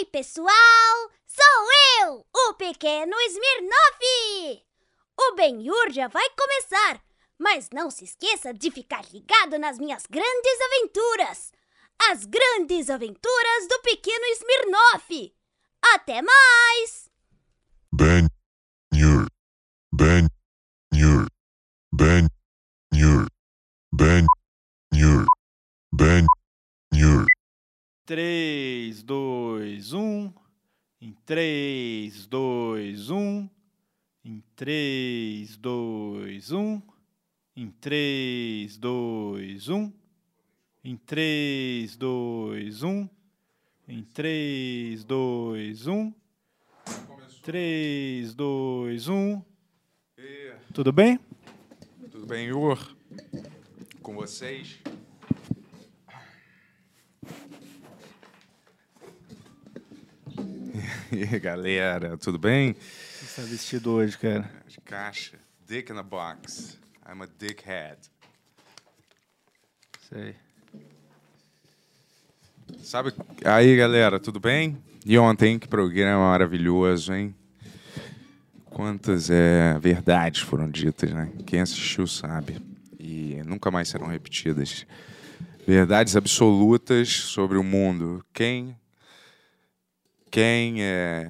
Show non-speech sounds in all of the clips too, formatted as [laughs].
Ei, pessoal! Sou eu, o pequeno Smirnoff! O Ben-Hur já vai começar, mas não se esqueça de ficar ligado nas minhas grandes aventuras! As grandes aventuras do pequeno Smirnoff! Até mais! Ben Nur. Ben Nur. Ben Nur. 3, 2, 1. Em 3, 2, 1. Em 3, 2, 1. Em 3, 2, 1. Em 3, 2, 1. Em 3, 2, 1. 3, 2, 1. Tudo bem? Tudo bem, Igor? Com vocês? E aí, galera, tudo bem? Você está vestido hoje, cara? De caixa. Dick in a box. I'm a dickhead. Sei. Sabe? Aí, galera, tudo bem? E ontem, que programa maravilhoso, hein? Quantas é, verdades foram ditas, né? Quem assistiu sabe. E nunca mais serão repetidas. Verdades absolutas sobre o mundo. Quem quem é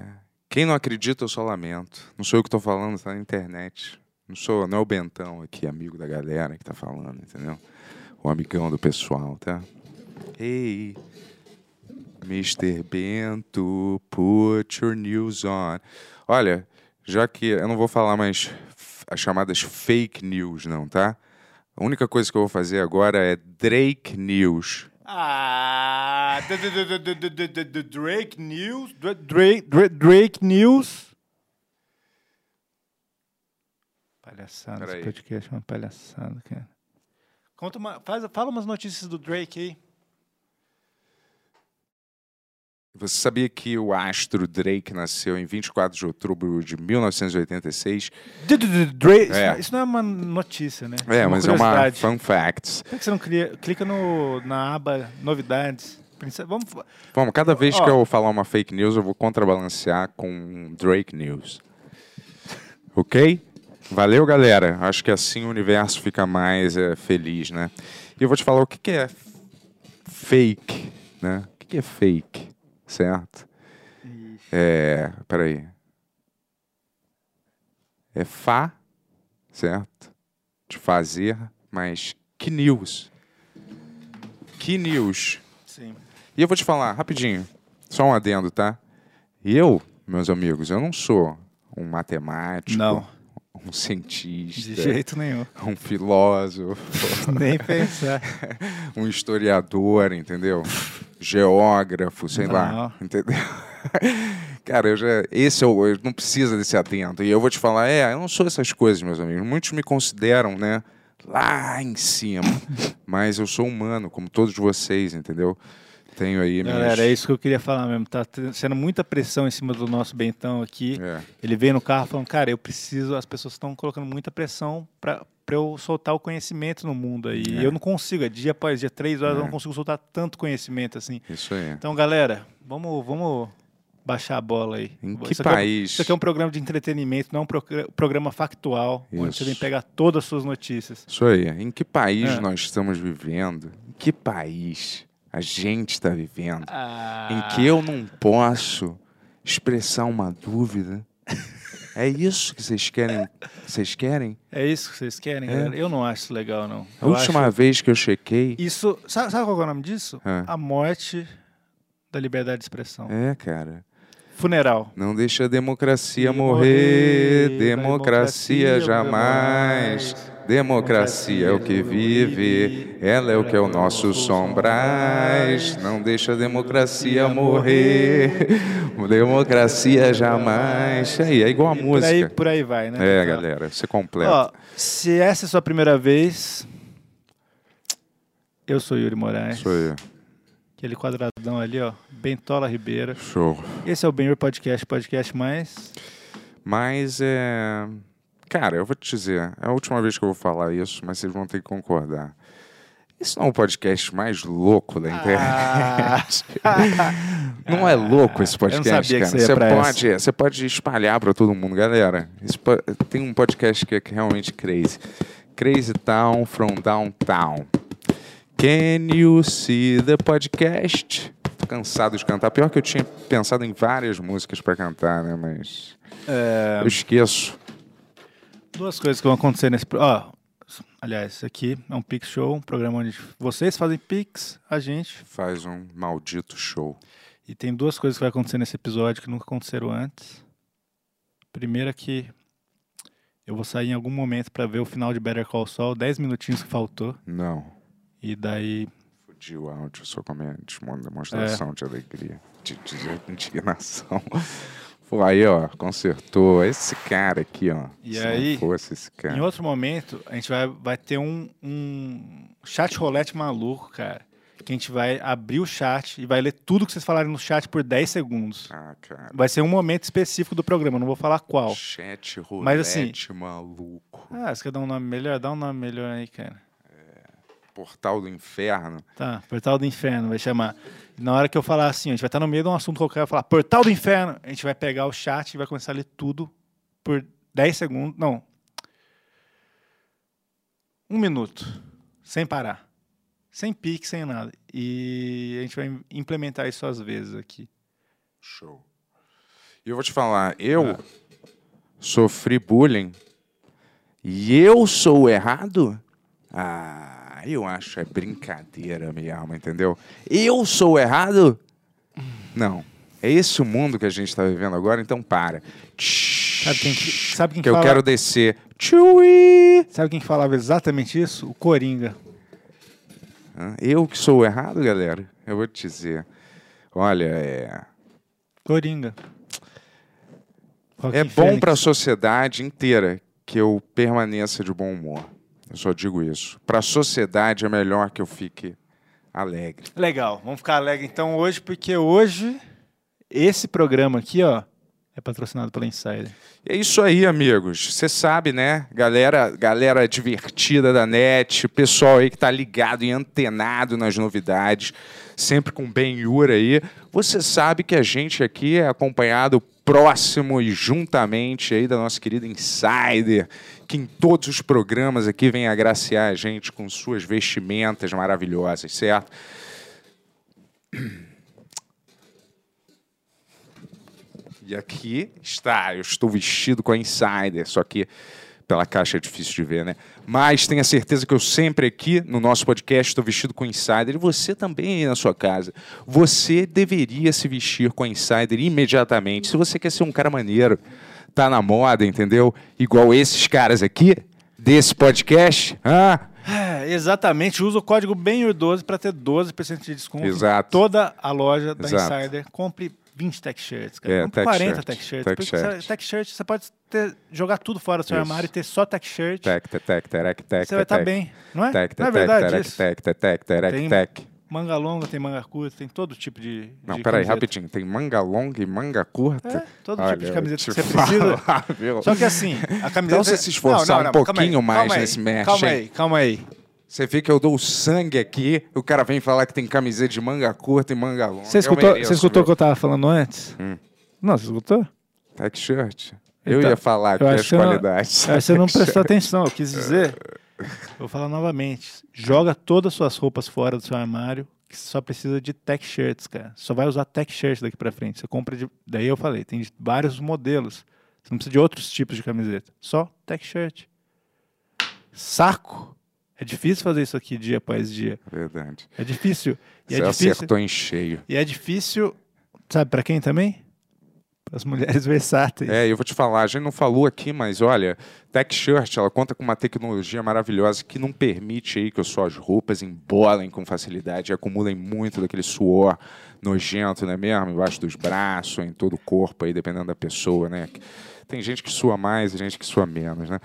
quem não acredita, eu só lamento. Não sou eu que estou falando, está na internet. Não sou, não é o Bentão aqui, amigo da galera que está falando, entendeu? O amigão do pessoal, tá? Hey, Mr. Bento, put your news on. Olha, já que eu não vou falar mais as chamadas fake news, não, tá? A única coisa que eu vou fazer agora é Drake News. Ah, Drake News, Drake, Drake, Drake News. Palhaçada, esse podcast é uma palhaçada, cara. Conta uma, faz, fala umas notícias do Drake aí. Você sabia que o astro Drake nasceu em 24 de outubro de 1986? D- d- d- Drake, É. Isso não é uma notícia, né? É, mas é uma fun fact. Por que você não cria- clica no, na aba novidades? Vamos, Vamos, cada vez Ó. que eu falar uma fake news, eu vou contrabalancear com Drake News. Ok? Valeu, galera. Acho que assim o universo fica mais é, feliz, né? E eu vou te falar o que, que é fake, né? O que, que é fake, certo? É... Peraí. É fa, certo? De fazer, mas que news? Que news? sim. E eu vou te falar, rapidinho, só um adendo, tá? Eu, meus amigos, eu não sou um matemático, Não. Um cientista, De jeito nenhum. um filósofo, [laughs] Nem pensar. [laughs] um historiador, entendeu? Geógrafo, sei lá, Não. entendeu? [laughs] Cara, eu já, esse é o, eu não precisa desse atento. E eu vou te falar, é, eu não sou essas coisas, meus amigos. Muitos me consideram, né, lá em cima. Mas eu sou humano, como todos vocês, entendeu? Tenho aí minhas... Galera, é isso que eu queria falar mesmo. Tá sendo muita pressão em cima do nosso Bentão aqui. É. Ele veio no carro falando, cara, eu preciso, as pessoas estão colocando muita pressão pra, pra eu soltar o conhecimento no mundo aí. É. E eu não consigo, é dia após dia, três horas, eu não consigo soltar tanto conhecimento assim. Isso aí. Então, galera, vamos, vamos baixar a bola aí. Em que isso é país? isso aqui é um programa de entretenimento, não é um progra- programa factual, onde você Isso. vem pegar todas as suas notícias. Isso aí. Em que país É. nós estamos vivendo? Em que país a gente está vivendo? Ah, Em que eu não posso expressar uma dúvida? É isso que vocês querem? Vocês querem? É isso que vocês querem, É. galera? Eu não acho isso legal, não. A Eu última acho- vez que eu chequei. Isso. Sabe, sabe qual é o nome disso? É. A morte da liberdade de expressão. É, cara. Funeral. Não deixa a democracia morrer. morrer, Democracia democracia jamais. jamais. Democracia é o que vive. Ela é o que é o nosso sombrais. Não deixa a democracia morrer. [laughs] Democracia jamais. Aí, é igual a Por aí, música. por aí vai, né? É, galera, você completa. Ó, se essa é a sua primeira vez, eu sou Yuri Moraes. Isso aí. Aquele quadradão ali, ó. Bentola Ribeira. Show. Esse é o Benhur Podcast, podcast mais. Mas é. Cara, eu vou te dizer, é a última vez que eu vou falar isso, mas vocês vão ter que concordar. Isso não é o podcast mais louco da internet. [laughs] Não é louco esse podcast, cara. você pode, você pode espalhar para todo mundo, galera. Tem um podcast que é realmente crazy. Crazy Town from Downtown. Can you see the podcast? Tô cansado de cantar. Pior que eu tinha pensado em várias músicas para cantar, né? Mas É, eu esqueço. Duas coisas que vão acontecer nesse. Ó, aliás, isso aqui é um Pix Show, um programa onde vocês fazem Pix, a gente. Faz um maldito show. E tem duas coisas que vai acontecer nesse episódio que nunca aconteceram antes. Primeira que eu vou sair em algum momento pra ver o final de Better Call Saul, 10 minutinhos que faltou. Não. E daí Fudi o áudio só com a minha demonstração de alegria, de, de indignação. Pô, aí, ó, consertou. Esse cara aqui, ó. E Se aí, não fosse esse cara. Em outro momento, a gente vai, vai ter um, um chat rolete maluco, cara. Que a gente vai abrir o chat e vai ler tudo que vocês falarem no chat por 10 segundos. Ah, cara. Vai ser um momento específico do programa, não vou falar qual. Chat rolete Mas, assim, maluco. Ah, você quer dar um nome melhor? Dá um nome melhor aí, cara. Portal do inferno. Tá, Portal do Inferno vai chamar. Na hora que eu falar assim, a gente vai estar no meio de um assunto qualquer, eu falar Portal do Inferno, a gente vai pegar o chat e vai começar a ler tudo por 10 segundos. Não. Um minuto. Sem parar. Sem pique, sem nada. E a gente vai implementar isso às vezes aqui. Show. E eu vou te falar, eu Ah. sofri bullying e eu sou o errado? Ah, eu acho é brincadeira, minha alma, entendeu? Eu sou errado? Não. É esse o mundo que a gente está vivendo agora, então para. Sabe quem, que- sabe quem que eu fala- quero descer. Tchui! Sabe quem que falava exatamente isso? O Coringa. Eu que sou errado, galera? Eu vou te dizer. Olha, é. Coringa. É Joaquin bom para a sociedade inteira que eu permaneça de bom humor. Eu só digo isso. Para a sociedade é melhor que eu fique alegre. Legal, vamos ficar alegre então hoje, porque hoje esse programa aqui, ó, é patrocinado pela Insider. É isso aí, amigos. Você sabe, né? Galera, galera divertida da net, pessoal aí que tá ligado e antenado nas novidades, sempre com Yura aí. Você sabe que a gente aqui é acompanhado próximo e juntamente aí da nossa querida Insider, que em todos os programas aqui vem agraciar a gente com suas vestimentas maravilhosas, certo? E aqui está, eu estou vestido com a Insider, só que pela caixa é difícil de ver, né? Mas tenha certeza que eu sempre aqui no nosso podcast estou vestido com Insider e você também aí na sua casa. Você deveria se vestir com a Insider imediatamente. Se você quer ser um cara maneiro, tá na moda, entendeu? Igual esses caras aqui desse podcast, ah, É, exatamente, usa o código BENHUR12 para ter 12% de desconto Exato. em toda a loja da Exato. Insider. Compre 20 tech shirts, cara. É, tech 40 shirt, tech shirts. tech shirt. você- tech shirt, você pode ter- jogar tudo fora do seu Isso. armário e ter só tech shirt. tec, tec, tec, terec, tec, você vai estar tec, bem, não é? Tec, não é verdade terec, isso? tec, tec, tec, terec, Tem- tec. Manga longa, tem manga curta, tem todo tipo de. Não, de peraí, rapidinho. Tem manga longa e manga curta? É, todo Olha, tipo de camiseta que você precisa. [laughs] falar? Só que assim, a camiseta. Então você se esforçar Não, não, um pouquinho mais calma aí, nesse merch, Calma aí, calma aí. Você vê que eu dou sangue aqui, o cara vem falar que tem camiseta de manga curta e manga longa. Você Eu escutou, mereço, você escutou o que eu tava falando antes? Hum. Não, você escutou? Tech shirt. Eu Então, ia falar as que não- qualidades. Que você não prestou atenção. Eu quis dizer. Vou falar novamente. Joga todas as suas roupas fora do seu armário, que você só precisa de tech shirts, cara. Só vai usar tech shirts daqui pra frente. Você compra de. Daí eu falei, tem vários modelos. Você não precisa de outros tipos de camiseta. Só tech shirt. Saco. É difícil fazer isso aqui dia após dia. Verdade. É difícil. E Você é difícil. acertou em cheio. E é difícil. Sabe pra quem também? Para as mulheres [laughs] versáteis. É, eu vou te falar, a gente não falou aqui, mas olha, Tech Shirt, ela conta com uma tecnologia maravilhosa que não permite aí que as suas roupas embolem com facilidade e acumulem muito daquele suor nojento, não é mesmo? Embaixo dos braços, em todo o corpo aí, dependendo da pessoa, né? Tem gente que sua mais e gente que sua menos, né?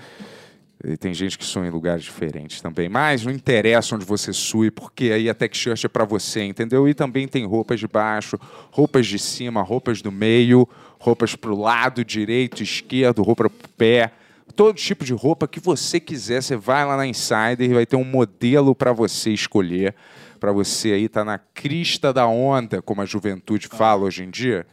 E tem gente que sua em lugares diferentes também. Mas não interessa onde você sue, porque aí a Tech é para você, entendeu? E também tem roupas de baixo, roupas de cima, roupas do meio, roupas pro lado direito, esquerdo, roupa pro pé. Todo tipo de roupa que você quiser, você vai lá na Insider e vai ter um modelo para você escolher, pra você aí, tá na crista da onda, como a juventude fala hoje em dia?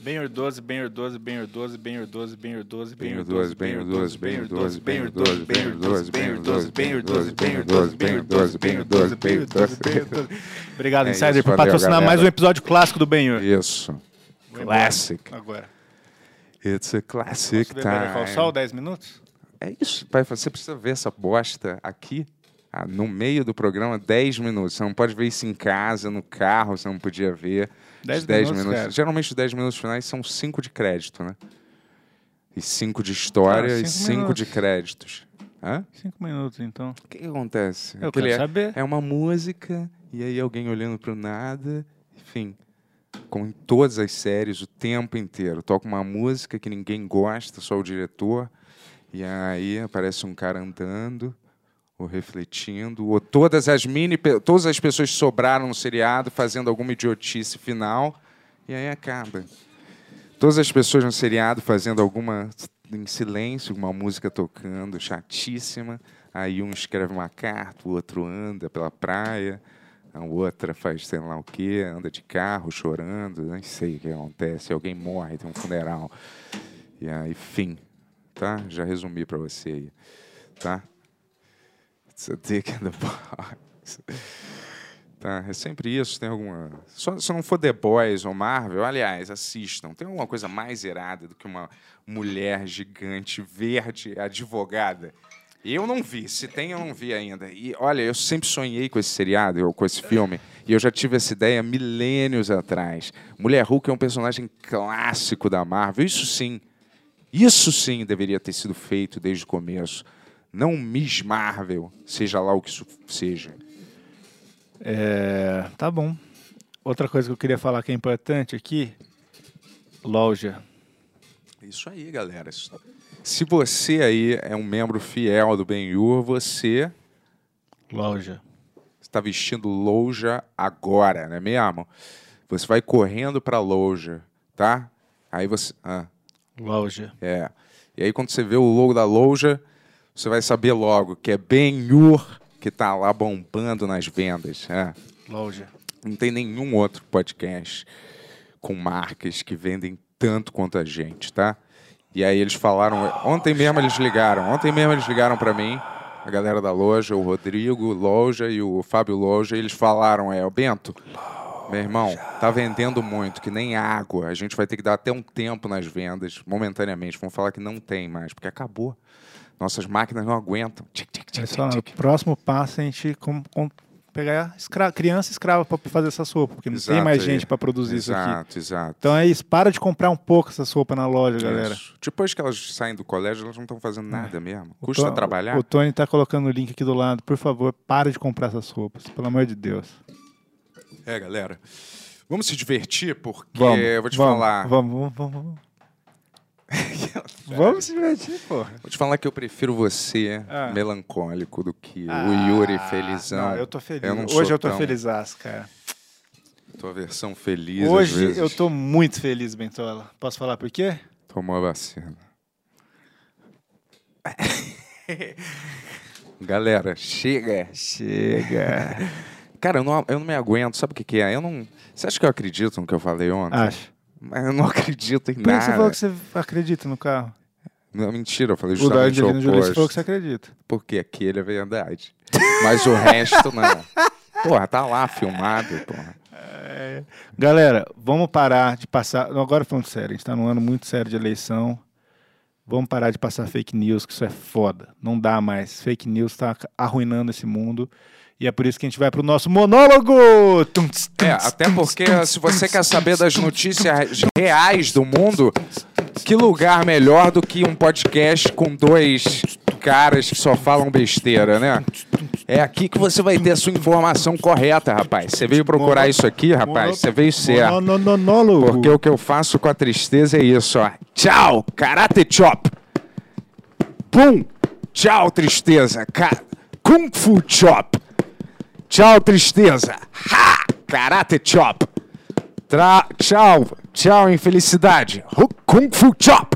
Benhur 12, Benhur 12, Benhur 12, Benhur 12, Benhur 12, Benhur 12, Benhur 12, Benhur 12, Benhur 12, Benhur 12, Benhur 12, Benhur 12, Benhur 12, Benhur 12, Benhur 12, Benhur 12, Benhur 12. Obrigado, É Insider, por patrocinar mais um episódio clássico do Benhur. Isso. Classic. Agora. It's a classic time. 10 minutos? É isso, pai. Você precisa ver essa bosta aqui, ah, no meio do programa, 10 minutos. Você não pode ver isso em casa, no carro, você não podia ver. 10 Os 10 minutos, cara. Geralmente os 10 minutos finais são 5 de crédito, né? E 5 de história Ah, e cinco 5 minutos. de créditos. Hã? 5 minutos, então. O que, que acontece? Eu Aquele quero é, saber. é uma música, e aí alguém olhando pro nada, enfim. Como em todas as séries, o tempo inteiro. Toca uma música que ninguém gosta, só o diretor, e aí aparece um cara andando, ou refletindo, ou todas as mini, todas as pessoas sobraram no seriado fazendo alguma idiotice final, e aí acaba. Todas as pessoas no seriado fazendo alguma em silêncio, uma música tocando, chatíssima. Aí um escreve uma carta, o outro anda pela praia, a outra faz sei lá o quê, anda de carro chorando, nem sei o que acontece. Alguém morre, tem um funeral. E aí, fim. Tá? Já resumi para você aí. Tá? It's a dick in the [laughs] box. Tá, é sempre isso. Tem alguma. Só se não for The Boys ou Marvel, aliás, assistam. Tem alguma coisa mais irada do que uma mulher gigante, verde, advogada? Eu não vi. Se tem, eu não vi ainda. E olha, eu sempre sonhei com esse seriado, ou com esse filme. E eu já tive essa ideia milênios atrás. Mulher Hulk é um personagem clássico da Marvel. Isso sim. Isso sim deveria ter sido feito desde o começo. Não Miss Marvel, seja lá o que isso seja. É, tá bom. Outra coisa que eu queria falar que é importante aqui, loja. Isso aí, galera. Se você aí é um membro fiel do Ben-Hur, você Loja. está vestindo loja agora, não é mesmo? Você vai correndo para loja, tá? Aí você... Ah, Loja. é. E aí quando você vê o logo da loja, você vai saber logo que é Ben-Hur que tá lá bombando nas vendas. É. Loja. Não tem nenhum outro podcast com marcas que vendem tanto quanto a gente, tá? E aí eles falaram, ontem mesmo eles ligaram, ontem mesmo eles ligaram para mim, a galera da loja, o Rodrigo Loja e o Fábio Loja, e eles falaram, é, o Bento, meu irmão, tá vendendo muito, que nem água. A gente vai ter que dar até um tempo nas vendas, momentaneamente. Vamos falar que não tem mais, porque acabou. Nossas máquinas não aguentam. Tic, tic, tic, tic, tic. o próximo passo é a gente com, com- pegar escra criança escrava para fazer essa sopa, porque não tem Exato mais aí. gente para produzir isso aqui. Exato, exato. Então é isso, para de comprar um pouco essa sopa na loja, galera. Isso. Depois que elas saem do colégio, elas não estão fazendo nada mesmo. O Custa trabalhar. O Tony tá colocando o link aqui do lado. Por favor, para de comprar essas roupas, pelo amor de Deus. É, galera. Vamos se divertir, porque Vamos, eu vou te vamos, falar. Vamos, vamos, vamos. [laughs] vamos. se divertir, porra. Vou te falar que eu prefiro você Ah. melancólico do que o Yuri felizão. Não, eu tô feliz. Eu Hoje eu tô tão- feliz, cara. Tua versão feliz. Hoje eu tô muito feliz, Bentola. Posso falar por quê? Tomou a vacina. [laughs] Galera, chega. Chega. Cara, eu não, eu não me aguento. Sabe o que, que é? Eu não. Você acha que eu acredito no que eu falei ontem? Acho. Mas eu não [laughs] acredito em Por que nada. você falou que você acredita no carro? Não, mentira, eu falei O justamente o Angelina Jolie você oposto. falou que você acredita. Porque aquele é verdade. Mas o resto não. [laughs] Porra, tá lá filmado, porra. Galera, vamos parar de passar. Agora falando sério, a gente tá num ano muito sério de eleição. Vamos parar de passar fake news, que isso é foda. Não dá mais. Fake news tá arruinando esse mundo. E é por isso que a gente vai pro nosso monólogo! É, até porque se você quer saber das notícias reais do mundo, que lugar melhor do que um podcast com dois caras que só falam besteira, né? É aqui que você vai ter a sua informação correta, rapaz. Você veio procurar isso aqui, rapaz. Você veio certo. Porque o que eu faço com a tristeza é isso, ó. Tchau, karate chop. Pum. Tchau, tristeza. Ca... Kung fu chop. Tchau, tristeza. Ha! Karate chop. Tra... Tchau. Tchau, infelicidade. Kung fu chop.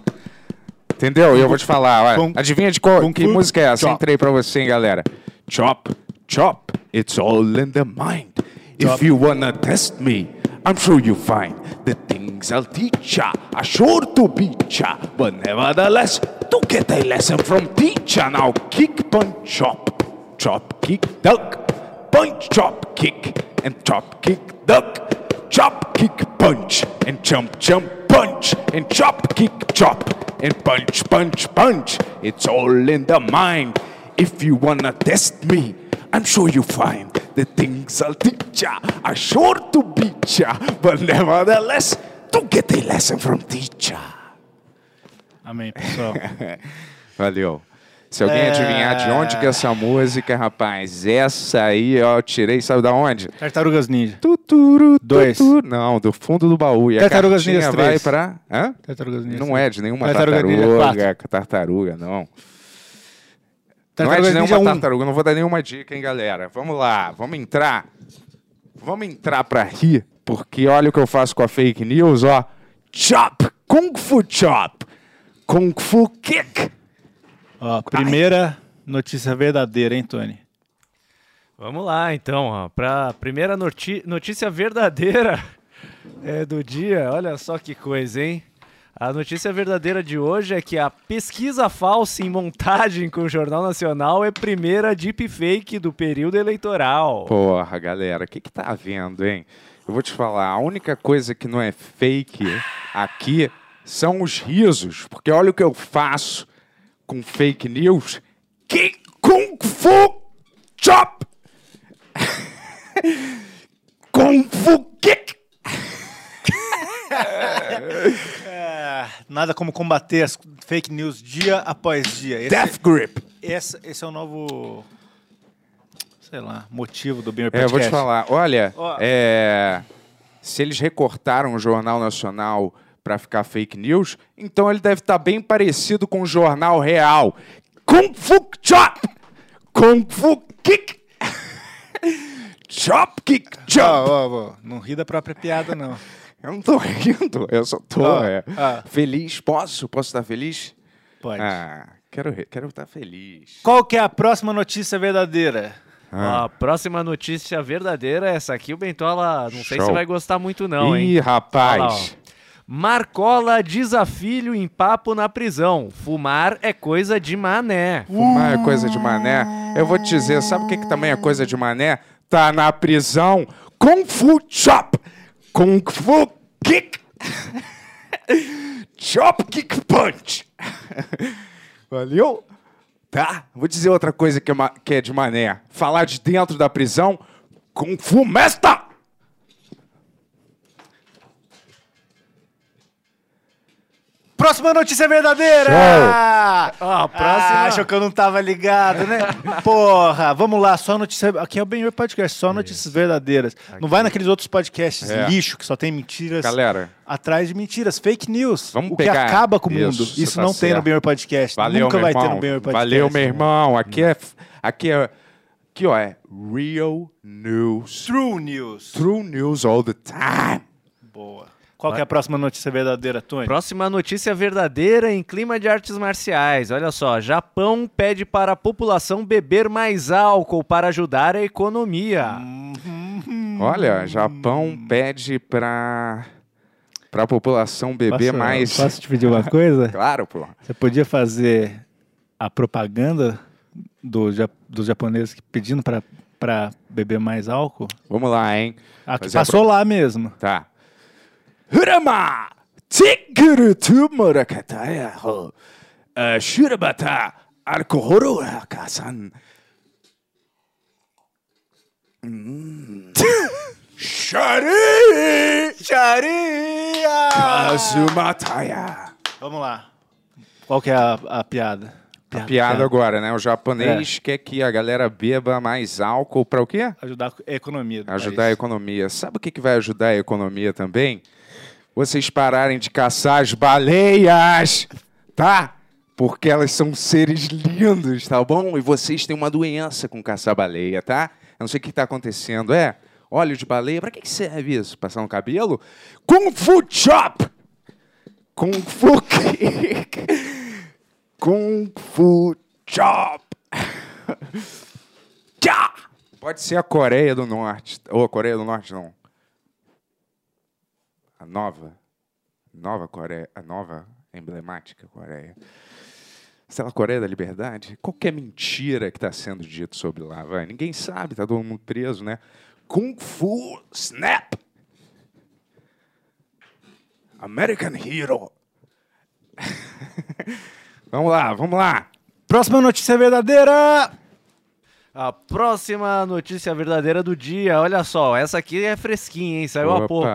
Entendeu? E eu vou te falar. Kung- Adivinha de qual, que música é essa? chop. Entrei pra você, hein, galera. Chop, chop. It's all in the mind. If you wanna test me, I'm sure you find the things I'll teach ya are sure to beat ya. But nevertheless, to get a lesson from teacher. Now kick, punch, chop, chop, kick, duck, punch, chop, kick, and chop, kick, duck, chop, kick, punch, and jump, jump, punch, and chop, kick, chop, and punch, punch, punch. It's all in the mind. If you wanna test me, I'm sure you find the things I'll teach ya are sure to beat ya, but nevertheless, to get a lesson from teacher. Amém, pessoal. Valeu. Se alguém É. adivinhar de onde que é essa música, rapaz, essa aí ó, eu tirei, sabe da onde? Tartarugas Ninja. Tuturu, Dois. tuturu. Não, do fundo do baú. E a Tartarugas cartinha Ninjas vai pra... Hã? Tartarugas Ninja. Não é de nenhuma Tartaruga Ninja tartaruga, tartaruga, não. não é Tartarugas de nenhuma Ninja 1. tartaruga, não vou dar nenhuma dica, hein, galera. Vamos lá, vamos entrar. Vamos entrar pra rir, porque olha o que eu faço com a fake news, ó. Chop, Kung Fu Chop, Kung Fu Kick. Ó, primeira notícia verdadeira, hein, Tony? Vamos lá, então, para a primeira noti- notícia verdadeira [laughs] é, do dia. Olha só que coisa, hein? A notícia verdadeira de hoje é que a pesquisa falsa em montagem com o Jornal Nacional é primeira deepfake do período eleitoral. Porra, galera, o que que tá havendo, hein? Eu vou te falar, a única coisa que não é fake aqui são os risos, porque olha o que eu faço com fake news. Que Kung Fu Chop! [laughs] Kung Fu Kick! É, nada como combater as fake news dia após dia. Esse, Death Grip! esse, esse é o novo, sei lá, motivo do Beamer É, eu Podcast. vou te falar, olha, Ó. é, se eles recortaram o Jornal Nacional pra ficar fake news, então ele deve estar bem parecido com o Jornal Real. Kung Fu Chop! Kung Fu Kick! [laughs] Chop Kick Chop! ó, ó, não ri da própria piada, não. Eu não tô rindo, eu só tô Ó, é, ó. feliz. Posso? Posso estar feliz? Pode. Ah, quero, quero estar feliz. Qual que é a próxima notícia verdadeira? Ah. A próxima notícia verdadeira, essa aqui o Bentola, não sei Show. se vai gostar muito não, hein? Ih, Olha lá, rapaz. Marcola desafilho em papo na prisão. Fumar é coisa de mané. Fumar é coisa de mané. Eu vou te dizer, sabe o que, que também é coisa de mané? Tá na prisão. Kung Fu Chop. Kung Fu Kick. [laughs] Chop Kick Punch. [laughs] Valeu? Tá? Vou dizer outra coisa que é, que é de mané. Falar de dentro da prisão. Kung Fu Mesta. Próxima notícia verdadeira! Ó, a próxima- Ah, achou que eu não tava ligado, né? [laughs] Porra, vamos lá, só notícia. Aqui é o Benhur Podcast, só notícias verdadeiras. Não vai naqueles outros podcasts É. lixo que só tem mentiras Galera, atrás de mentiras, fake news. Vamos o que pegar- acaba com o mundo. Isso, Isso, tá não tem no. Benhur Podcast. valeu, Nunca meu vai irmão. ter no Benhur Podcast. Valeu, meu irmão. Aqui é... Aqui é... Aqui, ó, é Real News. True News. True news all the time. Boa. Qual que é a próxima notícia verdadeira, Tony? Próxima notícia verdadeira em clima de artes marciais. Olha só, Japão pede para a população beber mais álcool para ajudar a economia. Olha, Japão pede pra, pra população beber Posso- mais. Posso te pedir uma [laughs] coisa? Claro, pô. Você podia fazer a propaganda do, dos japoneses pedindo pra, pra beber mais álcool? Vamos lá, hein? Ah, a passou lá mesmo. Tá. Hurama! Tikuru tu murakataya ho. Shurabata alkoholu hakasan. Mm. [laughs] Shari! Xaria! Azumataya. Vamos lá. Qual que é a, a piada? A piada agora, né? O japonês quer que a galera beba mais álcool para o quê? Ajudar a economia Ajudar a país. economia. Sabe o que, que vai ajudar a economia também? Vocês pararem de caçar as baleias, tá? Porque elas são seres lindos, tá bom? E vocês têm uma doença com caçar baleia, tá? Eu não sei o que está acontecendo. É, óleo de baleia, pra que serve isso? Passar no cabelo? Kung Fu Chop! Kung Fu [laughs] Kick! Kung Fu Chop! [laughs] Pode ser a Coreia do Norte. Ou a Coreia do Norte, não. A nova. Nova Coreia. A nova emblemática Coreia. Sei lá, Coreia da Liberdade. Qualquer mentira que está sendo dito sobre lá, vai. Ninguém sabe, tá todo mundo preso, né? Kung Fu Snap! American Hero. [laughs] vamos lá, vamos lá. Próxima notícia verdadeira! A próxima notícia verdadeira do dia, olha só, essa aqui é fresquinha, hein? Saiu há pouco.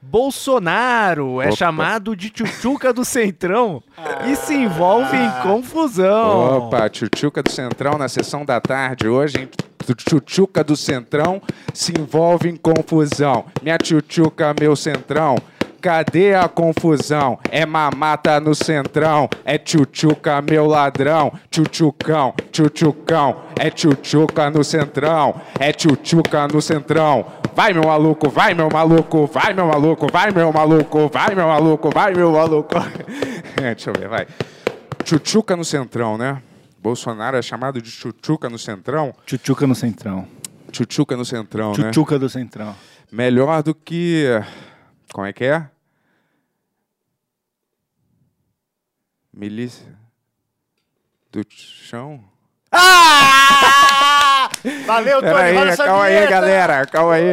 Bolsonaro é Opa. chamado de tchutchuca do Centrão [laughs] e se envolve em confusão. Opa, Tchutchuca do Centrão na sessão da tarde hoje, hein? Tchutchuca do Centrão se envolve em confusão. Minha Tchutchuca, meu Centrão. Cadê a confusão? É mamata no centrão, é tchutchuca, meu ladrão. Tchutchucão, tchutchucão, é tchutchuca no centrão, é tchutchuca no centrão. Vai, meu maluco, vai, meu maluco, vai, meu maluco, vai, meu maluco, vai, meu maluco, vai, meu maluco. [laughs] Deixa eu ver, vai. Tchutchuca no centrão, né? Bolsonaro é chamado de tchutchuca no centrão. Tchutchuca no centrão. Tchutchuca no centrão, né? Tchutchuca do centrão. Melhor do que. Como é que é? Milícia do chão? [laughs] Ah! Valeu, Tony. Aí, roda essa calma aí, galera, calma aí.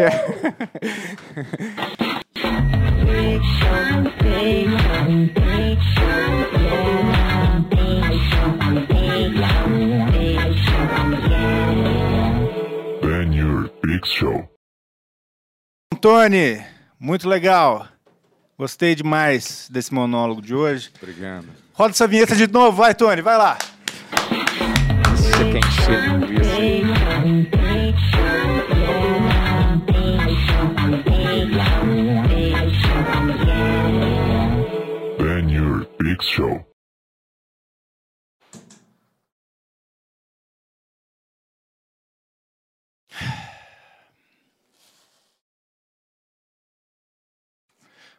Ben Yur Big Show. Tony, muito legal. Gostei demais desse monólogo de hoje. Obrigado. Roda essa vinheta de novo, vai, Tony, vai lá. Você quer encher Big Show.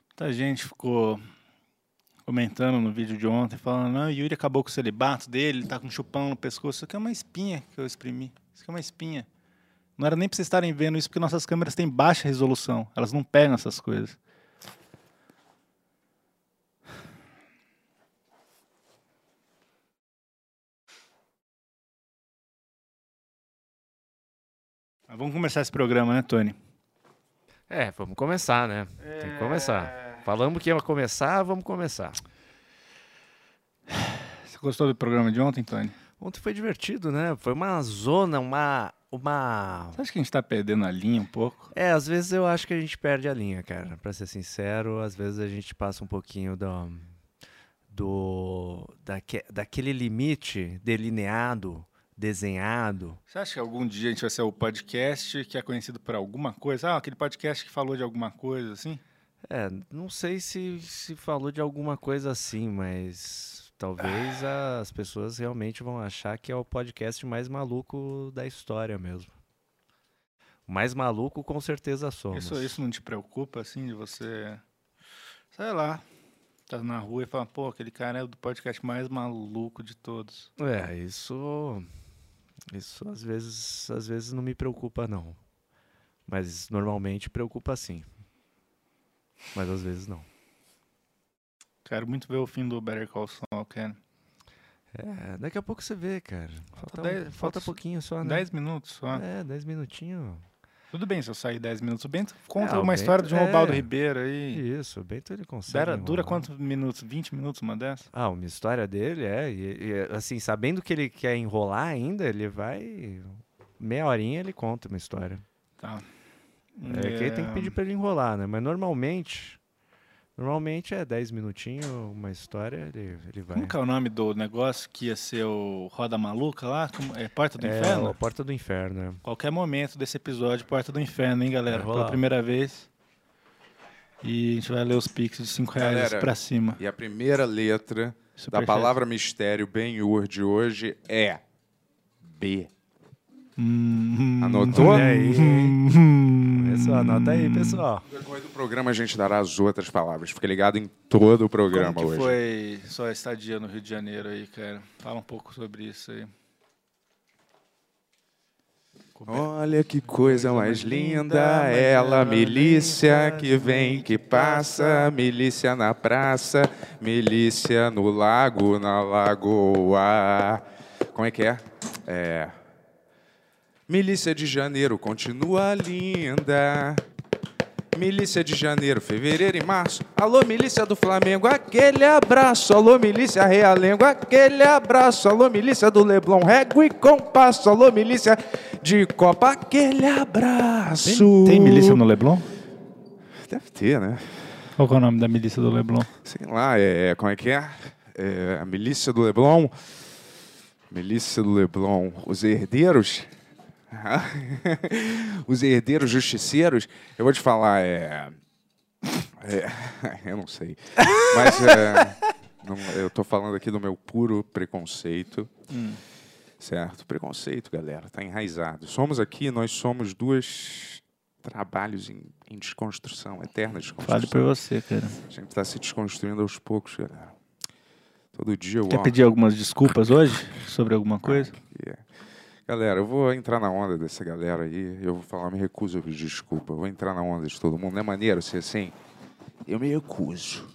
Muita gente ficou comentando no vídeo de ontem, falando, não, o Yuri acabou com o celibato dele, ele tá com um chupão no pescoço. Isso aqui é uma espinha que eu exprimi. Isso aqui é uma espinha. Não era nem pra vocês estarem vendo isso, porque nossas câmeras têm baixa resolução. Elas não pegam essas coisas. Mas vamos começar esse programa, né, Tony? É, vamos começar, né? Tem que começar. Falamos que ia começar, vamos começar. Você gostou do programa de ontem, Tony? Ontem foi divertido, né? Foi uma zona, uma. uma... Você acha que a gente tá perdendo a linha um pouco? É, às vezes eu acho que a gente perde a linha, cara. Pra ser sincero, às vezes a gente passa um pouquinho do. do daque, daquele limite delineado, desenhado. Você acha que algum dia a gente vai ser o podcast que é conhecido por alguma coisa? Ah, aquele podcast que falou de alguma coisa, assim? É, não sei se, se falou de alguma coisa assim, mas talvez as pessoas realmente vão achar que é o podcast mais maluco da história mesmo. O mais maluco com certeza somos. Isso, isso não te preocupa, assim, de você... Sei lá, tá na rua e fala, pô, aquele cara é o do podcast mais maluco de todos. É, isso isso às vezes às vezes não me preocupa não. Mas normalmente preocupa sim. Mas às vezes não. Quero muito ver o fim do Better Call Saul, cara. É, daqui a pouco você vê, cara. Falta, dez- um- falta falta pouquinho só, né? Dez minutos só. É, 10 minutinhos. Tudo bem se eu sair dez minutos. O Bento conta É, uma história Bento- de um é. Ribeiro aí. Isso, o Bento ele consegue. Dura, quantos minutos? 20 minutos uma dessa? Ah, uma história dele é, e, e, assim, sabendo que ele quer enrolar ainda, ele vai. Meia horinha ele conta uma história. Tá. É, que aí tem que pedir pra ele enrolar, né? Mas normalmente. Normalmente é 10 minutinhos, uma história, ele, ele vai. Como que é o nome do negócio que ia ser o Roda Maluca lá? Como- É Porta do é, Inferno? a Porta do Inferno, né? Qualquer momento desse episódio, Porta do Inferno, hein, galera? Pela primeira vez. E a gente vai ler os pics de 5 reais Galera, pra cima. E a primeira letra da Superchat. palavra mistério Ben-Hur de hoje é B. Hum, Anotou? Olha aí, hein? hum, [laughs] Pessoal, anota aí, pessoal. No decorrer do programa a gente dará as outras palavras. Fica ligado em todo o programa Como que hoje. foi sua estadia no Rio de Janeiro aí, cara? Fala um pouco sobre isso aí. Olha que coisa mais linda, ela, milícia que vem, que passa, milícia na praça, milícia no lago, na lagoa. Como é que é? É. Milícia de Janeiro continua linda. Milícia de Janeiro, Fevereiro e Março. Alô, milícia do Flamengo, aquele abraço. Alô, milícia Realengo, aquele abraço. Alô, milícia do Leblon, régua e compasso. Alô, milícia de Copa, aquele abraço. Tem, tem milícia no Leblon? Deve ter, né? Qual é o nome da milícia do Leblon? Sei lá, é, como é que é? É, A milícia do Leblon. Milícia do Leblon. Os herdeiros. [laughs] Os herdeiros justiceiros. Eu vou te falar, é. é, [laughs] eu não sei. Mas é, não- eu tô falando aqui do meu puro preconceito. Certo? Preconceito, galera, tá enraizado. Somos aqui, nós somos dois trabalhos em, em desconstrução, eterna desconstrução. Fale por você, cara. A gente está se desconstruindo aos poucos, galera. Todo dia eu Quer ó, pedir algumas desculpas hoje sobre alguma coisa? que é. Galera, eu vou entrar na onda dessa galera aí. Eu vou falar, me recuso a pedir desculpa. Eu vou entrar na onda de todo mundo. Não é maneiro ser assim? Eu me recuso.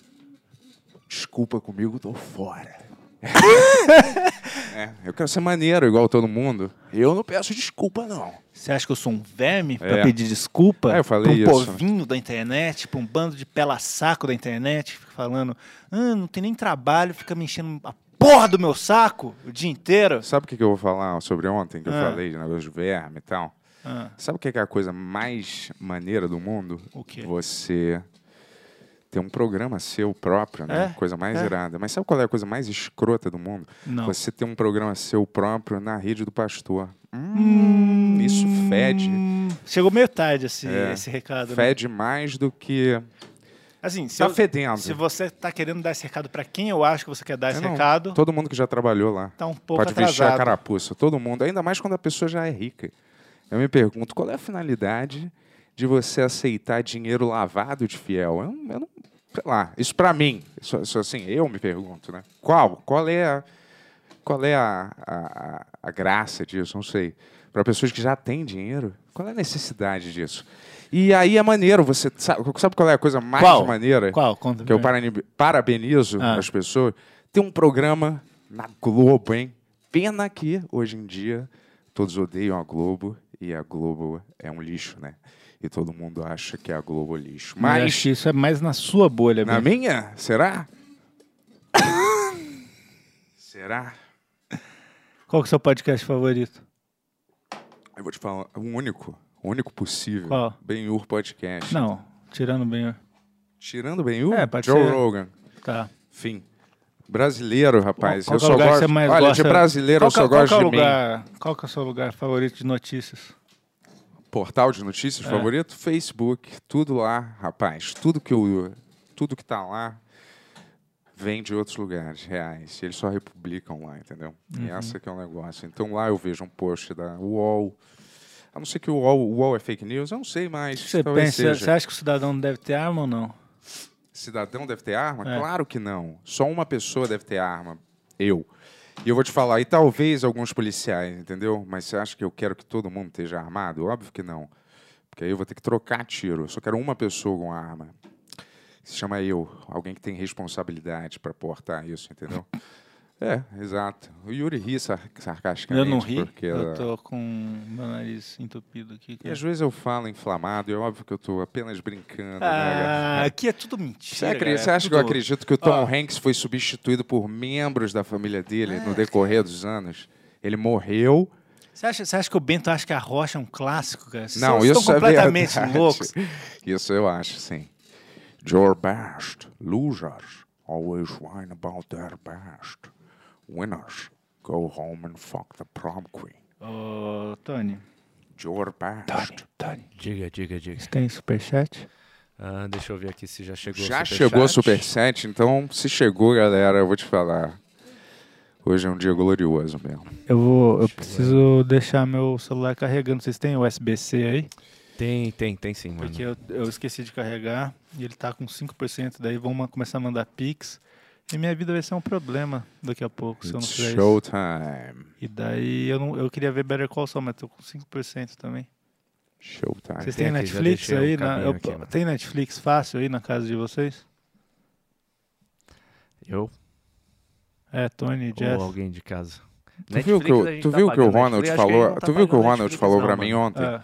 Desculpa comigo, tô fora. [laughs] É, eu quero ser maneiro, igual todo mundo. Eu não peço desculpa, não. Você acha que eu sou um verme pra É. pedir desculpa? É, eu falei pra um isso. povinho da internet, pra um bando de pela saco da internet, fica falando, ah, não tem nem trabalho, fica me enchendo a porra do meu saco o dia inteiro. Sabe o que que eu vou falar sobre ontem, que eu Ah. falei de negócio de verme e tal? Ah, Sabe o que que é a coisa mais maneira do mundo? O quê? Você ter um programa seu próprio, né? É, Coisa mais é. irada. Mas sabe qual é a coisa mais escrota do mundo? não. Você ter um programa seu próprio na rede do pastor. Hum, isso fede. Hum, Chegou meio tarde esse, É. esse recado. né? Fede mais do que. Assim, se, Tá eu- fedendo. se você tá querendo dar esse recado pra quem eu acho que você quer dar esse não. recado, Todo mundo que já trabalhou lá. tá um pouco Pode vestir a atrasado. carapuça. Todo mundo. Ainda mais quando a pessoa já é rica. Eu me pergunto, qual é a finalidade de você aceitar dinheiro lavado de fiel? Eu, eu não. Sei lá. Isso pra mim. Isso, isso assim, eu me pergunto, né? Qual? Qual é a. Qual é a, a- a graça disso? Não sei. Para pessoas que já têm dinheiro, qual é a necessidade disso? E aí é maneiro, você sabe, sabe qual é a coisa mais Qual? maneira? Qual? Conta que eu parabenizo Ah. as pessoas, tem um programa na Globo, hein? Pena que, hoje em dia, todos odeiam a Globo e a Globo é um lixo, né? E todo mundo acha que a Globo é lixo. Mas acho que isso é mais na sua bolha, na mesmo. minha, será? [coughs] será? Qual que é o seu podcast favorito? Eu vou te falar, o único, o único possível. Qual? Ben-Hur Podcast. Não, tirando bem. Tirando Ben-Hur, É, pode Joe ser. Rogan. Tá. Enfim. Brasileiro, rapaz. Qual eu que é só gosto. mais Olha, gosta? de brasileiro qual eu só gosto é de mim. lugar, Qual que é o seu lugar favorito de notícias? Portal de notícias É. favorito? Facebook. Tudo lá, rapaz. Tudo que eu, tudo que tá lá vem de outros lugares reais. Eles só republicam lá, entendeu? Uhum. E essa que é o negócio. Então lá eu vejo um post da UOL. A não ser que o UOL, o UOL é fake news, eu não sei mais. Você pensa, seja. você acha que o cidadão deve ter arma ou não? Cidadão deve ter arma? É. Claro que não. Só uma pessoa deve ter arma. Eu. E eu vou te falar, e talvez alguns policiais, entendeu? Mas você acha que eu quero que todo mundo esteja armado? Óbvio que não. Porque aí eu vou ter que trocar tiro. Eu só quero uma pessoa com arma. Se chama eu. Alguém que tem responsabilidade para portar isso, entendeu? [laughs] É, exato. O Yuri ri sar sarcasticamente. Eu não ri, Porque, eu ah, tô com meu nariz entupido aqui. E cara. às vezes eu falo inflamado, e é óbvio que eu tô apenas brincando. né? Ah, aqui é tudo mentira. Você, você acha que eu tudo- acredito que o Tom Ó. Hanks foi substituído por membros da família dele no decorrer dos anos? Ele morreu. Você acha, você acha que o Bento acha que a Rocha é um clássico, cara? Vocês Não, estão isso é completamente verdade. loucos. [laughs] Isso eu acho, sim. Your best. Losers always whine about their best. Winners go home and fuck the prom queen. Ô, Tony. Your best. Tony. Diga, diga, diga. Você tem superchat? Ah, deixa eu ver aqui se já chegou Já o superchat. chegou o Superchat, então se chegou, galera, eu vou te falar. Hoje é um dia glorioso mesmo. Eu vou. Eu preciso deixar meu celular carregando. Vocês têm USB-C aí? Tem, tem, tem sim, mano. Porque eu, eu esqueci de carregar e ele tá com 5%. Daí vamos começar a mandar Pix. E minha vida vai ser um problema daqui a pouco, se eu não It's fizer isso. showtime. E daí eu, não, eu queria ver Better Call Saul, mas tô com 5% também. Showtime. Vocês tem têm já Netflix aí? Na, eu- aqui, né? tem Netflix fácil aí na casa de vocês? Eu É, Tony, ou Jess. alguém de casa. Tu viu que, tu tá viu que o pagando Ronald Netflix, falou? tá tu viu que o Ronald Netflix, falou mano. mim ontem? É.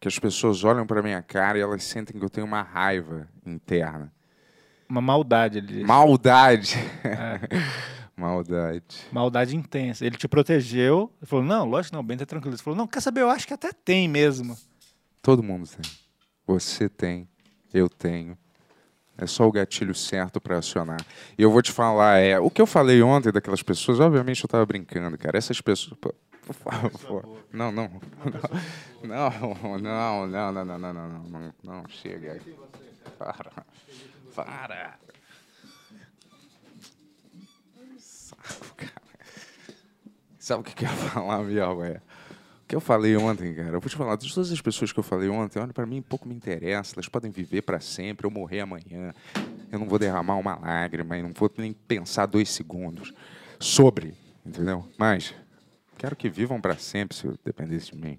Que as pessoas olham pra minha cara e elas sentem que eu tenho uma raiva interna. Uma maldade, ele. Maldade. É, Maldade. maldade intensa. Ele te protegeu. Ele falou, não, lógico não, bem tá tranquilo. Ele falou, não, quer saber, eu acho que até tem mesmo. Todo mundo tem. Você tem. Eu tenho. É só o gatilho certo pra acionar. E eu vou te falar, é, o que eu falei ontem daquelas pessoas, obviamente eu tava brincando, cara. Essas pessoas. Por favor. Não, não. Não, não, não, não, não, não, não, não, não, não, chega. Para. Para. Saco, cara. Sabe o que eu ia falar, Biel? É, o que eu falei ontem, cara, eu vou te falar, de todas as pessoas que eu falei ontem, olha, pra mim pouco me interessa, elas podem viver pra sempre, eu morrer amanhã, eu não vou derramar uma lágrima, eu não vou nem pensar dois segundos sobre, entendeu? Mas quero que vivam pra sempre, se dependesse de mim.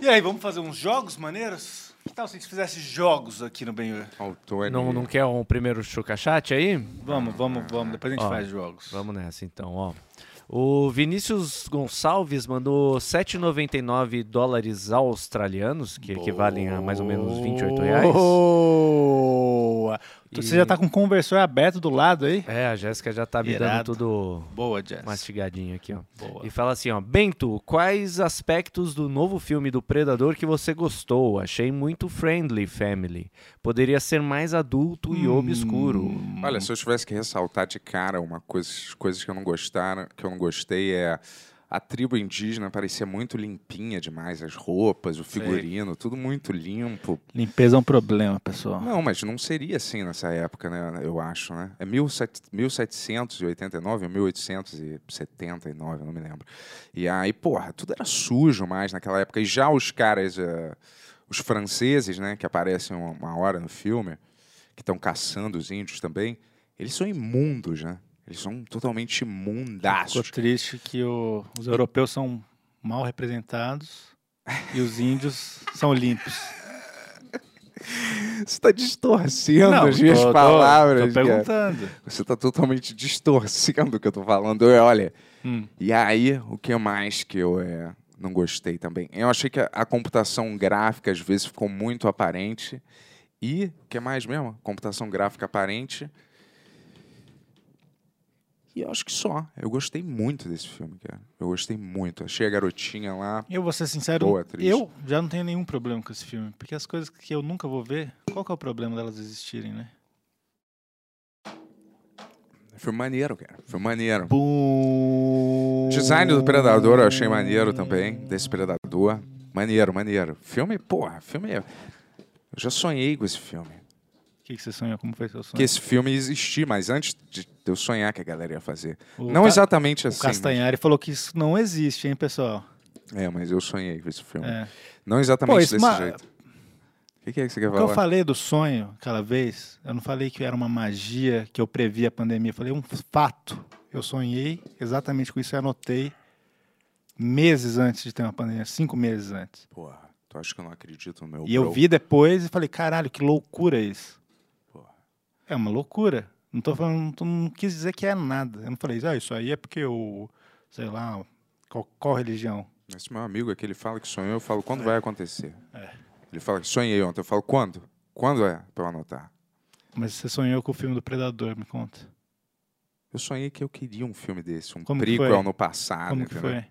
E aí, vamos fazer uns jogos maneiros? Que tal se a gente fizesse jogos aqui no Benhur? Autor Não, não quer um primeiro chucachat aí? Vamos, vamos, vamos. Depois a gente Ó, faz jogos. Vamos nessa então, ó. O Vinícius Gonçalves mandou 7,99 dólares australianos, que equivalem a mais ou menos 28 reais. Boa! E- Você já tá com o conversor aberto do lado aí? É, a Jéssica já tá me Irado. dando tudo Boa, Jess. mastigadinho aqui, ó. Boa. E fala assim, ó, Bento, quais aspectos do novo filme do Predador que você gostou? Achei muito friendly family. Poderia ser mais adulto e obscuro. Olha, se eu tivesse que ressaltar de cara uma coisa, coisas que eu não gostaram, que eu não gostei é a tribo indígena parecia muito limpinha demais, as roupas, o figurino, tudo muito limpo. Limpeza é um problema, pessoal. Não, mas não seria assim nessa época, né? Eu acho, né? É 17- 1789 ou 1879, eu não me lembro. E aí, porra, tudo era sujo mais naquela época. E já os caras, eh, os franceses, né, que aparecem uma hora no filme, que estão caçando os índios também, eles são imundos, né? Eles são totalmente Ficou imundaços. triste que o- os europeus são mal representados [laughs] e os índios são limpos. Você está distorcendo Não, as minhas tô- palavras. Tô cara. perguntando. Você está totalmente distorcendo o que eu tô falando. Eu, Olha, Hum. E aí, o que mais que eu é, não gostei também? Eu achei que a, a computação gráfica às vezes ficou muito aparente. E, o que mais mesmo? Computação gráfica aparente. E eu acho que só. Eu gostei muito desse filme, cara. Eu gostei muito. Achei a garotinha lá. Eu vou ser sincero, Boa atriz. eu já não tenho nenhum problema com esse filme. Porque as coisas que eu nunca vou ver, qual que é o problema delas existirem, né? Foi maneiro, cara. Foi maneiro. Bum. Design do Predador eu achei maneiro também. Desse Predador. Maneiro, maneiro. Filme, porra, filme. Eu já sonhei com esse filme. O que, que você sonhou? Como foi seu sonho? que esse filme existir, mas antes de eu sonhar que a galera ia fazer. O não Ca- exatamente O assim. Castanhari falou que isso não existe, hein, pessoal? mas- É, mas eu sonhei com esse filme. É. Não exatamente Pô, desse ma- jeito. O que, que é que você quer O que eu falar? falei do sonho aquela vez, eu não falei que era uma magia que eu previ a pandemia, eu falei um fato. Eu sonhei exatamente com isso e anotei meses antes de ter uma pandemia, cinco meses antes. Porra, tu acha que eu não acredito no meu E eu bro? vi depois e falei, caralho, que loucura isso. É uma loucura. Não tô falando, não, quis dizer que é nada. Eu não falei, ah, isso aí é porque eu, sei lá, qual, qual religião? Esse meu amigo aqui, ele fala que sonhou, eu falo, quando vai acontecer? É. Ele fala que sonhei ontem, eu falo, quando? Quando é pra eu anotar? Mas você sonhou com o filme do Predador, me conta. Eu sonhei que eu queria um filme desse, um Como que prequel no passado. Como que foi?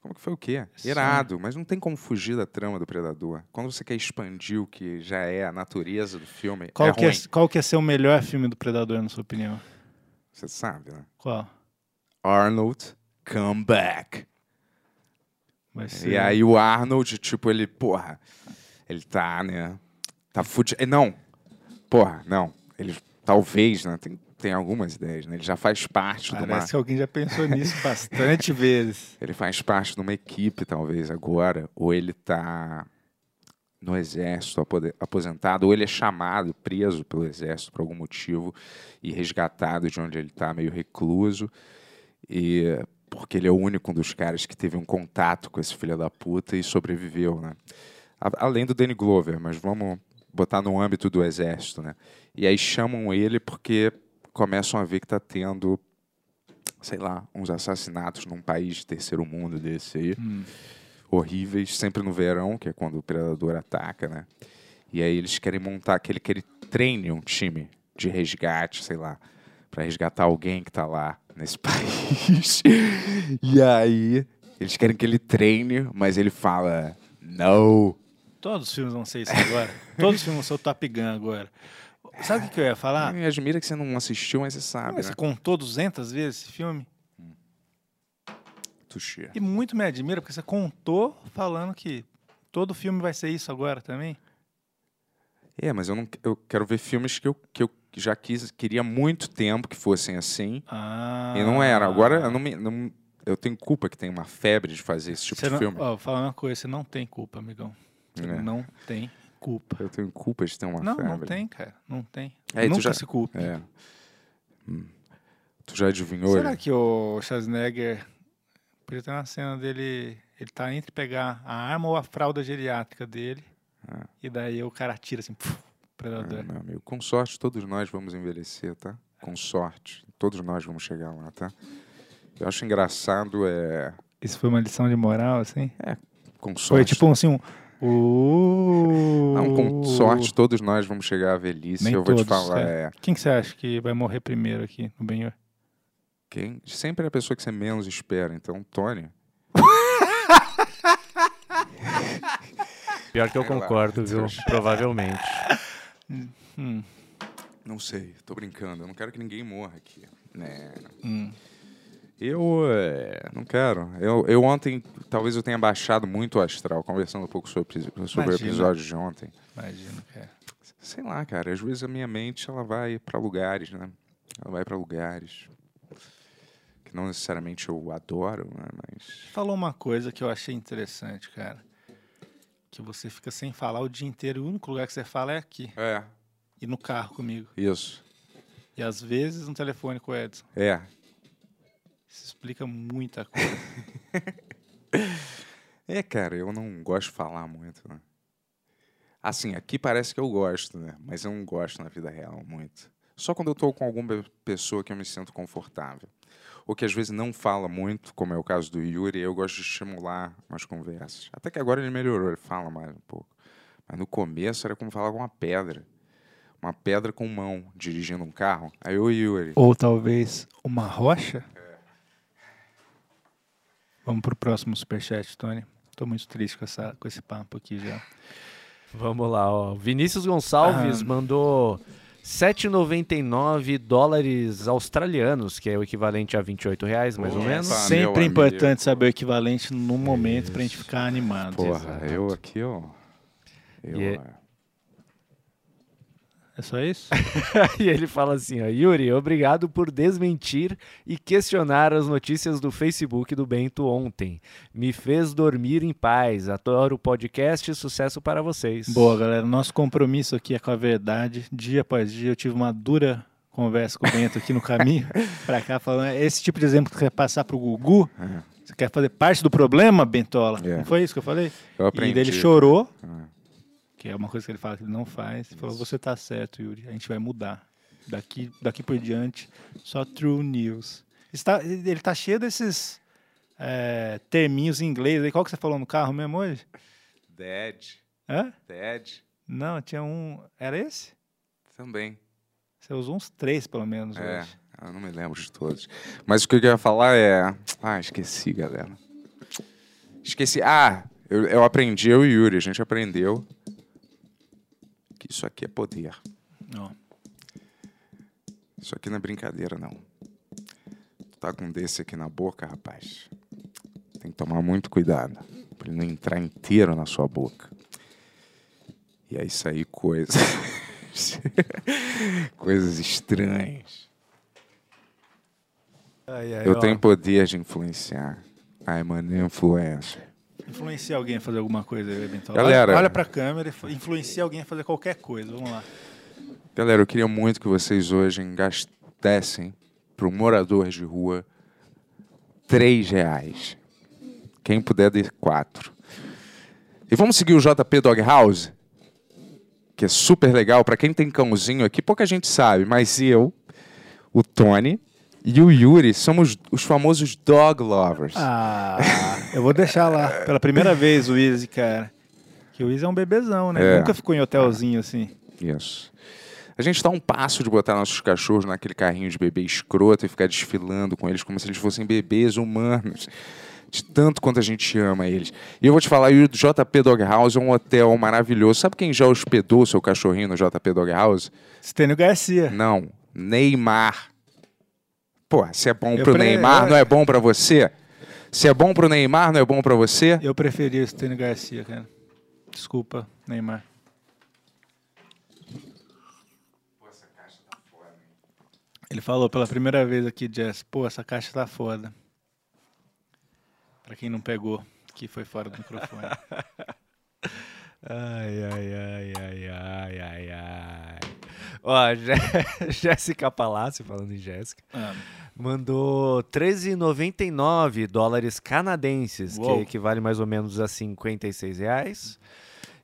Como que foi o quê? Sim. Irado, mas não tem como fugir da trama do Predador. Quando você quer expandir o que já é a natureza do filme, Qual, é que é, ruim. qual que é ser o melhor filme do Predador, na sua opinião? Você sabe, né? Qual? Arnold, come back. Ser... E aí o Arnold, tipo, ele, porra, ele tá, né? Tá fudido. Não, porra, não. Ele talvez, né? Tem tem algumas ideias, né? Ele já faz parte de uma. Parece que alguém já pensou nisso [laughs] bastante vezes. Ele faz parte de uma equipe, talvez, agora, ou ele está no exército aposentado, ou ele é chamado, preso pelo exército por algum motivo e resgatado de onde ele está, meio recluso, e porque ele é o único dos caras que teve um contato com esse filho da puta e sobreviveu, né? Além do Danny Glover, mas vamos botar no âmbito do exército, né? E aí chamam ele porque começam a ver que está tendo sei lá, uns assassinatos num país de terceiro mundo desse aí. Horríveis, sempre no verão, que é quando o predador ataca, né? E aí eles querem montar aquele que ele treine um time de resgate, sei lá, para resgatar alguém que tá lá nesse [laughs] país. e aí eles querem que ele treine, mas ele fala: "Não". Todos os filmes vão ser isso agora. Todos os filmes vão ser o Top Gun agora. Sabe o que que eu ia falar? Me admira que você não assistiu, mas você sabe, Mas né? Você contou 200 vezes esse filme? Tuxê. E muito me admira, porque você contou falando que todo filme vai ser isso agora também. É, mas eu não eu quero ver filmes que eu, que eu já quis, queria há muito tempo que fossem assim. Ah. E não era. Agora eu não me. não- eu tenho culpa que tem uma febre de fazer esse tipo Você de não, filme. ó, vou falar uma coisa, você não tem culpa, amigão. Você É. não tem culpa. Eu tenho culpa de ter uma Não, febre. não tem, cara. Não tem. É, tu Nunca já- se culpe. É. Hum. Tu já adivinhou? Será ele? que o Schwarzenegger podia ter uma cena dele, ele tá entre pegar a arma ou a fralda geriátrica dele, Ah. e daí o cara atira assim, puf, predador. Ah, meu amigo, com sorte todos nós vamos envelhecer, tá? Com sorte. Todos nós vamos chegar lá, tá? Eu acho engraçado, é. Isso foi uma lição de moral, assim? Com sorte. Foi tipo assim, um... Uh, Não, com sorte todos nós vamos chegar à velhice. Nem eu vou te todos, falar, cara. é. Quem que você acha que vai morrer primeiro aqui no Benhur? Quem? Sempre é a pessoa que você menos espera. Então, Tony. Pior que eu concordo, viu? Provavelmente. Hum, Não sei, tô brincando. Eu não quero que ninguém morra aqui. Né? hum. Eu é, não quero. Eu, eu ontem, talvez eu tenha baixado muito o astral, conversando um pouco sobre, sobre o episódio de ontem. Imagino, cara. Sei lá, cara, às vezes a minha mente ela vai pra lugares, né? Ela vai pra lugares que não necessariamente eu adoro, né? Mas Falou uma coisa que eu achei interessante, cara. Que você fica sem falar o dia inteiro. e O único lugar que você fala é aqui. é E no carro comigo. isso. E às vezes no telefone com o Edson. É. Isso explica muita coisa. [laughs] É, cara, eu não gosto de falar muito, né? Assim, aqui parece que eu gosto, né? Mas eu não gosto na vida real muito. Só quando eu tô com alguma pessoa que eu me sinto confortável. Ou que às vezes não fala muito, como é o caso do Yuri, eu gosto de estimular umas conversas. Até que agora ele melhorou, ele fala mais um pouco. Mas no começo era como falar com uma pedra. Uma pedra com mão, dirigindo um carro. Aí o Yuri. Ou talvez uma rocha? Vamos pro próximo superchat, Tony. Tô muito triste com, essa, com esse papo aqui já. Vamos lá, ó. Vinícius Gonçalves Ah. mandou 7,99 dólares australianos, que é o equivalente a 28 reais, mais ou Opa. menos. Sempre é amigo. importante saber o equivalente no momento pra gente ficar animado. Porra, eu aqui, ó. Eu, E é- só isso? [laughs] e ele fala assim, ó, Yuri, obrigado por desmentir e questionar as notícias do Facebook do Bento ontem. Me fez dormir em paz. Adoro o podcast, sucesso para vocês. Boa, galera. Nosso compromisso aqui é com a verdade. Dia após dia eu tive uma dura conversa com o Bento aqui no caminho [laughs] pra cá, falando "É esse tipo de exemplo que você quer passar pro Gugu. É. Você quer fazer parte do problema, Bentola? É. Não foi isso que eu falei? Eu aprendi. E daí ele chorou, É. que é uma coisa que ele fala que ele não faz. Ele falou, você tá certo, Yuri. A gente vai mudar. Daqui, daqui por diante, só true news. Está, ele tá cheio desses é, terminhos em inglês. aí. Qual que você falou no carro mesmo hoje? Dead. Hã? Dead. Não, tinha um... Era esse? Também. Você usou uns três, pelo menos, É, hoje. eu não me lembro de todos. Mas o que eu ia falar é. Ah, esqueci, galera. Esqueci. Ah, eu, eu aprendi, eu e Yuri, a gente aprendeu que isso aqui é poder. Isso aqui não é brincadeira, não. Tu tá com um desse aqui na boca, rapaz. Tem que tomar muito cuidado pra ele não entrar inteiro na sua boca. E aí sair coisas. [laughs] coisas estranhas. Ai, ai, Eu ó. tenho poder de influenciar. I'm an influencer. Influencia alguém a fazer alguma coisa, eventual. Galera. Olha, olha pra câmera e influencia alguém a fazer qualquer coisa. Vamos lá. Galera, eu queria muito que vocês hoje gastassem para um morador de rua três reais. Quem puder dar quatro. E vamos seguir o JP Dog House, que é super legal. Para quem tem cãozinho aqui, pouca gente sabe, mas eu, o Tony e o Yuri somos os famosos dog lovers. Ah, eu vou deixar lá. Pela primeira vez o Easy, cara. Que o Easy é um bebezão, né? É. Nunca ficou em hotelzinho assim. Isso. A gente está um passo de botar nossos cachorros naquele carrinho de bebê escroto e ficar desfilando com eles como se eles fossem bebês humanos. De tanto quanto a gente ama eles. E eu vou te falar, o JP Dog House é um hotel maravilhoso. Sabe quem já hospedou seu cachorrinho no JP Dog House? Stênio Garcia. Não. Neymar. Pô, se é bom Eu pro pre- Neymar, eu- não é bom pra você? Se é bom pro Neymar, não é bom pra você? Eu preferi o Stênio Garcia, cara. Desculpa, Neymar. Ele falou pela primeira vez aqui, Jess, pô, essa caixa tá foda. Pra quem não pegou, que foi fora do microfone. [laughs] Ai, ai, ai, ai, ai, ai, ai. Ó, Jé- [laughs] Jéssica Palácio, falando em Jéssica, Ah, mandou 13,99 dólares canadenses, Uou. que equivale mais ou menos a 56 reais.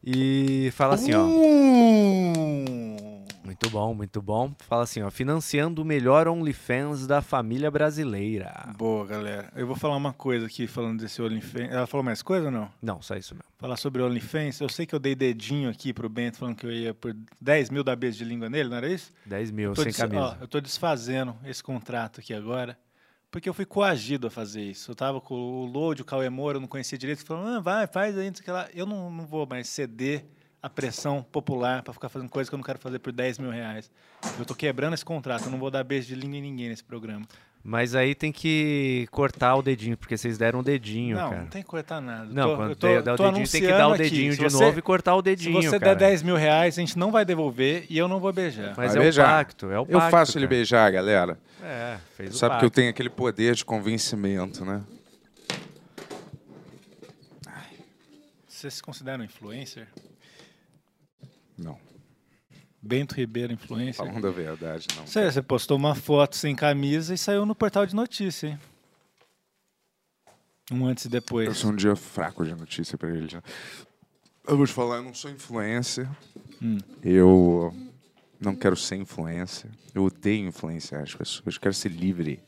E fala assim, ó. Muito bom, muito bom. Fala assim, ó. Financiando o melhor OnlyFans da família brasileira. Boa, galera. Eu vou falar uma coisa aqui, falando desse OnlyFans. Ela falou mais coisa ou não? Não, só isso mesmo. Falar sobre OnlyFans. Eu sei que eu dei dedinho aqui pro Bento, falando que eu ia por 10 mil da beijo de língua nele, não era isso? 10 mil sem des- camisa. ó, eu tô desfazendo esse contrato aqui agora, porque eu fui coagido a fazer isso. Eu tava com o Load, o Cauê Moura, eu não conhecia direito, falando, ah, vai, faz aí, não sei o que lá. Eu não, não vou mais ceder a pressão popular pra ficar fazendo coisa que eu não quero fazer por 10 mil reais. Eu tô quebrando esse contrato, eu não vou dar beijo de língua em ninguém nesse programa. Mas aí tem que cortar o dedinho, porque vocês deram o dedinho, não, der não tem que cortar nada. Não, Tô- quando eu der- der o dedinho, tem que dar o aqui. dedinho Se de você- novo e cortar o Se dedinho, você cara. der 10 mil reais, a gente não vai devolver e eu não vou beijar. Mas Vai é beijar. o pacto, é o Eu pacto, faço ele cara. beijar, galera. É, fez o Sabe pacto. que eu tenho aquele poder de convencimento, né? Você se considera um influencer? Não. Bento Ribeiro, influencer? Falando a verdade, não. Você, você postou uma foto sem camisa e saiu no portal de notícia, hein? Um antes e Eu depois. sou um dia fraco de notícia pra ele. Eu vou te falar, eu não sou influencer. Hum. Eu não quero ser influencer. Eu odeio influenciar as pessoas. Eu quero ser livre.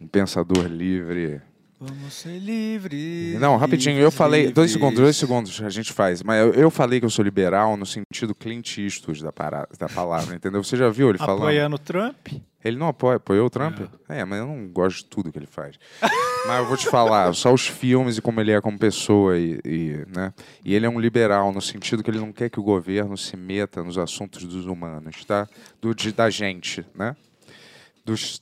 Um pensador livre. Vamos ser livres. Não, rapidinho, eu livres, falei. Dois livres. segundos, dois segundos a gente faz. Mas eu, eu falei que eu sou liberal no sentido Clint Eastwood da, para- da palavra, entendeu? Você já viu ele falando? Apoiando o Trump? Ele não apoia, apoiou o Trump? É. mas eu não gosto de tudo que ele faz. [laughs] mas eu vou te falar, só os filmes e como ele é como pessoa e, e, né? E ele é um liberal no sentido que ele não quer que o governo se meta nos assuntos dos humanos, tá? Do, de- da gente, né? Dos,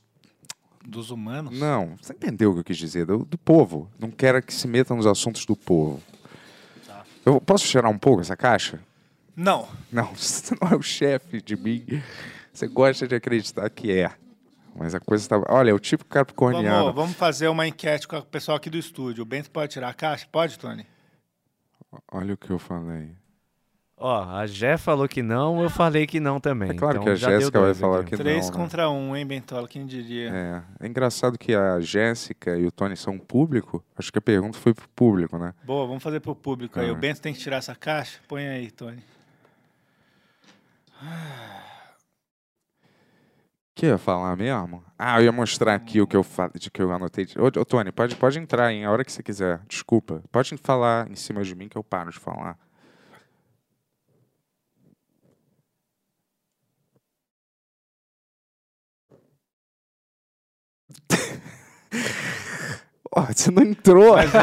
Dos humanos? não, você entendeu o que eu quis dizer? Do, do povo. Não quero que se meta nos assuntos do povo. Eu posso cheirar um pouco essa caixa? Não. Não, [laughs] você não é o chefe de mim. Você gosta de acreditar que é. Mas a coisa tá. Olha, é o tipo capricorniano. Vamos, vamos fazer uma enquete com o pessoal aqui do estúdio. O Bento pode tirar a caixa? Pode, Tony? Olha o que eu falei. Ó, a Jé falou que não, eu falei que não também. É claro então que a já deu Jéssica vai falar aqui. que Três não. né? contra um, hein, Bentola? Quem diria? É. é engraçado que a Jéssica e o Tony são público. Acho que a pergunta foi pro público, né? Boa, vamos fazer pro público aí. Ah. O Bento tem que tirar essa caixa? Põe aí, Tony. O que eu ia falar mesmo? Ah, eu ia mostrar aqui o que eu, fa... de que eu anotei. Ô, ô, Tony, pode, pode entrar, hein? A hora que você quiser. Desculpa. Pode falar em cima de mim que eu paro de falar. Ó, você não entrou. Mas, ó,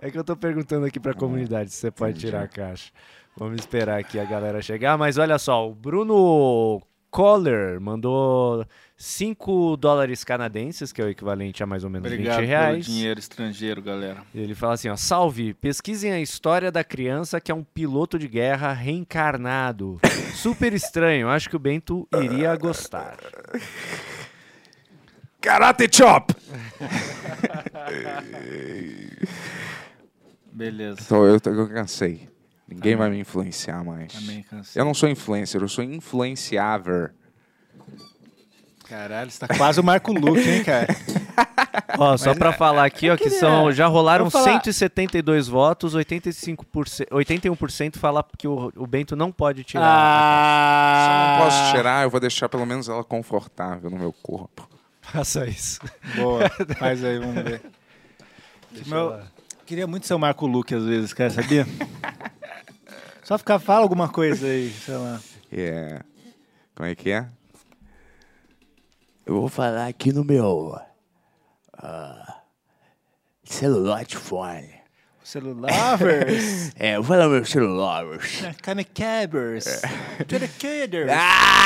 [laughs] é que eu tô perguntando aqui pra comunidade se você pode tirar a caixa. Vamos esperar aqui a galera chegar. Mas olha só, o Bruno Coller mandou 5 dólares canadenses, que é o equivalente a mais ou menos Obrigado 20 pelo reais. dinheiro estrangeiro, galera. Ele fala assim, ó, salve, pesquisem a história da criança que é um piloto de guerra reencarnado. [laughs] Super estranho, acho que o Bento iria gostar. Karate Chop! [laughs] Beleza. Então eu, eu cansei. Ninguém vai me influenciar mais. Cansei. Eu não sou influencer, eu sou influenciável. Caralho, você tá quase o Marco Luque, hein, cara? [laughs] Ó, só pra falar aqui, ó, que queria- são, já rolaram Vou falar. 172 votos, 85%, 81% fala que o, o Bento não pode tirar. Se eu Ah! não posso tirar, eu vou deixar pelo menos ela confortável no meu corpo. Faça isso. Boa, [laughs] faz aí, vamos ver. Meu- Queria muito ser o Marco Luque às vezes, cara, sabia? [laughs] Só ficar, fala alguma coisa aí, sei lá. É. Como é que é? Eu vou falar aqui no meu ah, celular de fone. Celulavers, [laughs] É, eu vou falar no meu celular. canequebers, dedicators. Ah!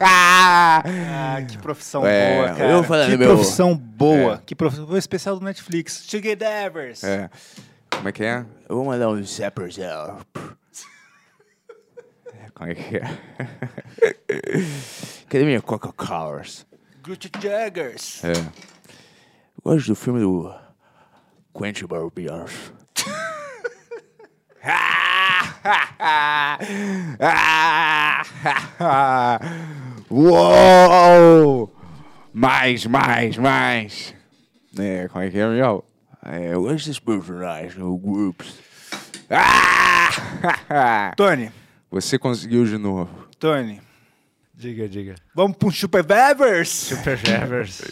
[laughs] Ah, que profissão É, boa, eu cara. vou falar que no meu- profissão boa. É. Que profissão... O especial do Netflix. Togetherers. É. Como é que é? Eu vou mandar um zapperzão. Como é que é? [laughs] Cadê minha Coca-Colas? Gucci Jaggers. É. Eu gosto do filme do Quentin Barbier. [laughs] Uou! Mais, mais, mais. É, como é que é, meu? É, eu gosto desses personagens Groups. Ah! [laughs] Tony, Você conseguiu de novo. Tony, Diga, diga. vamos pro Supervivers? Super Jevers.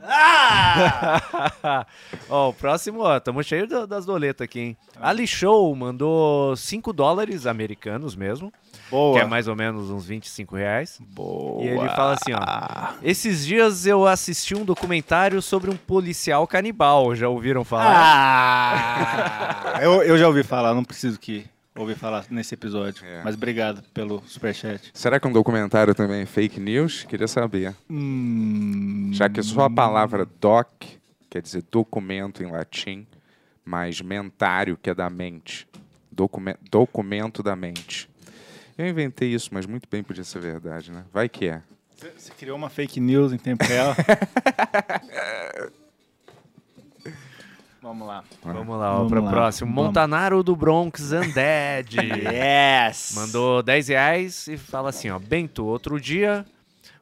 [laughs] [laughs] ó, o próximo, ó, tamo cheio do- das doletas aqui, hein? Ali Show mandou 5 dólares americanos mesmo, Boa. que é mais ou menos uns 25 reais. Boa. E ele fala assim, ó. Esses dias eu assisti um documentário sobre um policial canibal. Já ouviram falar? Ah! [laughs] eu, eu já ouvi falar, não preciso que ouvir falar nesse episódio. É. Mas obrigado pelo superchat. Será que um documentário também é fake news? Queria saber. Hum, Já que só a palavra doc quer dizer documento em latim, mais mentário, que é da mente. Docume- documento da mente. Eu inventei isso, mas muito bem podia ser verdade, né? Vai que é. você criou uma fake news em tempo real. [laughs] Vamos lá. Vamos lá, ó, Vamos pra lá, próximo. vamos. Montanaro do Bronx Undead. [laughs] Yes! Mandou 10 reais e fala assim, ó. Bento, outro dia,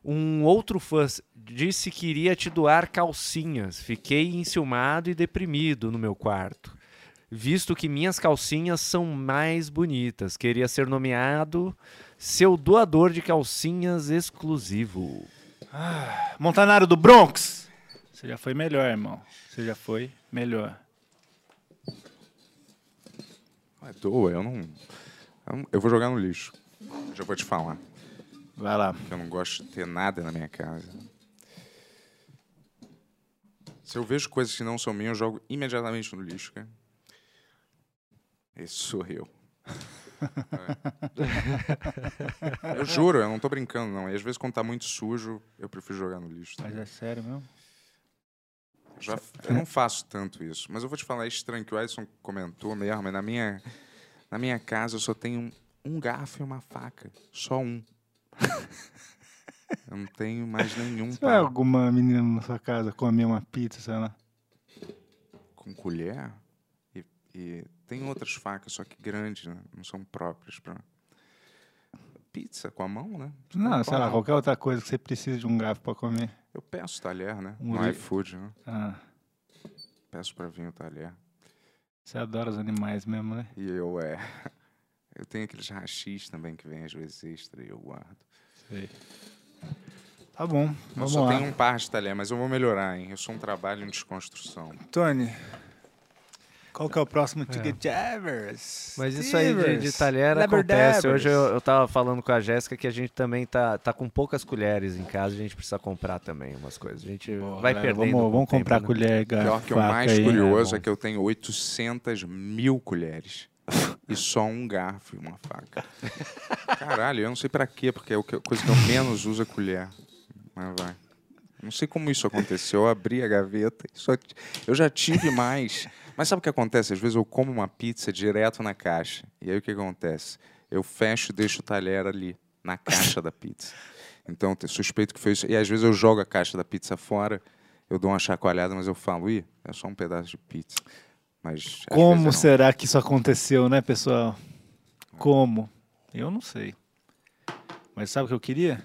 um outro fã disse que iria te doar calcinhas. Fiquei enciumado e deprimido no meu quarto. Visto que minhas calcinhas são mais bonitas. Queria ser nomeado seu doador de calcinhas exclusivo. Montanaro do Bronx! Você já foi melhor, irmão. Você já foi melhor. É doa, eu não. eu vou jogar no lixo. Já vou te falar. Vai lá. que Eu não gosto de ter nada na minha casa. Se eu vejo coisas que não são minhas, eu jogo imediatamente no lixo, cara. Esse sou eu. [laughs] Eu juro, eu não tô brincando, não. E às vezes, quando tá muito sujo, eu prefiro jogar no lixo. tá? Mas é sério mesmo? Já, [laughs] eu não faço tanto isso. Mas eu vou te falar, é estranho que o Edson comentou mesmo, mas na minha, na minha casa eu só tenho um, um garfo e uma faca. Só um. [laughs] eu não tenho mais nenhum Se par. alguma menina na sua casa comer uma pizza, sei lá. com colher. E, e tem outras facas, só que grandes, né? não são próprias para pizza com a mão, né? Você Não, sei lá, qualquer outra coisa que você precisa de um garfo pra comer. Eu peço talher, né? Um no iFood, né? Ah, Peço para vir o talher. você adora os animais mesmo, né? E eu é. [laughs] Eu tenho aqueles rachis também que vem às vezes extra e eu guardo. Sei. Tá bom, Eu vamos só lá. tenho um par de talher, mas eu vou melhorar, hein? Eu sou um trabalho em desconstrução. Tony, qual que é o próximo Ticket Javers? Mas isso aí de, de talher acontece. Hoje eu, eu tava falando com a Jéssica que a gente também tá, tá com poucas colheres em casa, a gente precisa comprar também umas coisas. A gente vai Galera, perdendo. Vamos, vamos o tempo, comprar né? colher, garfo, Pior que o mais aí. curioso bom. é que eu tenho 800 mil colheres. [laughs] e só um garfo e uma faca. Caralho, eu não sei pra quê, porque é a coisa que eu menos uso é colher. Mas vai. Não sei como isso aconteceu. Eu abri a gaveta e só t- eu já tive mais. Mas sabe o que acontece? Às vezes eu como uma pizza direto na caixa. E aí o que acontece? Eu fecho e deixo o talher ali, na caixa da pizza. Então, suspeito que foi isso. E às vezes eu jogo a caixa da pizza fora, eu dou uma chacoalhada, mas eu falo, ih, é só um pedaço de pizza. Mas. Como será que isso aconteceu, né, pessoal? Como? Eu não sei. Mas sabe o que eu queria?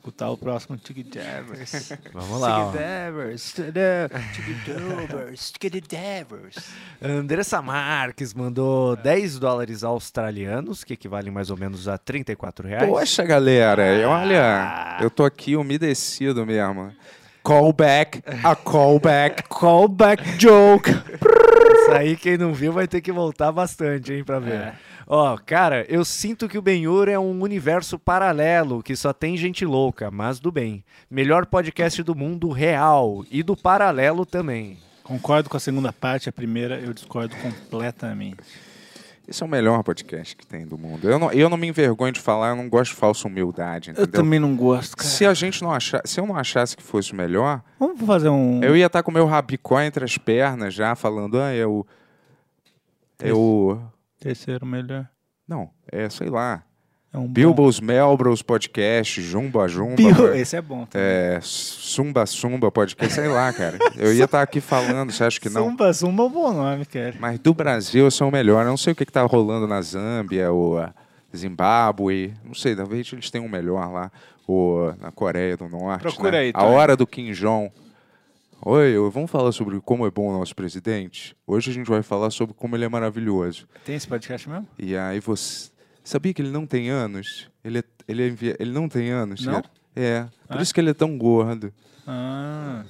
Escutar o próximo Tig Davers. [laughs] Vamos lá. ó. Davers. Tig Davers. Andressa Marques mandou 10 dólares australianos, que equivalem mais ou menos a 34 reais. Poxa, galera, olha, eu tô aqui umedecido mesmo. Callback, a callback. [laughs] Callback joke. Isso aí, quem não viu, vai ter que voltar bastante, hein, pra ver. É. Ó, cara, eu sinto que o Ben-Hur é um universo paralelo que só tem gente louca, mas do bem. Melhor podcast do mundo real e do paralelo também. Concordo com a segunda parte, a primeira eu discordo completamente. Esse é o melhor podcast que tem do mundo. Eu não, eu não me envergonho de falar, eu não gosto de falsa humildade, Eu entendeu? também não gosto, cara. Se a gente não achar, se eu não achasse que fosse o melhor, Vamos fazer um. eu ia estar com o meu rabicó entre as pernas já, falando, ah, é o. É o. Terceiro melhor. Não, é, sei lá. É um bom- Bilbo's Melbros Podcast, Jumba Jumba. Bil- Esse é bom. também. É, Sumba Sumba Podcast, sei lá, cara. Eu ia estar aqui falando, você acha que não? Zumba, Zumba é um bom nome, cara. Mas do Brasil eu sou o melhor. Eu não sei o que, que tá rolando na Zâmbia ou a Zimbábue. Não sei, talvez eles tenham um melhor lá. Ou na Coreia do Norte. Procura né? aí, A Tony. hora do Kim Jong. Oi, vamos falar sobre como é bom o nosso presidente? Hoje a gente vai falar sobre como ele é maravilhoso. Tem esse podcast mesmo? E aí você. Sabia que ele não tem anos? Ele, é- ele, é envia- ele não tem anos, Não? cara. É. Por Ah. isso que ele é tão gordo. Ah.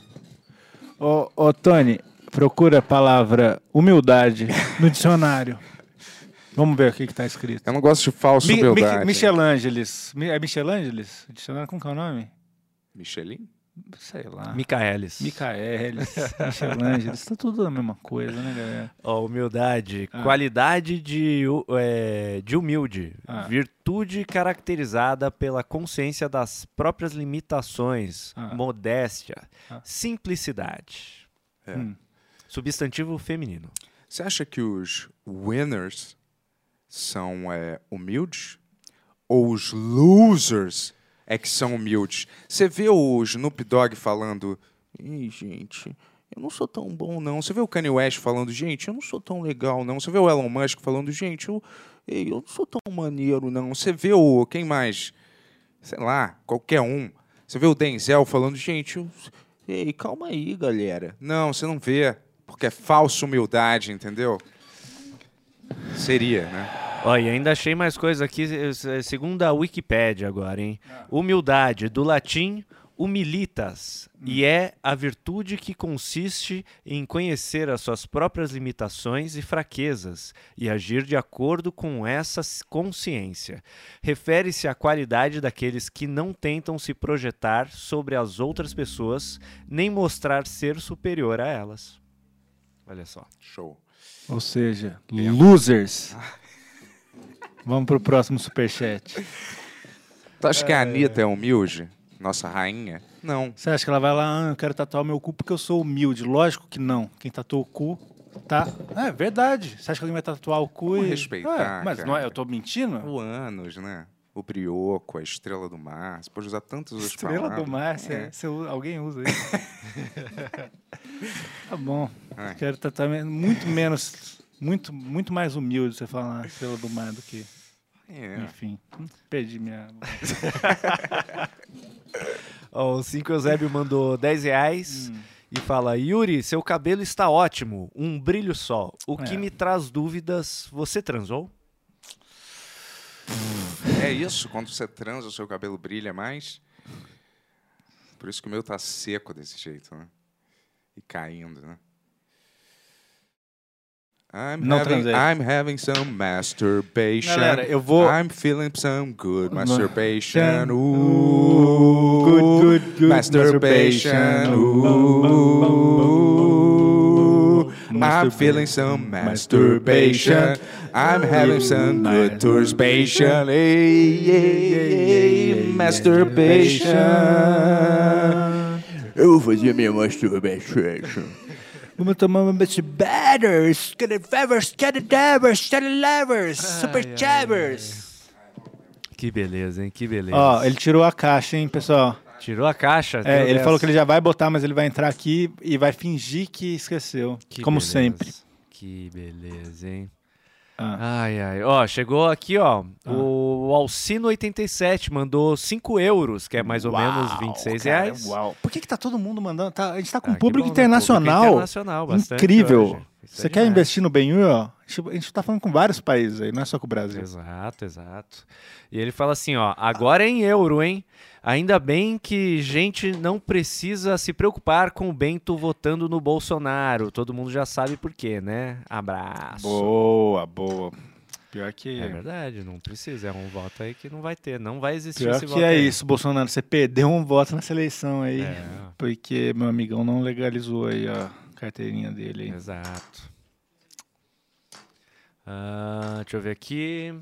Ô, ô, Tony, procura a palavra humildade no dicionário. [laughs] Vamos ver o que, que tá escrito. Eu não gosto de falsa Mi, Mi, humildade. Michelangelis. Mi- É Michelangelis? O dicionário, como que é o nome? Michelin? Sei lá. Micaelis. Micaelis, [laughs] Michelangelis, tá tudo a mesma coisa, né, galera? Ó, humildade. Ah. Qualidade de, é, de humilde. Ah. Virtude caracterizada pela consciência das próprias limitações. Ah. Modéstia. Ah. Simplicidade. É. Hum. Substantivo feminino. Você acha que os winners são é, humildes? Ou os losers é que são humildes? Você vê o Snoop Dogg falando, Ih, gente, eu não sou tão bom não. Você vê o Kanye West falando, gente, eu não sou tão legal não. Você vê o Elon Musk falando, gente, eu, eu não sou tão maneiro não. Você vê o, quem mais? Sei lá, qualquer um. Você vê o Denzel falando, gente, eu, ei, calma aí, galera. Não, você não vê, porque é falsa humildade, entendeu? Seria, né? Ó, e ainda achei mais coisa aqui, eh, segundo a Wikipédia agora, hein? Humildade, do latim humilitas, e é a virtude que consiste em conhecer as suas próprias limitações e fraquezas e agir de acordo com essa consciência. Refere-se à qualidade daqueles que não tentam se projetar sobre as outras pessoas, nem mostrar ser superior a elas. Olha só. Show. Ou seja, losers. [laughs] Vamos pro próximo superchat. Tu acha que a Anitta é humilde? Nossa rainha? Não. Você acha que ela vai lá, ah, eu quero tatuar meu cu porque eu sou humilde? Lógico que não. Quem tatuou o cu tá. É verdade. Você acha que alguém vai tatuar o cu Vamos e. respeitar, Ué, mas cara. não é, eu tô mentindo? O Anos, né? O Brioco, a Estrela do Mar. Você pode usar tantas outras Estrela palavras. do mar, É. usa- alguém usa isso. [laughs] tá bom. Ai. Quero tatuar men- muito menos. Muito, muito mais humilde você falar estrela do mar do que. É. Enfim. Perdi minha. [laughs] Ó, o 5 Eusébio mandou 10 reais e fala: Yuri, seu cabelo está ótimo, um brilho só. O que É. me traz dúvidas, você transou? É isso, quando você transa, o seu cabelo brilha mais. Por isso que o meu tá seco desse jeito, né? E caindo, né? I'm Não having, transei. I'm having some masturbation. Galera, eu vou- I'm feeling some good masturbation. Ooh. good, good Masturbation. masturbation. Ooh. I'm feeling some masturbation. I'm having some good masturbation. Hey, hey, hey, masturbation. Eu vou fazer minha masturbation. Vamos tomar uma bitch batters, get it fevers, get it davers, get it levers, super chavers. Que beleza, hein? Que beleza. Ó, ele tirou a caixa, hein, pessoal. Tirou a caixa? É, ele dessa. falou que ele já vai botar, mas ele vai entrar aqui e vai fingir que esqueceu. Que como beleza. sempre. Que beleza, hein? Ah. Ai, ai. Ó, chegou aqui, ó. O Alcino87 mandou 5 euros, que é mais ou menos 26 cara, reais. Uau. Por que, que tá todo mundo mandando? Tá- a gente tá com Ah, um público bom, né? internacional. Público internacional, bastante Incrível. hoje. Você é quer demais. investir no Benhur, ó? A gente- A gente tá falando com vários países aí, não é só com o Brasil. Exato, exato. E ele fala assim, ó, agora é em euro, hein? Ainda bem que gente não precisa se preocupar com o Bento votando no Bolsonaro. Todo mundo já sabe por quê, né? Abraço. Boa, boa. Pior que. É verdade, não precisa. É um voto aí que não vai ter. Não vai existir Pior esse que voto é aí. isso, Bolsonaro. Você perdeu um voto nessa eleição aí. É, Porque meu amigão não legalizou aí a carteirinha dele. aí. exato. Ah, deixa eu ver aqui.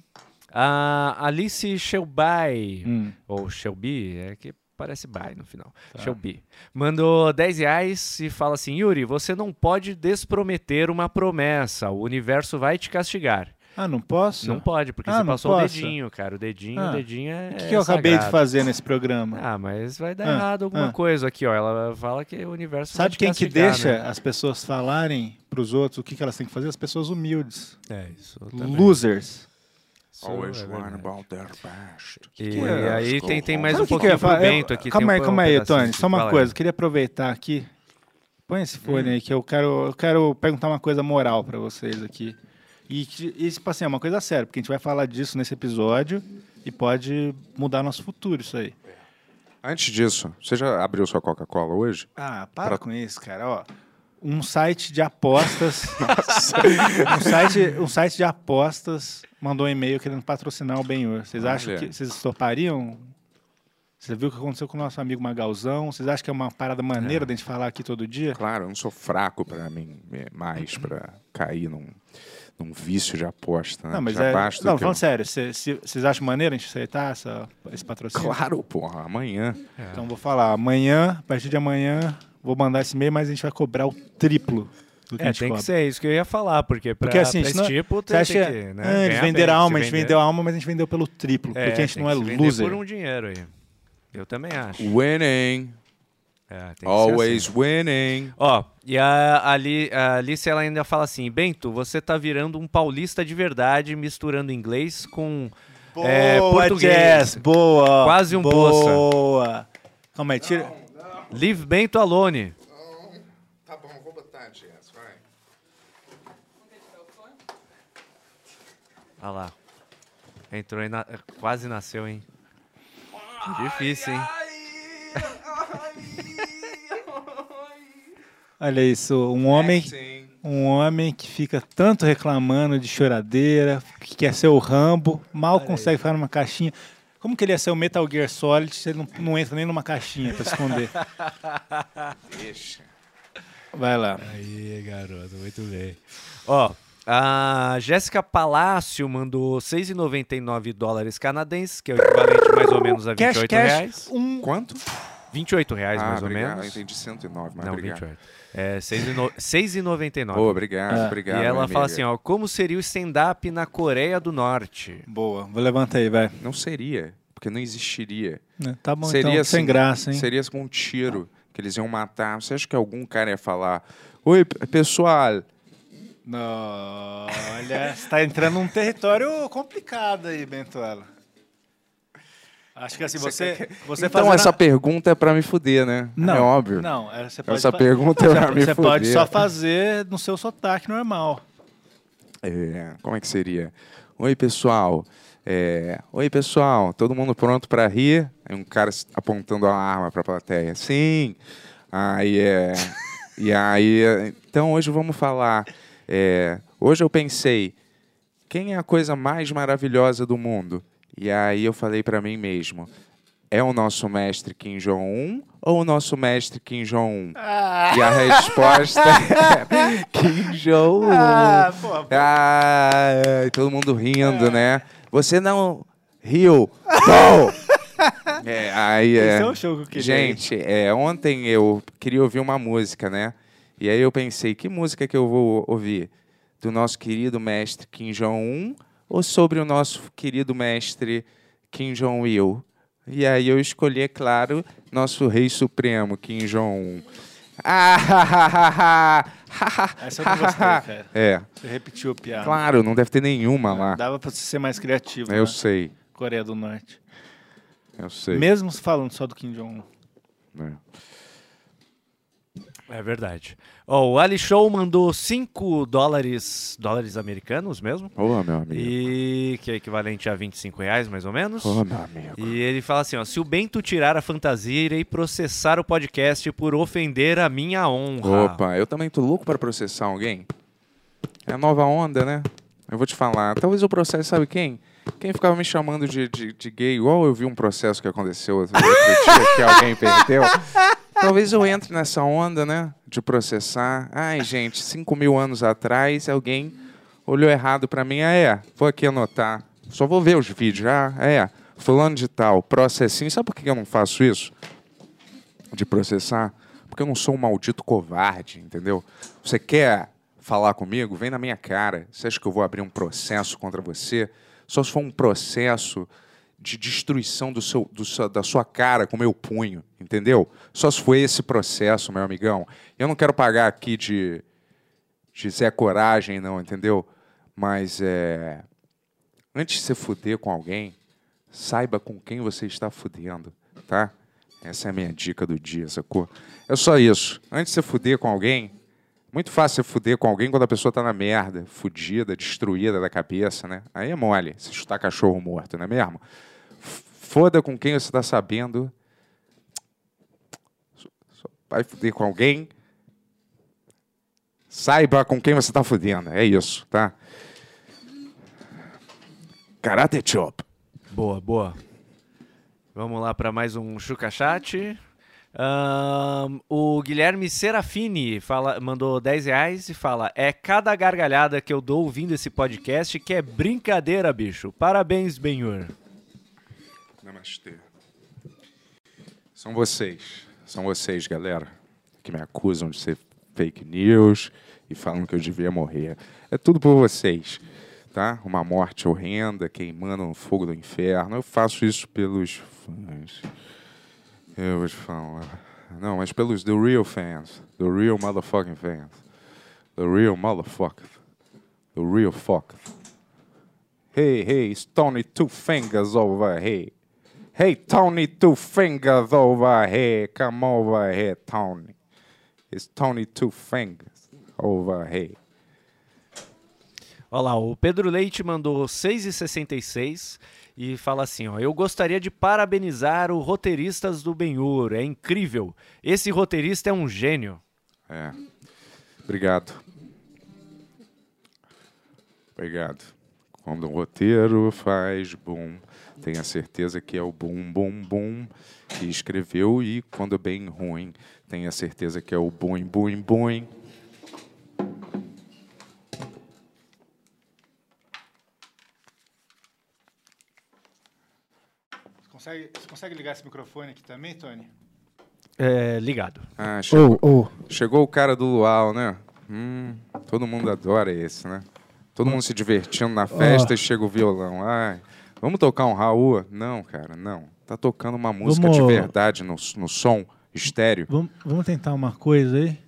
A Alice Shelby, Hum. ou Shelby, é que parece by no final. Tá. Shelby. Mandou 10 reais e fala assim: Yuri, você não pode desprometer uma promessa. O universo vai te castigar. Ah, não posso? Não pode, porque Ah, você passou o posso? dedinho, cara. O dedinho, Ah, o dedinho é. O que, que eu acabei de sagrado. fazer nesse programa? Ah, mas vai dar Ah, errado alguma ah. coisa aqui, ó. Ela fala que o universo Sabe quem que deixa né? as pessoas falarem pros outros o que, que elas têm que fazer? As pessoas humildes. É isso. também. Losers. Isso Always é one verdade. about their past. E que é? aí tem, tem mais Sabe um o que que eu pouquinho ia pro? Bento aqui. Calma aí, um calma aí, Tony. Só uma aí. coisa. Queria aproveitar aqui. Põe esse fone aí que eu quero, eu quero perguntar uma coisa moral pra vocês aqui. E, e, tipo assim, é uma coisa séria, porque a gente vai falar disso nesse episódio e pode mudar nosso futuro isso aí. Antes disso, você já abriu sua Coca-Cola hoje? Ah, para Pra- com isso, cara. Ó, um site de apostas. [laughs] um, site, um site de apostas mandou um e-mail querendo patrocinar o Benhur. Vocês acham que vocês topariam? Você viu o que aconteceu com o nosso amigo Magalzão? Vocês acham que é uma parada maneira da gente falar aqui todo dia? Claro, eu não sou fraco pra mim é, mais pra cair num, num vício de aposta. Né? Não, mas Já é. basta Não, que falando eu- sério, vocês acham maneiro a gente aceitar essa, esse patrocínio? Claro, porra, amanhã. Então vou falar, amanhã, a partir de amanhã, vou mandar esse e-mail, mas a gente vai cobrar o triplo do que a É, gente tem que cobra. ser isso que eu ia falar, porque pra, Porque assim, pra senão- esse tipo tem, acha tem que que, né, ah, eles venderam bem, alma, a gente vender- vendeu alma, mas a gente vendeu pelo triplo, É, porque a gente não é que loser. por um dinheiro aí. Eu também acho. Winning. É, tem que ser Always assim. winning. Ó, e a, Ali, a Alice ela ainda fala assim: Bento, você tá virando um paulista de verdade, misturando inglês com é, português. Jazz, boa. Quase um boa. Calma aí, tira. Leave Bento alone. Tá bom, vou botar Jess, vai. Olha lá. Entrou e na- quase nasceu, hein? Difícil, hein? Olha isso, um homem, um homem que fica tanto reclamando de choradeira, que quer ser o Rambo, mal consegue ficar numa caixinha. Como que ele ia ser o Metal Gear Solid se ele não, não entra nem numa caixinha pra esconder? [laughs] Deixa. Vai lá. Aí, garoto, muito bem. Ó, a Jéssica Palácio mandou 6,99 dólares canadenses, que é o equivalente mais ou menos a 28 reais. um... Quanto? 28 reais, ah, mais ou obrigado. menos. Eu entendi 109, mas Não, obrigado. 28. É 6,no- 6,99. Pô, obrigado, Ah. obrigado. e ela fala amiga. assim, ó, como seria o stand-up na Coreia do Norte? Boa, vou levantar aí, vai. Não seria, porque não existiria. Tá bom, seria então, assim, sem graça, hein? Seria com um tiro que eles iam matar. Você acha que algum cara ia falar: Oi, pessoal, Não, olha, você tá entrando num território complicado aí, Bentoela. Acho que assim, você, você então fazendo essa a- pergunta é pra me fuder, né? Não, é óbvio. Não, é, você pode Essa fa- pergunta é [laughs] pra me Você pode fuder. só fazer no seu sotaque normal. É, como é que seria? Oi, pessoal. É, Oi, pessoal. Todo mundo pronto pra rir? Aí um cara apontando a arma pra plateia. Sim. Aí é. e aí. Então hoje vamos falar. É, hoje eu pensei. Quem é a coisa mais maravilhosa do mundo? E aí eu falei pra mim mesmo. é o nosso mestre Kim Jong-un ou o nosso mestre Kim Jong-un? E a resposta é [laughs] Kim Jong-un. Ah, Ah, todo mundo rindo, né? Você não riu. [laughs] É, aí esse é. é o show que eu queria. Gente, é, ontem eu queria ouvir uma música, né? E aí eu pensei, que música que eu vou ouvir? Do nosso querido mestre Kim Jong-un ou sobre o nosso querido mestre Kim Jong-il? E aí eu escolhi, é claro, nosso rei supremo, Kim Jong-un. Ah, Essa eu não gostei, [laughs] cara. É, Você repetiu a piada. claro, não deve ter nenhuma lá. Dava pra você ser mais criativo. Eu né? sei, Coreia do Norte. eu sei. Mesmo falando só do Kim Jong-un. É. É verdade. Ó, o Ali Show mandou 5 dólares, dólares americanos mesmo, Ô, meu amigo. e que é equivalente a 25 reais, mais ou menos. Ô, meu amigo. E ele fala assim, ó, se o Bento tirar a fantasia, irei processar o podcast por ofender a minha honra. Opa, eu também tô louco para processar alguém. É a nova onda, né? Eu vou te falar. Talvez eu processe, sabe quem? Quem ficava me chamando de, de, de gay, igual eu vi um processo que aconteceu outro dia que alguém perdeu. Talvez eu entre nessa onda, né? De processar. Ai, gente, 5 mil anos atrás, alguém olhou errado pra mim. Ah, é, vou aqui anotar. Só vou ver os vídeos. Ah, é, fulano de tal, processinho. Sabe por que eu não faço isso? de processar, porque eu não sou um maldito covarde, entendeu? Você quer falar comigo? Vem na minha cara. Você acha que eu vou abrir um processo contra você? Só se for um processo de destruição do seu, do da sua cara com meu punho, entendeu? Só se for esse processo, meu amigão. Eu não quero pagar aqui de, de Zé Coragem, não, entendeu? Mas é. Antes de você fuder com alguém, saiba com quem você está fudendo, tá? Essa é a minha dica do dia, sacou? É só isso. Antes de você fuder com alguém, muito fácil você fuder com alguém quando a pessoa tá na merda, fudida, destruída da cabeça, né? Aí é mole, se chutar cachorro morto, não é mesmo? Foda com quem você tá sabendo. Vai fuder com alguém. Saiba com quem você tá fudendo. É isso, tá? Karate Chop. Boa, boa. Vamos lá para mais um Chuca Chat. Ahn, o Guilherme Serafini fala, mandou 10 reais e fala: É cada gargalhada que eu dou ouvindo esse podcast que é brincadeira, bicho. Parabéns, Benhur. Namastê. São vocês, são vocês, galera, que me acusam de ser fake news e falam que eu devia morrer. É tudo por vocês, tá? Uma morte horrenda, queimando no fogo do inferno. Eu faço isso pelos fãs. Eu vou te falar. Não, mas pelos the real fans. The real motherfucking fans. The real motherfuckers. The real fuckers. Hey, hey, it's Tony Two Fingers over here. Hey, Tony Two Fingers over here. Come over here, Tony. It's Tony Two Fingers over here. Olha lá, o Pedro Leite mandou 6,66 e fala assim: ó, Eu gostaria de parabenizar o roteiristas do Benhur. É incrível. Esse roteirista é um gênio. É. Obrigado. Obrigado. Quando o roteiro faz boom, tenha certeza que é o boom, boom, boom que escreveu e quando é bem ruim, tenha certeza que é o boom, boom, boom. Você consegue, você consegue ligar esse microfone aqui também, Tony? É, ligado. Ah, chegou, Ô, ô, chegou o cara do Luau, né? Hum, todo mundo adora esse, né? Todo mundo se divertindo na festa e chega o violão. Ai, vamos tocar um Raul? Não, cara, não. Tá tocando uma música de Vamos- verdade no, no som estéreo. vamos, vamos tentar uma coisa aí?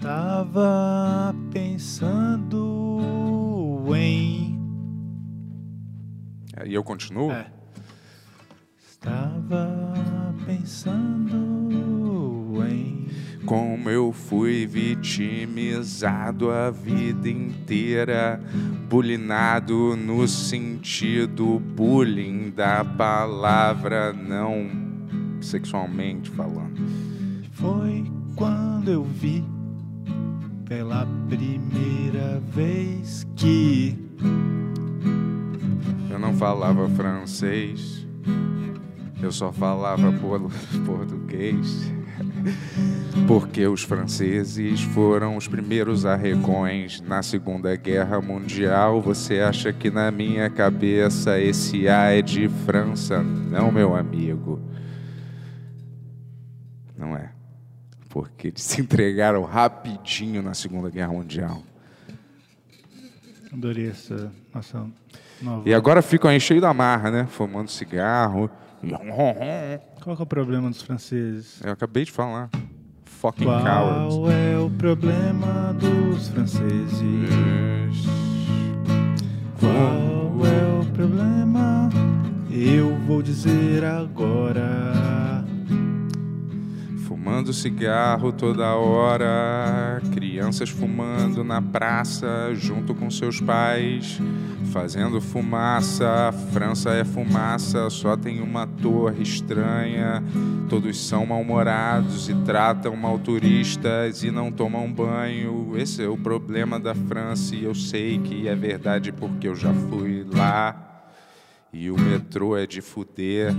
Estava pensando em. E eu continuo? É. Estava pensando em. Como eu fui vitimizado a vida inteira, bulinado no sentido bullying da palavra, não sexualmente falando. Foi quando eu vi pela primeira vez que Eu não falava francês, eu só falava por- [laughs] português. Porque os franceses foram os primeiros arrecões na Segunda Guerra Mundial. Você acha que na minha cabeça esse A é de França? Não, meu amigo. Não é. Porque eles se entregaram rapidinho na Segunda Guerra Mundial. Adorei essa nossa nova. E agora ficam aí cheio da marra, né? Fumando cigarro. Qual que é o problema dos franceses? Eu acabei de falar. Fucking cowards. Qual é o problema dos franceses? Qual é o problema? Eu vou dizer agora. Fumando cigarro toda hora, crianças fumando na praça junto com seus pais, fazendo fumaça. França é fumaça, só tem uma torre estranha. Todos são mal-humorados e tratam mal turistas e não tomam banho. Esse é o problema da França e eu sei que é verdade porque eu já fui lá. E o metrô é de fuder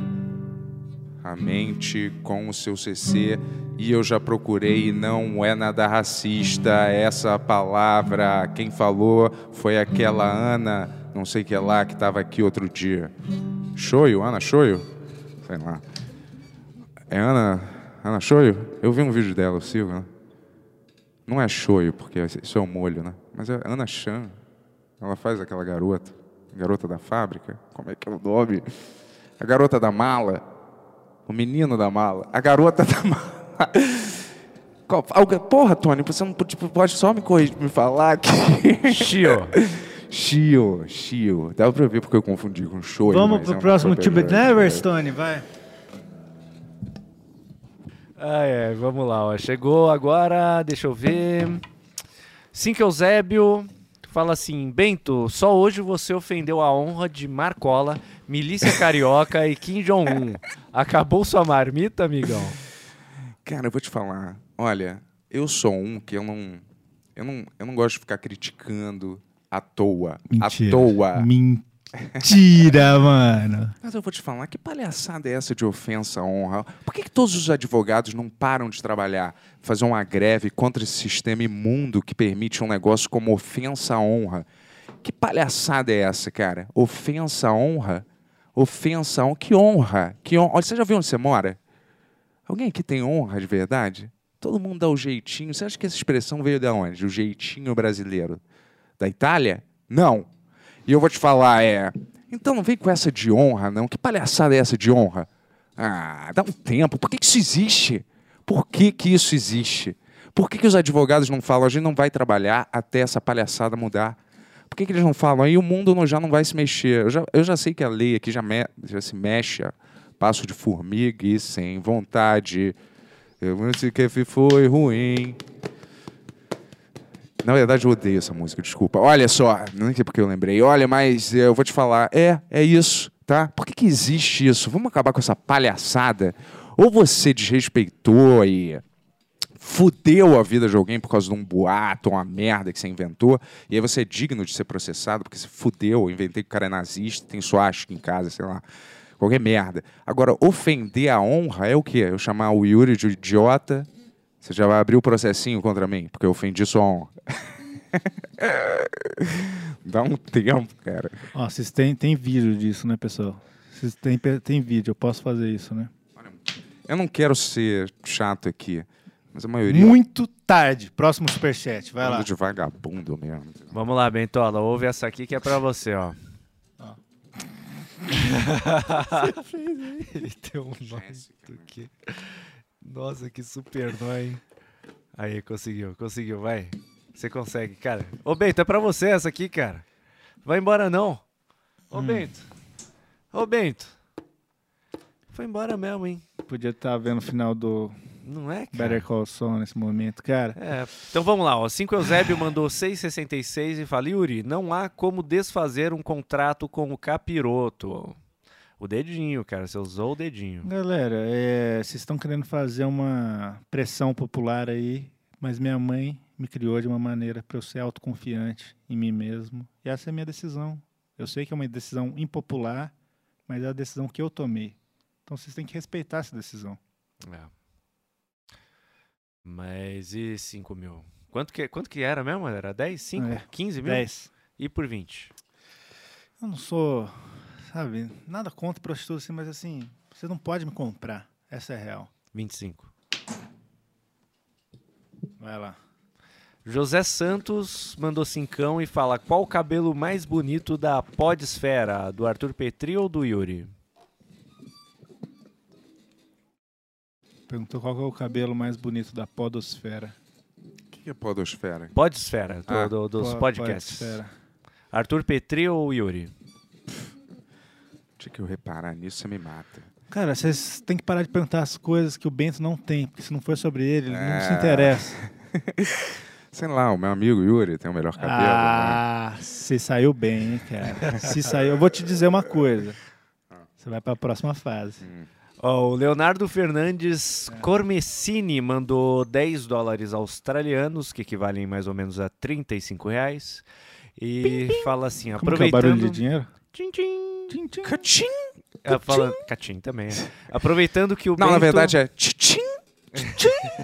a mente com o seu CC e eu já procurei não é nada racista essa palavra. Quem falou foi aquela Ana, não sei que é lá, que estava aqui outro dia. Shoyo, Ana Shoyo? Sei lá. É Ana, Ana Shoyo? Eu vi um vídeo dela, eu sigo, né? Não é Shoyo, porque isso é o molho, né? Mas é Ana Chan. Ela faz aquela garota. Garota da fábrica. Como é que é o nome? A garota da mala. O menino da mala. A garota da mala. Porra, Tony, você não tipo, pode só me corrigir, me falar que. Chio. Shio, Shio. Dá pra ver porque eu confundi com Shoyo. Vamos mas pro é um próximo super- Tube Never, Stone, vai. Ah, é, vamos lá, ó. Chegou agora, deixa eu ver. Cinco Eusébio fala assim: Bento, só hoje você ofendeu a honra de Marcola, Milícia Carioca e Kim Jong-un. Acabou sua marmita, amigão? Cara, eu vou te falar. Olha, eu sou um que eu não. Eu não, eu não gosto de ficar criticando à toa. Mentira. À toa. Mentira, [laughs] mano. Mas eu vou te falar, que palhaçada é essa de ofensa à honra? Por que, que todos os advogados não param de trabalhar, fazer uma greve contra esse sistema imundo que permite um negócio como ofensa à honra? Que palhaçada é essa, cara? Ofensa à honra? Ofensa à honra? Que honra? Que honra? Olha, você já viu onde você mora? Alguém aqui tem honra de verdade? Todo mundo dá o jeitinho. Você acha que essa expressão veio de onde? O jeitinho brasileiro? Da Itália? Não. E eu vou te falar, é. Então não vem com essa de honra, não. Que palhaçada é essa de honra? Ah, dá um tempo. Por que, isso existe? Por que, que isso existe? Por que, que os advogados não falam, a gente não vai trabalhar até essa palhaçada mudar? Por que, que eles não falam? Aí o mundo não- já não vai se mexer. Eu já, eu já sei que a lei aqui já, me- já se mexe passo de formiga e sem vontade. Eu não sei que foi ruim. Na verdade, eu odeio essa música, desculpa. Olha só, não sei porque eu lembrei. Olha, mas eh, eu vou te falar. É, é isso, tá? Por que, que existe isso? Vamos acabar com essa palhaçada? Ou você desrespeitou e fudeu a vida de alguém por causa de um boato, uma merda que você inventou, e aí você é digno de ser processado porque você fudeu, eu inventei que o cara é nazista, tem suástica em casa, sei lá. Qualquer merda. Agora, ofender a honra é o quê? Eu chamar o Yuri de idiota, você já vai abrir o processinho contra mim, porque eu ofendi sua honra. [laughs] Dá um tempo, cara. Ó, vocês têm, tem vídeo disso, né, pessoal? Vocês têm, tem vídeo, eu posso fazer isso, né? Eu não quero ser chato aqui, mas a maioria Muito tarde. Próximo superchat, vai é lá. bando de vagabundo mesmo. Vamos lá, Bentola, ouve essa aqui que é pra você, ó. [laughs] Ele tem um nó do que... Nossa, que super nó, hein? Aí, conseguiu, conseguiu, vai. Você consegue, cara. Ô, Bento, é pra você essa aqui, cara. Vai embora não. Ô, Bento. Ô, Bento. Foi embora mesmo, hein? Podia estar vendo o final do Não é, cara? Better Call Saul nesse momento, cara. É, então vamos lá, ó. 5 Eusébio mandou 6,66 e fala: Yuri, não há como desfazer um contrato com o capiroto. O dedinho, cara, você usou o dedinho. Galera, é, vocês estão querendo fazer uma pressão popular aí, mas minha mãe me criou de uma maneira para eu ser autoconfiante em mim mesmo. E essa é a minha decisão. Eu sei que é uma decisão impopular, mas é a decisão que eu tomei. Então vocês têm que respeitar essa decisão. É. Mas e 5 mil? Quanto que, quanto que era mesmo? Era 10? 5? É, 15 mil? 10. E por 20? Eu não sou, sabe, nada contra prostituta assim, mas assim, você não pode me comprar. Essa é real. 25. Vai lá. José Santos mandou cincão e fala qual o cabelo mais bonito da podesfera, do Arthur Petri ou do Yuri? Perguntou qual é o cabelo mais bonito da podosfera. O que é podosfera? Podesfera, do- Ah, do- dos Po- podcasts. podosfera. Arthur Petri ou Yuri? Tinha que eu reparar nisso, você me mata. Cara, vocês têm que parar de perguntar as coisas que o Bento não tem, porque se não for sobre ele, ele não se É. interessa. [laughs] Sei lá, o meu amigo Yuri tem o melhor cabelo. né? ah, se saiu bem, hein, cara. Se saiu, eu vou te dizer uma coisa. Você vai para a próxima fase. Ó, o Leonardo Fernandes Cormessini mandou 10 dólares australianos, que equivalem mais ou menos a 35 reais. E fala assim, Como que é o barulho de aproveitando... dinheiro? Tchim, tchim. Tchim, tchim. Cachim! É, falando... Catim também. é. Aproveitando que o Não, Bento... na verdade é tchim.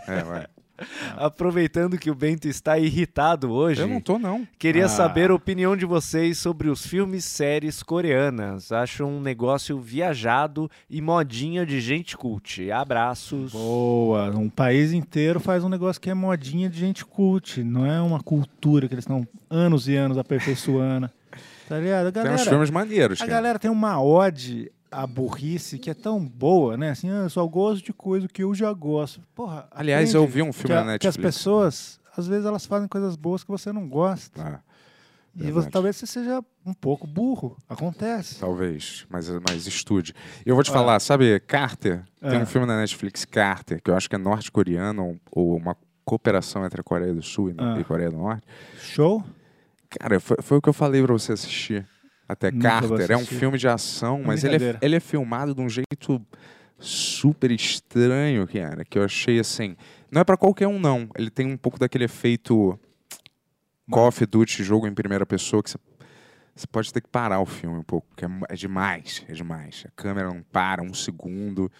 É, vai. [laughs] Aproveitando que o Bento está irritado hoje, Eu não tô, não. queria Ah. saber a opinião de vocês sobre os filmes e séries coreanas. Acho um negócio viajado e modinha de gente cult. Abraços. Boa. Um país inteiro faz um negócio que é modinha de gente cult. Não é uma cultura que eles estão anos e anos aperfeiçoando. [laughs] Tá ligado? A Tem uns galera, filmes maneiros, a cara. galera tem uma ode à burrice que é tão boa, né? Assim, ah, eu só gosto de coisa que eu já gosto. Porra, Aliás, eu vi um filme que, a- na que as Netflix. pessoas, às vezes, elas fazem coisas boas que você não gosta. Ah, e você, talvez você seja um pouco burro. Acontece. talvez, mas, mas estude. Eu vou te falar, sabe, Carter? Tem Ah. um filme na Netflix, Carter, que eu acho que é norte-coreano ou, ou uma cooperação entre a Coreia do Sul e, Ah. e Coreia do Norte. Show? Cara, foi, foi o que eu falei pra você assistir. Até Nunca Carter. É um filme de ação, mas ele é, ele é filmado de um jeito super estranho, cara. Que eu achei assim. Não é pra qualquer um, não. Ele tem um pouco daquele efeito Call of Duty, jogo em primeira pessoa, que você. Pode ter que parar o filme um pouco, porque é, é demais, é demais. A câmera não para um segundo.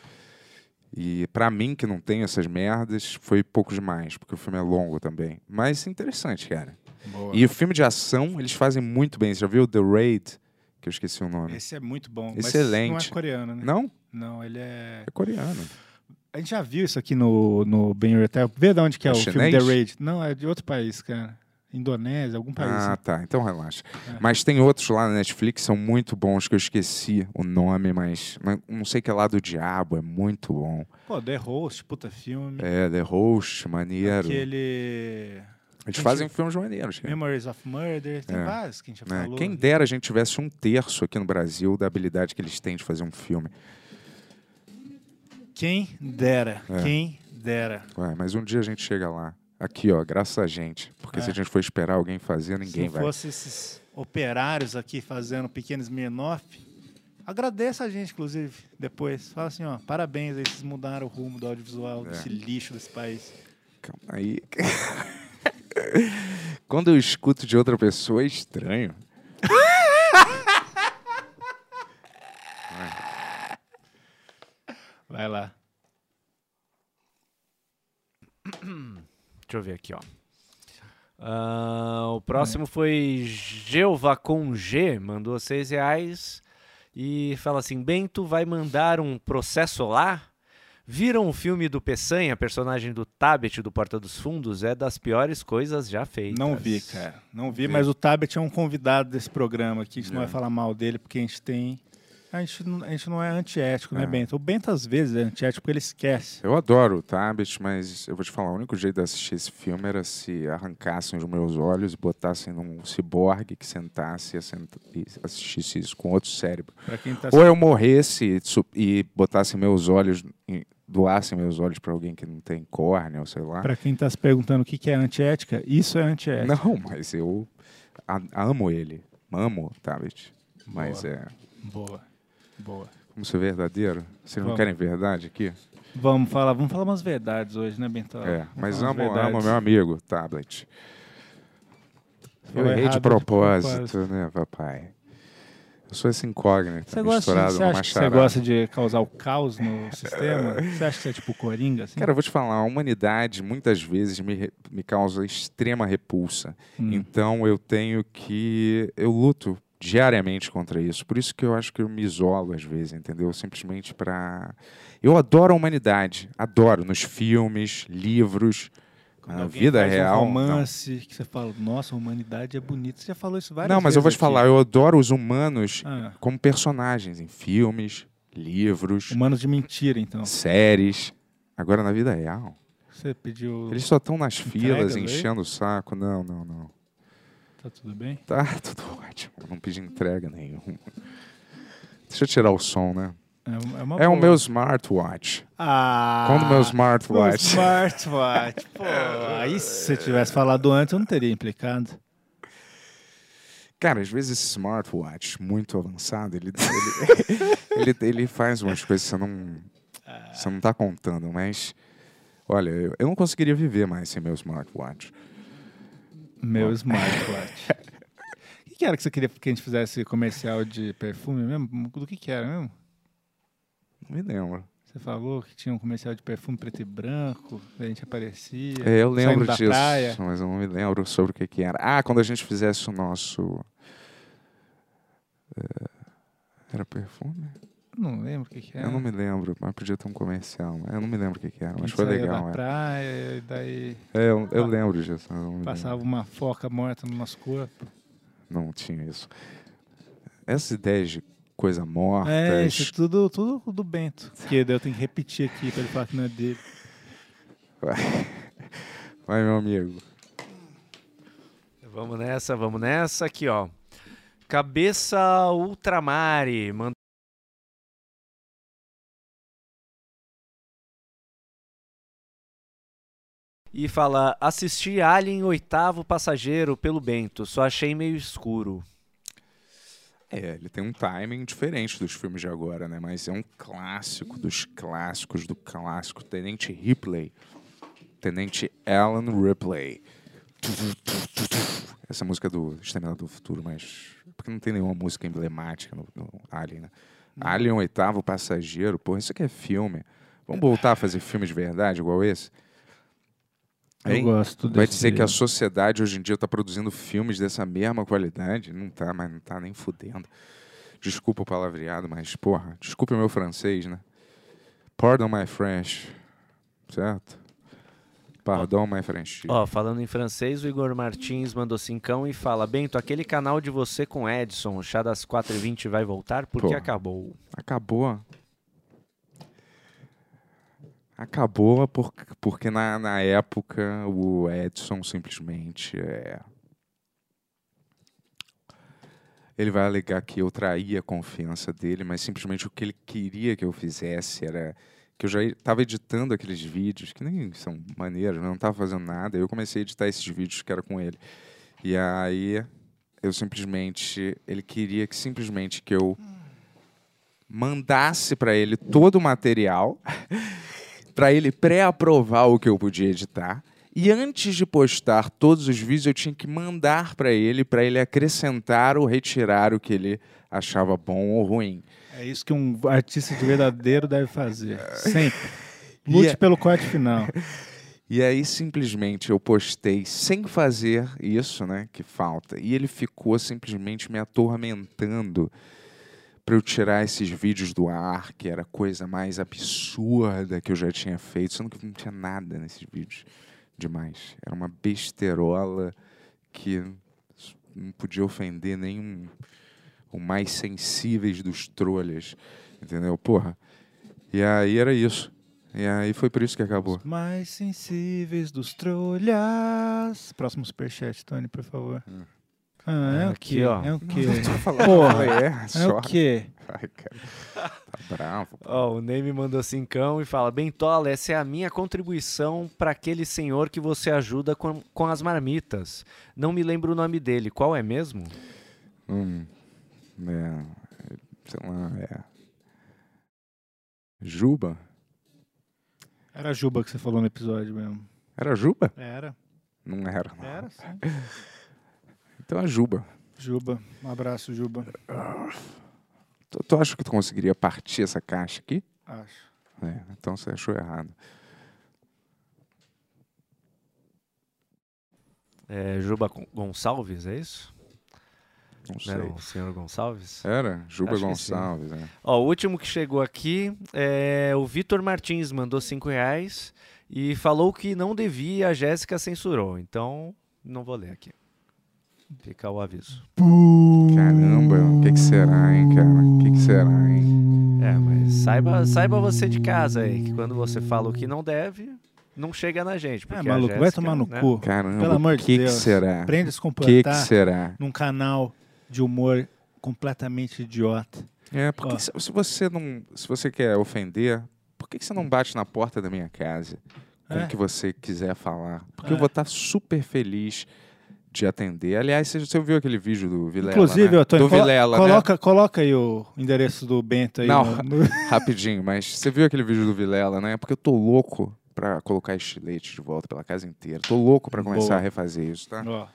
E pra mim, que não tem essas merdas, foi pouco demais, porque o filme é longo também. Mas interessante, cara. Boa. E o filme de ação, eles fazem muito bem. Você já viu The Raid? Que eu esqueci o nome. Esse é muito bom. Excelente. Não é coreano, né? Não? Não, ele é. É coreano. A gente já viu isso aqui no, no Ben Hotel. Vê de onde que é, É o filme chinês? The Raid. Não, é de outro país, cara. Indonésia, algum país. Ah, né? tá. Então relaxa. É. Mas tem outros lá na Netflix que são muito bons, que eu esqueci o nome, mas mas não sei que é lá do diabo, é muito bom. Pô, The Host, puta filme. É, The Host, maneiro. Aquele. Eles Gente, fazem filmes maneiros. cara. Memories of Murder. Tem É. vários que a gente já né? falou. Quem dera a gente tivesse um terço aqui no Brasil da habilidade que eles têm de fazer um filme. Quem dera. É. Quem dera. Ué, mas um dia a gente chega lá. Aqui, ó, graças a gente. Porque se É. a gente for esperar alguém fazer, Se ninguém vai. fosse esses operários aqui fazendo pequenos Smirnoff, agradeça a gente, inclusive, depois. Fala assim, ó, parabéns aí, vocês mudaram o rumo do audiovisual É. desse lixo desse país. Calma aí. [laughs] [laughs] Quando eu escuto de outra pessoa, é estranho. [laughs] Vai lá. [clears throat] Deixa eu ver aqui, ó. Ah, o próximo foi Jeová com G, mandou 6 reais e fala assim: Bento vai mandar um processo lá? Viram o filme do Peçanha, personagem do Tabet do Porta dos Fundos? É das piores coisas já feitas. Não vi, cara. Não vi, Vi. mas o Tabet é um convidado desse programa aqui. A gente não É. vai falar mal dele, porque a gente tem. A gente, não- a gente não é antiético, né, É. Bento? O Bento, às vezes, é antiético porque ele esquece. Eu adoro o Tabet, mas eu vou te falar, o único jeito de assistir esse filme era se arrancassem os meus olhos e botassem num ciborgue que sentasse e assistisse isso com outro cérebro. Tá Ou eu morresse e, e botassem meus olhos, em- doassem meus olhos pra alguém que não tem córnea, ou sei lá. Pra quem tá se perguntando o que que é antiética, isso é antiética. Não, mas eu a- amo ele. Amo o Tabet. Mas é. Boa. Boa. Vamos ser verdadeiro? Vocês não Vamos. querem verdade aqui? Vamos falar, vamos falar umas verdades hoje, né, Bentão? É, Vamos mas amo, amo meu amigo, tablet. Eu Falou errei de de propósito, propósito. né, papai? Eu sou esse incógnito, Você gosta, misturado você, numa acha que você gosta de causar o caos no sistema? [laughs] Você acha que você é tipo Coringa? Assim? Cara, eu vou te falar, a humanidade muitas vezes me, me causa extrema repulsa. Hum. Então eu tenho que. Eu luto diariamente contra isso. Por isso que eu acho que eu me isolo às vezes, entendeu? Simplesmente pra. Eu adoro a humanidade. Adoro. Nos filmes, livros, Quando vida real. Um não. romance que você fala, nossa, a humanidade é bonita. Você já falou isso várias Não, mas eu vou te vezes aqui. falar, eu adoro os humanos Ah, como personagens em filmes, livros, humanos de mentira, então. séries. Agora na vida real. Você pediu. Eles só estão nas filas aí? enchendo o saco. Não, não, não. Tá tudo bem? Tá tudo [laughs] ótimo. Não pedi entrega nenhuma. Deixa eu tirar o som, né? É, é uma É o meu smartwatch. Ah! Quando meu smartwatch. smartwatch. [laughs] Pô, aí se você tivesse falado antes, eu não teria implicado. Cara, às vezes esse smartwatch muito avançado, ele, [laughs] ele, ele, ele faz umas coisas que você não, você não tá contando, mas. Olha, eu, eu não conseguiria viver mais sem meu smartwatch. Meu smartwatch. [laughs] O que, que era que você queria que a gente fizesse comercial de perfume mesmo? Do que, que era mesmo? Me lembro. Você falou que tinha um comercial de perfume preto e branco, a gente aparecia. É, eu lembro disso, praia. mas eu não me lembro sobre o que, que era. Ah, quando a gente fizesse o nosso. é, Era perfume? Não lembro o que, que era. Eu não me lembro, mas podia ter um comercial. Eu não me lembro o que, que era, mas foi legal. da é. praia, e daí É, eu, eu lembro disso. eu passava lembro. uma foca morta no nosso corpo. Não tinha isso. Essas ideias de coisa morta. É, isso é tudo, tudo do Bento. Que [laughs] eu tenho que repetir aqui pra ele falar que não é dele. Vai, meu amigo. Vamos nessa, vamos nessa. Aqui, ó. Cabeça Ultramare. Manda... E fala: assisti Alien Oitavo Passageiro pelo Bento, só achei meio escuro. É, ele tem um timing diferente dos filmes de agora, né? Mas é um clássico dos clássicos do clássico. Tenente Ripley. Tenente Alan Ripley. Essa música é do Exterminador do Futuro, mas. Porque não tem nenhuma música emblemática no, no Alien, né? Alien Oitavo Passageiro, porra, isso aqui é filme. Vamos voltar a fazer filme de verdade igual esse? Eu Hein? gosto Vai dizer que a sociedade hoje em dia está produzindo filmes dessa mesma qualidade? Não tá, mas não tá nem fudendo. Desculpa o palavreado, mas, porra, desculpa o meu francês, né? Pardon my French. Certo? Pardon my French. Ó, falando em francês, o Igor Martins mandou cincão e fala: Bento, aquele canal de você com Edson, o chá das 4h20 vai voltar? Porque Pô. acabou. Acabou. Acabou por, porque na, na época o Edson simplesmente é. Ele vai alegar que eu traí a confiança dele, mas simplesmente o que ele queria que eu fizesse era que eu já estava editando aqueles vídeos, que nem são maneiros, né? não estava fazendo nada. Eu comecei a editar esses vídeos que era com ele. E aí eu simplesmente. Ele queria que simplesmente que eu mandasse para ele todo o material, [laughs] para ele pré-aprovar o que eu podia editar. E antes de postar todos os vídeos, eu tinha que mandar para ele, para ele acrescentar ou retirar o que ele achava bom ou ruim. É isso que um artista de verdadeiro deve fazer. [laughs] Sempre. Lute pelo corte final. [laughs] E aí simplesmente eu postei sem fazer isso, né, que falta. E ele ficou simplesmente me atormentando para eu tirar esses vídeos do ar, que era a coisa mais absurda que eu já tinha feito, sendo que não tinha nada nesses vídeos demais. Era uma besterola que não podia ofender nem o mais sensíveis dos trolhas, entendeu? Porra. E aí era isso. E aí foi por isso que acabou. Os mais sensíveis dos trolhas. Próximo superchat, Tony, por favor. Ah, é o quê? ó. É o quê? [laughs] Porra, é, É só. o quê? Ai, cara. Tá bravo. pô. Ó, o Ney mandou cincão e fala: Bentola, essa é a minha contribuição para aquele senhor que você ajuda com, com as marmitas. Não me lembro o nome dele. Qual é mesmo? Hum, é, sei lá, é. Juba? Era Juba que você falou no episódio mesmo. Era Juba? Era. Não era. não. Era, sim. [laughs] Então é Juba. Juba. Um abraço, Juba. Tu, tu acha que tu conseguiria partir essa caixa aqui? Acho. É, então você achou errado. É, Juba Gon- Gonçalves, é isso? Não Não sei. era o senhor Gonçalves? Era? Juba Acho. Gonçalves, é. Ó, o último que chegou aqui é o Vitor Martins, mandou 5 reais e falou que não devia e a Jéssica censurou. Então, não vou ler aqui. Fica o aviso. Caramba, o que, que será, hein, cara? O que, que será, hein? É, mas saiba, saiba você de casa aí, que quando você fala o que não deve, não chega na gente. É, Porque a maluco, vai tomar no né? cu. Caramba, Pelo amor o de que, Deus. que será? Aprende a se O que, comportar que será? num canal de humor completamente idiota. É, porque se, se você não. Se você quer ofender, por que, que você não bate na porta da minha casa com É. o que você quiser falar? Porque eu É. vou estar super feliz de atender. Aliás, você, você viu aquele vídeo do Vilela? Inclusive, né? Tony, do colo- Vilela, né? coloca, coloca aí o endereço do Bento aí. Não. no- [laughs] Rapidinho, mas você viu aquele vídeo do Vilela, né? Porque eu tô louco pra colocar estilete de volta pela casa inteira. Tô louco pra começar Boa. a refazer isso, tá? Ó,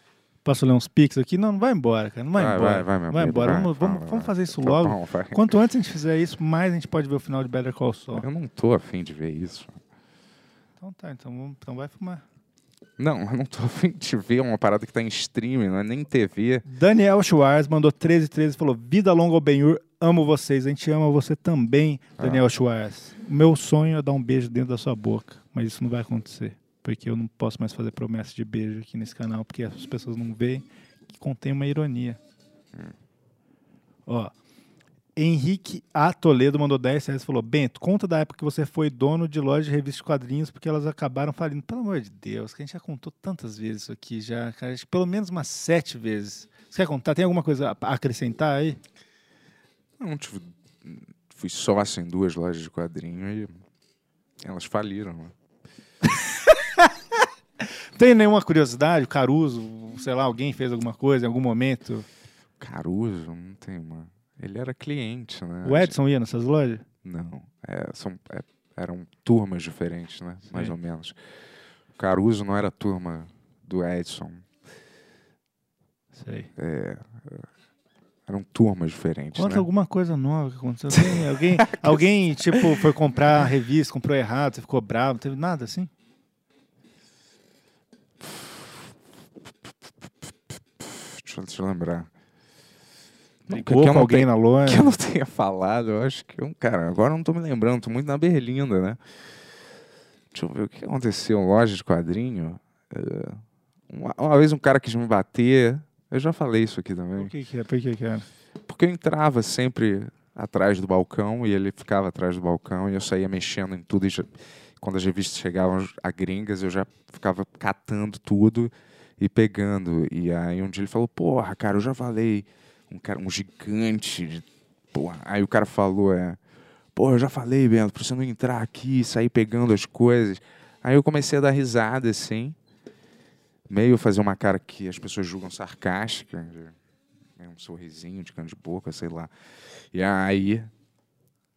Posso ler uns pics aqui? Não, não vai embora, cara. Não vai, Vai, embora. vai, vai, meu vai embora. vai, vamos, vai, vamos, vamos fazer isso Tá logo. bom. Quanto antes a gente fizer isso, mais a gente pode ver o final de Better Call Saul. Eu não tô afim de ver isso. Então tá, então, vamos- então vai fumar. Não, eu não tô [laughs] afim de ver uma parada que tá em streaming, não é nem TV. Daniel Schwartz mandou 1313 e falou: Vida longa ao Benhur, amo vocês. A gente ama você também, Ah. Daniel Schwartz. Meu sonho é dar um beijo dentro da sua boca, mas isso não vai acontecer. Porque eu não posso mais fazer promessa de beijo aqui nesse canal, porque as pessoas não veem que contém uma ironia. Ó. Henrique A. Toledo mandou 10 reais e falou: Bento, conta da época que você foi dono de loja de revista de quadrinhos porque elas acabaram falindo. Pelo amor de Deus, que a gente já contou tantas vezes isso aqui, já, cara, pelo menos umas sete vezes. Você quer contar? Tem alguma coisa a acrescentar aí? Não, tive, fui sócio em duas lojas de quadrinho e elas faliram. né? [laughs] Tem nenhuma curiosidade? O Caruso, sei lá, alguém fez alguma coisa em algum momento? Caruso, não tem uma. Ele era cliente, né? O Edson ia nessas lojas? Não, é, são, é, eram turmas diferentes, né? Mais Sim. ou menos. O Caruso não era a turma do Edson, Sei. eram turmas diferentes, Conta né? alguma coisa nova que aconteceu. Tem alguém, [laughs] alguém, tipo, foi comprar a revista, comprou errado, você ficou bravo, não teve nada assim? Deixa, deixa eu lembrar. Brigou com alguém tenho- na loja? que eu não tenha falado, eu acho que eu, cara, agora eu não tô me lembrando, tô muito na berlinda, né? Deixa eu ver o que aconteceu, loja de quadrinho. É, uma, uma vez um cara quis me bater, eu já falei isso aqui também. Por que que é? Por que que era? Porque eu entrava sempre atrás do balcão e ele ficava atrás do balcão e eu saía mexendo em tudo. E já- quando as revistas chegavam a gringas, eu já ficava catando tudo e pegando. E aí um dia ele falou: Porra, cara, eu já falei. Um, cara, um gigante. de- Porra. Aí o cara falou: é, Porra, eu já falei, Bento, pra você não entrar aqui e sair pegando as coisas. Aí eu comecei a dar risada assim. Meio fazer uma cara que as pessoas julgam sarcástica. né, um sorrisinho de canto de boca, sei lá. E aí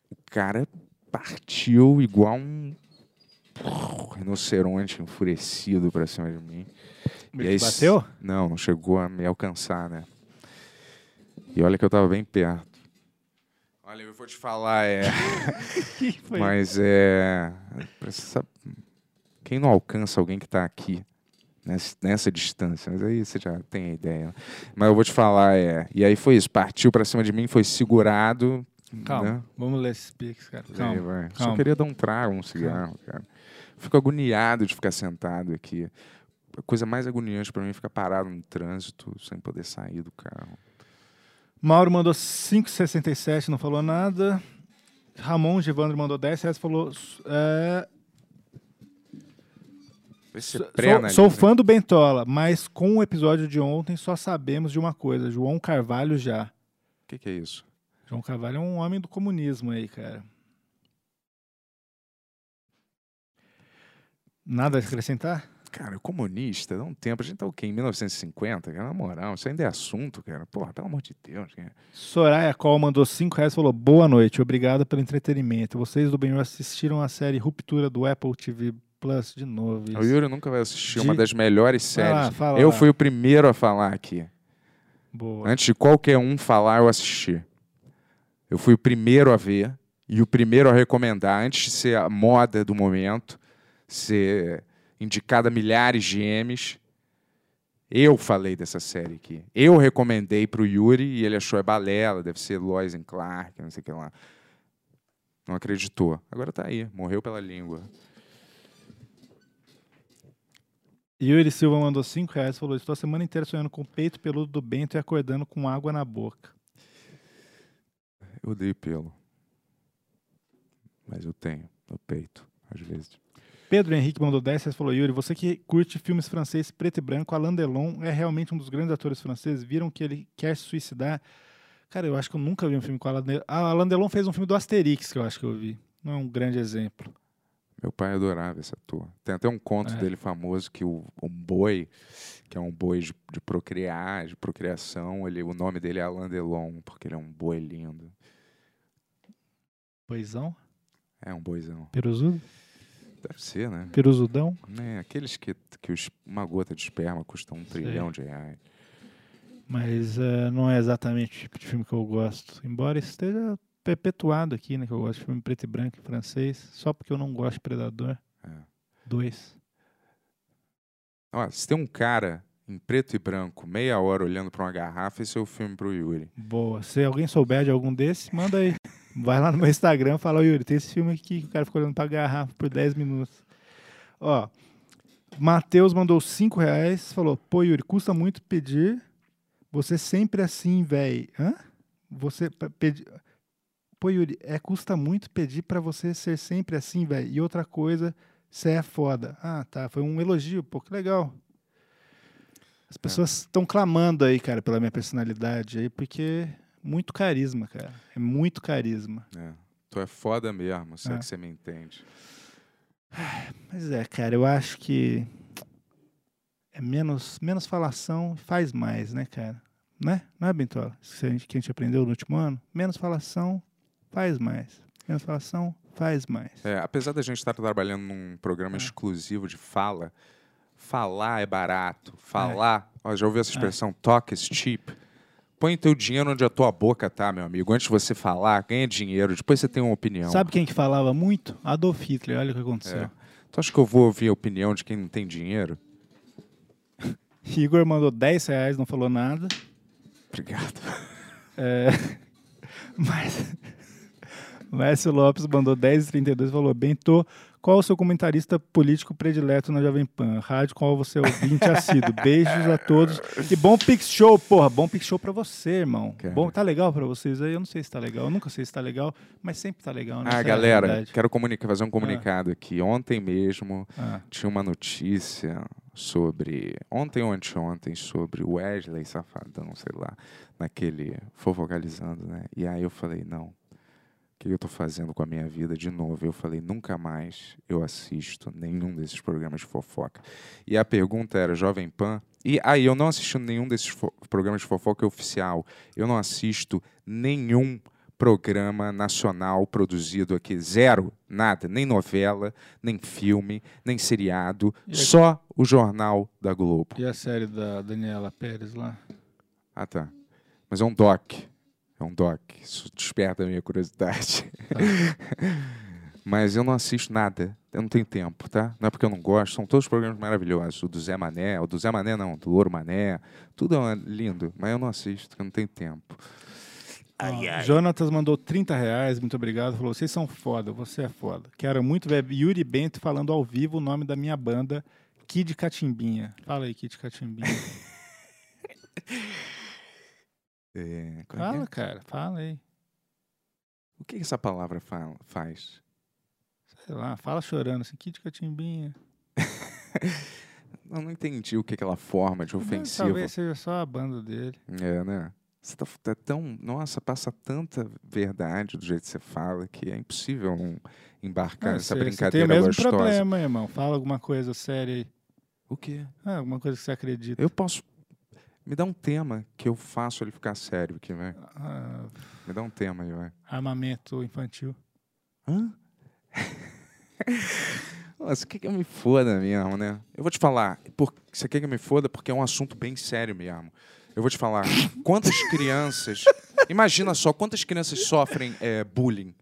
o cara partiu igual um rinoceronte enfurecido pra cima de mim. Ele aí bateu? Não, não chegou a me alcançar, né? E olha que eu tava bem perto. Olha, eu vou te falar, é. [laughs] Que foi? Mas é. precisa- Quem não alcança alguém que está aqui, nessa, nessa distância, mas aí você já tem a ideia. Mas eu vou te falar, é. E aí foi isso, partiu para cima de mim, foi segurado. Calma, né? vamos ler esses pics, cara. Aí, Calma. vai. Só calma. queria dar um trago, um cigarro, cara. Fico agoniado de ficar sentado aqui. A coisa mais agoniante para mim é ficar parado no trânsito sem poder sair do carro. Mauro mandou 5,67, não falou nada. Ramon Givandro mandou 10 reais, falou... é, Sou, sou fã do Bentola, mas com o episódio de ontem só sabemos de uma coisa: João Carvalho já. O que, que é isso? João Carvalho é um homem do comunismo aí, cara. Nada a acrescentar? Cara, comunista, dá um tempo. A gente tá o quê? Em 1950, cara? Na moral, isso ainda é assunto, cara. Porra, pelo amor de Deus, cara. Soraya Col mandou 5 reais e falou: Boa noite, obrigado pelo entretenimento. Vocês do Benhur assistiram a série Ruptura do Apple TV Plus de novo. O isso. Yuri nunca vai assistir De- uma das melhores Vai lá, séries. fala eu lá. fui o primeiro a falar aqui. Boa. Antes de qualquer um falar, eu assisti. Eu fui o primeiro a ver e o primeiro a recomendar, antes de ser a moda do momento, ser indicada a milhares de M's. Eu falei dessa série aqui. Eu recomendei pro Yuri e ele achou é balela, deve ser Lois and Clark, não sei o que lá. Não acreditou. Agora tá aí, morreu pela língua. Yuri Silva mandou 5 reais e falou: Estou a semana inteira sonhando com o peito peludo do Bento e acordando com água na boca. Eu odeio pelo. Mas eu tenho no peito, às vezes. Pedro Henrique mandou 10 reais e falou: Yuri, você que curte filmes franceses preto e branco, Alain Delon é realmente um dos grandes atores franceses. Viram que ele quer se suicidar? Cara, eu acho que eu nunca vi um filme com Alain Delon. Ah, Alain Delon fez um filme do Asterix, que eu acho que eu vi. Não é um grande exemplo. Meu pai adorava esse ator. Tem até um conto É. dele famoso que o, um boi, que é um boi de, de procriar, de procriação, ele, o nome dele é Alain Delon, porque ele é um boi lindo. Boizão? É um boizão. Peruzudo? Deve ser, né? Peruzudão? É, aqueles que, que os- uma gota de esperma custa um trilhão de reais. Mas eh, não é exatamente o tipo de filme que eu gosto. Embora esteja perpetuado aqui, né? Que eu gosto de filme preto e branco em francês. Só porque eu não gosto de Predador. É. Dois. Ó, se tem um cara em preto e branco, meia hora olhando para uma garrafa, esse é o filme pro Yuri. Boa. Se alguém souber de algum desses, manda aí. [laughs] Vai lá no meu Instagram e fala, "Ô, Yuri, tem esse filme aqui que o cara ficou olhando pra garrafa por 10 minutos. Ó, Matheus mandou 5 reais, falou, pô, Yuri, custa muito pedir. Você sempre assim, véi. Hã? Você pe- pedir. Pô, Yuri, é, custa muito pedir pra você ser sempre assim, véi. E outra coisa, você é foda. Ah, tá. Foi um elogio, pô, que legal. As pessoas estão clamando aí, cara, pela minha personalidade aí, porque muito carisma, cara. É muito carisma. É. Tu é foda mesmo, se é É. que você me entende. Mas é, cara, eu acho que é menos, menos falação faz mais, né, cara? Né? Não é, Bentola? Isso que a, gente, que a gente aprendeu no último ano? Menos falação faz mais. Menos falação faz mais. É, apesar da gente estar trabalhando num programa É. exclusivo de fala, falar é barato. Falar, ó, já ouviu essa expressão, talk is cheap? Põe teu dinheiro onde a tua boca tá, meu amigo. Antes de você falar, ganha dinheiro, depois você tem uma opinião. Sabe quem que falava muito? Adolf Hitler, olha o que aconteceu. É. Tu acha que eu vou ouvir a opinião de quem não tem dinheiro? [laughs] Igor mandou 10 reais, não falou nada. Obrigado. É, mas [laughs] Márcio Lopes mandou 10,32 e falou: Bento, qual o seu comentarista político predileto na Jovem Pan? Rádio qual você é ouvinte assíduo. [laughs] Beijos a todos. E bom Pix Show, porra. Bom Pix Show pra você, irmão. Cara. Bom, tá legal pra vocês aí? Eu não sei se tá legal. Eu nunca sei se tá legal, mas sempre tá legal, né? Ah, Essa é galera, verdade. quero comunicar, fazer um comunicado aqui. Ontem mesmo Ah, tinha uma notícia sobre. Ontem ou anteontem, sobre o Wesley Safadão, sei lá, naquele fofocalizando, né? E aí eu falei, não. Que eu tô fazendo com a minha vida de novo? Eu falei, nunca mais eu assisto nenhum desses programas de fofoca. E a pergunta era, Jovem Pan. E aí, eu não assisto nenhum desses programas de fofoca oficial. Eu não assisto nenhum programa nacional produzido aqui. Zero, nada. Nem novela, nem filme, nem seriado. E aqui? Só o Jornal da Globo. e a série da Daniela Pérez lá? Ah, tá. Mas é um doc. É um doc. Isso desperta a minha curiosidade. [laughs] Mas eu não assisto nada. Eu não tenho tempo, tá? Não é porque eu não gosto. São todos programas maravilhosos. O do Zé Mané, o do Zé Mané não, do Louro Mané. Tudo é lindo. Mas eu não assisto, porque eu não tenho tempo. Ó, Jonatas mandou 30 reais, muito obrigado. Falou: vocês são foda, você é foda. Quero muito ver Yuri Bento falando ao vivo o nome da minha banda, Kid Catimbinha. Fala aí, Kid Catimbinha. [laughs] É, é que é? fala, cara, fala aí. O que essa palavra fa- faz? Sei lá, fala chorando assim, Kid Catimbinha. [laughs] Eu não entendi o que aquela forma de ofensivo. Talvez seja só a banda dele. É, né? Você tá, tá tão. Nossa, passa tanta verdade do jeito que você fala que é impossível um embarcar nessa você- você tem brincadeira o mesmo gostosa. problema, irmão. Fala alguma coisa séria aí. O quê? Ah, alguma coisa que você acredita. Eu posso. Me dá um tema que eu faço ele ficar sério aqui. Ah, Me dá um tema aí, vai. armamento infantil. Hã? [laughs] Nossa, quer que eu me foda mesmo, né? Eu vou te falar, por... você quer que eu me foda porque é um assunto bem sério mesmo. Eu vou te falar, quantas [laughs] crianças. Imagina só, quantas crianças sofrem é, bullying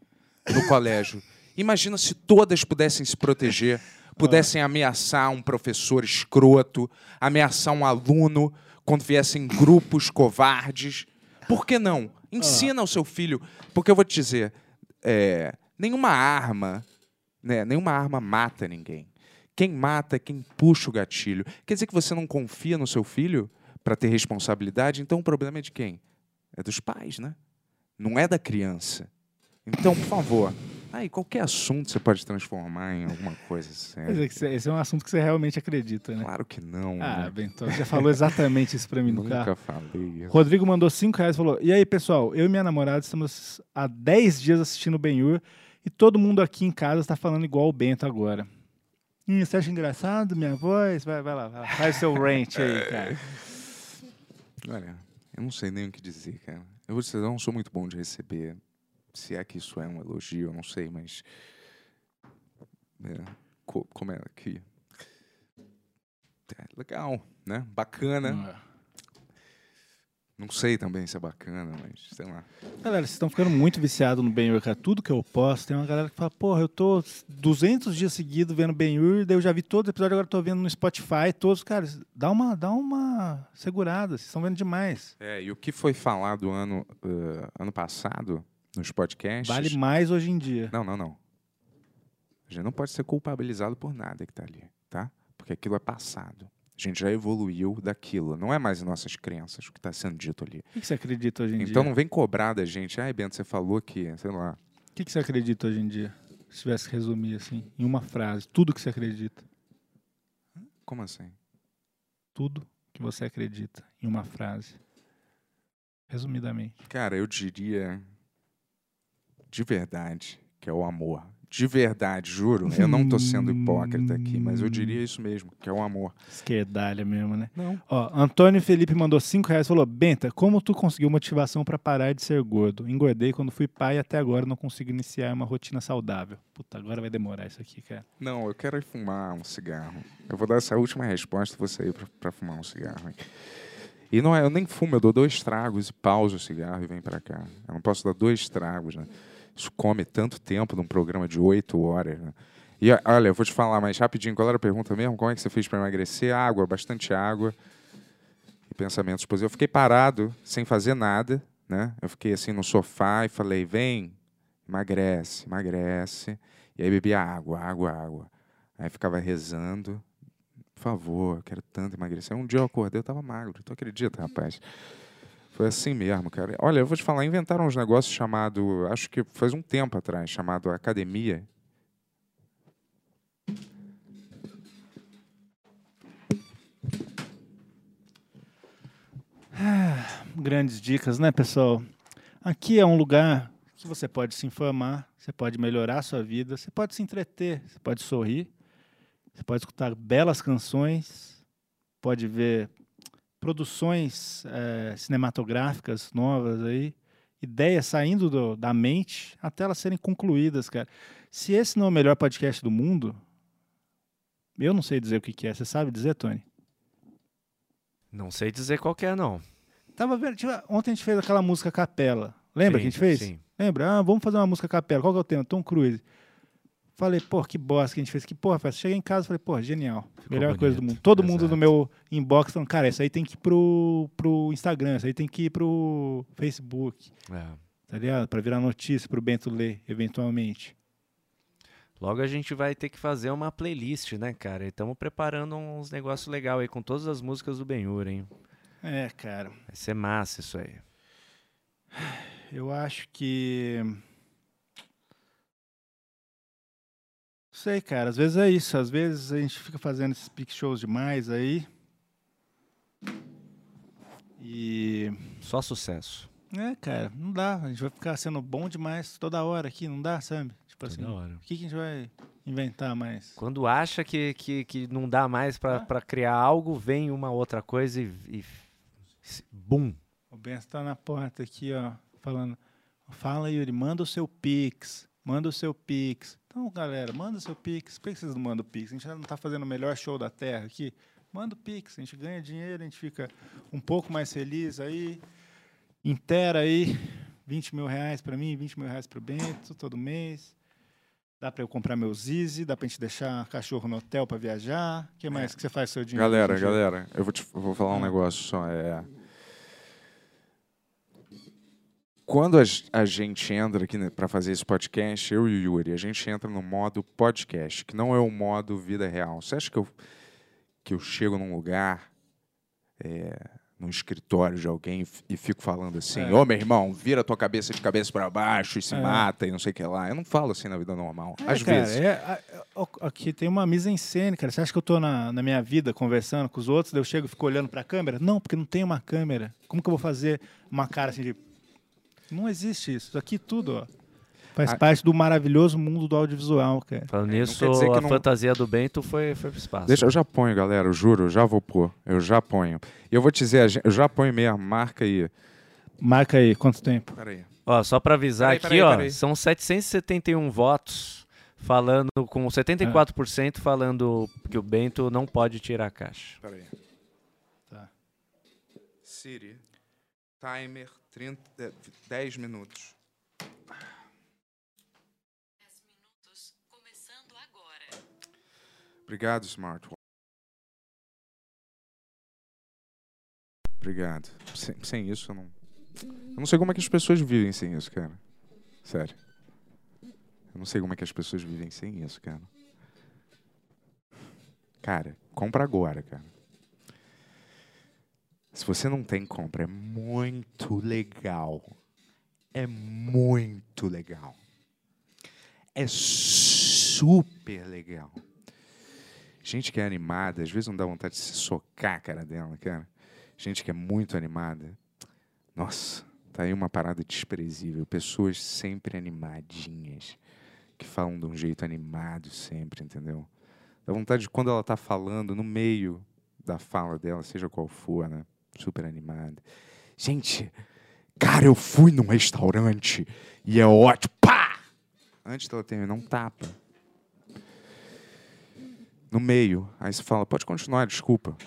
no colégio. Imagina se todas pudessem se proteger, pudessem ameaçar um professor escroto, ameaçar um aluno quando viessem grupos covardes. Por que não? Ensina ao seu filho. Porque eu vou te dizer, é, nenhuma arma, né, nenhuma arma mata ninguém. Quem mata é quem puxa o gatilho. Quer dizer que você não confia no seu filho para ter responsabilidade? Então o problema é de quem? É dos pais, né? Não é da criança. Então, por favor, aí qualquer assunto você pode transformar em alguma coisa que você- esse é um assunto que você realmente acredita, né? Claro que não. Ah, né? Bentão, já falou exatamente isso pra mim no carro. Nunca falei. Rodrigo mandou 5 reais e falou: E aí, pessoal, eu e minha namorada estamos há 10 dias assistindo o Ben-Hur e todo mundo aqui em casa está falando igual o Bento agora. Hum, você acha engraçado minha voz? Vai, vai lá, vai lá, faz seu rant aí, cara. Olha, eu não sei nem o que dizer, cara. Eu vou dizer, eu não sou muito bom de receber. Se é que isso é um elogio, eu não sei, mas. é, co- como é que. É, legal, né? Bacana. Não sei também se é bacana, mas sei lá. Galera, vocês estão ficando muito viciados no Ben-Hur, cara. Tudo que eu posto, tem uma galera que fala, porra, eu tô 200 dias seguidos vendo Ben-Hur, daí eu já vi todos os episódios, agora eu tô vendo no Spotify, todos. Cara, dá uma, dá uma segurada, vocês estão vendo demais. É, e o que foi falado ano, eh, ano passado nos podcasts. Vale mais hoje em dia. Não, não, não. A gente não pode ser culpabilizado por nada que tá ali, tá? Porque aquilo é passado. A gente já evoluiu daquilo. Não é mais nossas crenças o que está sendo dito ali. O que você acredita hoje em Então dia? não vem cobrar da gente. Ai, Bento, você falou que, sei lá. O que, que você acredita hoje em dia? Se tivesse que resumir assim, em uma frase, tudo que você acredita. Como assim? Tudo que você acredita, em uma frase. Resumidamente. Cara, eu diria de verdade que é o amor. De verdade, juro. Eu não tô sendo hipócrita aqui, mas eu diria isso mesmo, que é o amor. Esquerdalha mesmo, né? Não. Ó, Antônio Felipe mandou 5 reais e falou: Benta, como tu conseguiu motivação pra parar de ser gordo? Engordei quando fui pai e até agora não consigo iniciar uma rotina saudável. Puta, agora vai demorar isso aqui, cara. Não, eu quero ir fumar um cigarro. Eu vou dar essa última resposta e vou sair pra, pra fumar um cigarro. hein? E não é, eu nem fumo, eu dou dois tragos e pauso o cigarro e venho pra cá. Eu não posso dar dois tragos, né? Isso come tanto tempo num programa de oito horas, né? E olha, eu vou te falar mais rapidinho, qual era a pergunta mesmo? Como é que você fez pra emagrecer? Água, bastante água e pensamentos positivos. Eu fiquei parado, sem fazer nada, né? Eu fiquei assim no sofá e falei, vem, emagrece, emagrece. E aí bebia água, água, água. Aí ficava rezando. Por favor, eu quero tanto emagrecer. Um dia eu acordei, eu tava magro. Tu acredita, rapaz? Foi assim mesmo, cara. Olha, eu vou te falar, inventaram uns negócios chamado, acho que faz um tempo atrás, chamado academia. Grandes dicas, né, pessoal? Aqui é um lugar que você pode se informar, você pode melhorar a sua vida, você pode se entreter, você pode sorrir, você pode escutar belas canções, pode ver produções eh, cinematográficas novas aí, ideias saindo do- da mente até elas serem concluídas, cara. Se esse não é o melhor podcast do mundo, eu não sei dizer o que, que é. Você sabe dizer, Tony? Não sei dizer qual que é, não. Tava vendo, tipo, ontem a gente fez aquela música capela. Lembra Sim, que a gente fez? sim. Lembra? Ah, vamos fazer uma música capela. Qual que é o tema? Tom Cruise. Falei, pô, que bosta que a gente fez. Que porra, festa. Cheguei em casa e falei, pô, genial. Melhor coisa do bonito, mundo. Todo mundo exato. no meu inbox falando, cara, isso aí tem que ir pro, pro Instagram, isso aí tem que ir pro Facebook, É. tá ligado? Pra virar notícia pro Bento ler, eventualmente. Logo a gente vai ter que fazer uma playlist, né, cara? E estamos preparando uns negócios legais aí com todas as músicas do Ben-Hur, hein? É, cara. Vai ser massa isso aí. Eu acho que. Sei, cara. Às vezes é isso. Às vezes a gente fica fazendo esses pick shows demais aí. E. Só sucesso. É, cara, não dá. A gente vai ficar sendo bom demais toda hora aqui, não dá, sabe? Tipo Toda assim. hora. O que, que a gente vai. inventar mais. Quando acha que, que, que não dá mais pra, pra criar algo, vem uma outra coisa e. e bum! O Benção tá na porta aqui, ó, falando. Fala, Yuri, manda o seu Pix. Manda o seu Pix. Então, galera, manda o seu Pix. Por que vocês não mandam o Pix? A gente não tá fazendo o melhor show da Terra aqui. Manda o Pix. A gente ganha dinheiro, a gente fica um pouco mais feliz aí. Intera aí. 20 mil reais para mim, 20 mil reais para o Bento, todo mês. Dá para eu comprar meu Zizi, dá para a gente deixar cachorro no hotel para viajar. O que mais que você faz com seu dinheiro? Galera, galera, eu vou, te, vou falar um Ah. negócio só. É... Quando a, a gente entra aqui para fazer esse podcast, eu e o Yuri, a gente entra no modo podcast, que não é o modo vida real. Você acha que eu, que eu chego num lugar, é, num escritório de alguém e fico falando assim: É. Ô meu irmão, vira tua cabeça de cabeça para baixo e se É. mata e não sei o que lá. Eu não falo assim na vida normal. É, Às cara, vezes. é, a- a- aqui tem uma mise en scène, cara. Você acha que eu tô na, na minha vida conversando com os outros, daí eu chego e fico olhando pra câmera? Não, porque não tem uma câmera. Como que eu vou fazer uma cara assim de. Não existe isso. Isso aqui tudo, ó. Faz Ah. parte do maravilhoso mundo do audiovisual, cara. Falando É, nisso, a não- fantasia do Bento foi, foi pro espaço. Deixa, eu já ponho, galera, eu juro, eu já vou pôr. Eu já ponho. E eu vou te dizer, a eu já ponho mesmo, marca aí. Marca aí, quanto tempo? Peraí. Ó, só pra avisar Peraí, aqui, peraí, ó, peraí. são 771 votos falando, com 74% falando que o Bento não pode tirar a caixa. Peraí. Tá. Siri, timer 30, eh, 10 minutos. Obrigado, smartwatch. Obrigado. Sem, sem isso, eu não. Eu não sei como é que as pessoas vivem sem isso, cara. Sério. Eu não sei como é que as pessoas vivem sem isso, cara. Cara, compra agora, cara. Se você não tem, compra. É muito legal. É muito legal. É super legal. Gente que é animada, às vezes não dá vontade de se socar a cara dela, cara. Gente que é muito animada. Nossa, tá aí uma parada desprezível. Pessoas sempre animadinhas. Que falam de um jeito animado sempre, entendeu? Dá vontade de quando ela tá falando, no meio da fala dela, seja qual for, né? Super animada. Gente, cara, eu fui num restaurante e é ótimo. Pá! Antes dela terminar, um tapa. No meio. Aí você fala, pode continuar, desculpa.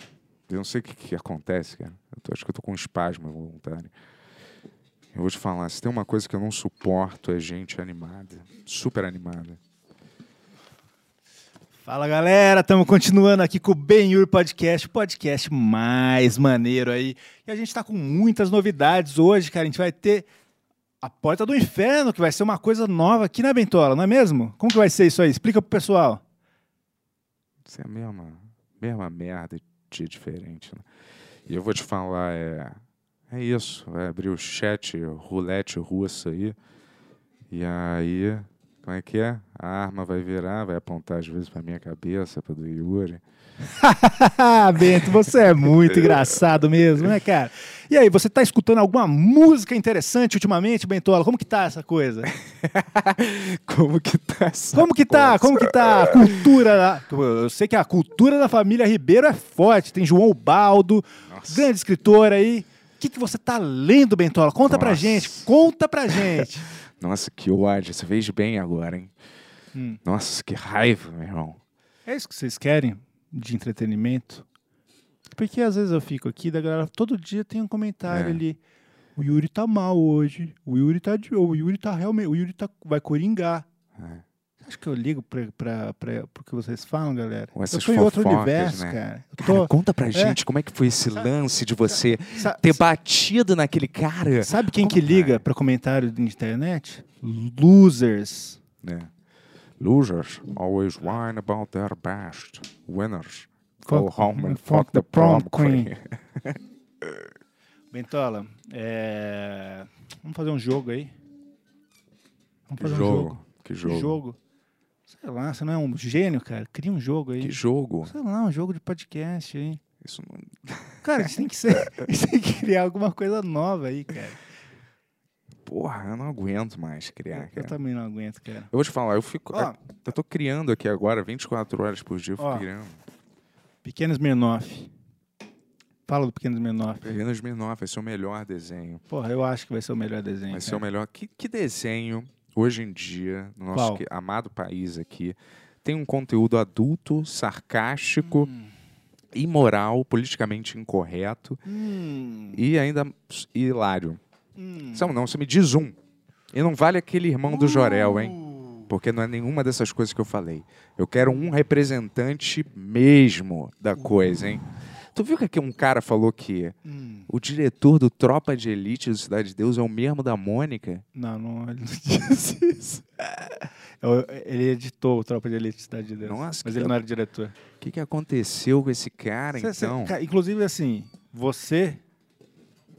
Eu não sei o que, que acontece, cara. Tô- acho que eu tô com um espasmo voluntário. Eu vou te falar, se tem uma coisa que eu não suporto é gente animada. Super animada. Fala galera, estamos continuando aqui com o Ben-Hur Podcast, o podcast mais maneiro aí. E a gente está com muitas novidades hoje, cara. A gente vai ter a Porta do Inferno, que vai ser uma coisa nova aqui na Bentola, não é mesmo? Como que vai ser isso aí? Explica pro pessoal. Isso é a mesma, mesma merda de diferente. Né? E eu vou te falar, é, é isso. Vai abrir o chat roulette russa aí. E aí, como é que é? A arma vai virar, vai apontar às vezes pra minha cabeça, pra do Yuri. [laughs] Bento, você é muito [laughs] engraçado mesmo, né, cara? E aí, você tá escutando alguma música interessante ultimamente, Bentola? Como que tá essa coisa? [laughs] Como que tá essa Como que tá? coisa? Como que tá a cultura? Eu sei que a cultura da família Ribeiro é forte. Tem João Baldo, Nossa. grande escritor aí. O que, que você tá lendo, Bentola? Conta pra Nossa. gente. Conta pra gente. Nossa, que ódio. Você fez bem agora, hein? Hum. Nossa, que raiva, meu irmão. É isso que vocês querem de entretenimento? Porque às vezes eu fico aqui, da galera, todo dia tem um comentário É. ali. O Yuri tá mal hoje. O Yuri tá de, o Yuri tá realmente, o Yuri tá vai coringar. É. Acho que eu ligo pra, pro que vocês falam, galera. Com eu essas tô em outro fofocas, universo, né? cara. Eu Cara, tô- conta pra É. gente como é que foi esse lance de você ter batido naquele cara. Sabe quem Como que liga é? pra comentário de internet? Losers. né? Losers always whine about their best. Winners go home and fuck the prom queen. [laughs] Bentola, é... vamos fazer um jogo aí? Vamos Que fazer um jogo? jogo. Que Que jogo? Sei lá, você não é um gênio, cara? Cria um jogo aí. Que jogo? Sei lá, um jogo de podcast aí. Isso não... [laughs] Cara, a gente tem que, ser, [laughs] gente tem que criar alguma coisa nova aí, cara. porra, eu não aguento mais criar, Eu cara. também não aguento, cara. Eu vou te falar, eu fico. Ó. eu tô criando aqui agora, 24 horas por dia, eu fico Ó. criando. Pequeno Smirnoff. Fala do Pequeno Smirnoff. Pequeno Smirnoff vai ser o melhor desenho. Porra, eu acho que vai ser o melhor desenho. Vai ser cara. o melhor. Que, que desenho, hoje em dia, no nosso que- amado país aqui, tem um conteúdo adulto, sarcástico, Hum. imoral, politicamente incorreto Hum, e ainda hilário. hum. São não, você me diz um. E não vale aquele irmão do Jorel, hein? Uh. Porque não é nenhuma dessas coisas que eu falei. Eu quero um representante mesmo da coisa, hein? Tu viu que aqui um cara falou que Hum. o diretor do Tropa de Elite do Cidade de Deus é o mesmo da Mônica? Não, não, [laughs] ele não disse isso. Eu- Ele editou o Tropa de Elite Cidade de Deus. Nossa, mas ele não era diretor. O que, que aconteceu com esse cara, Cê- cê- então? ca- inclusive, assim, você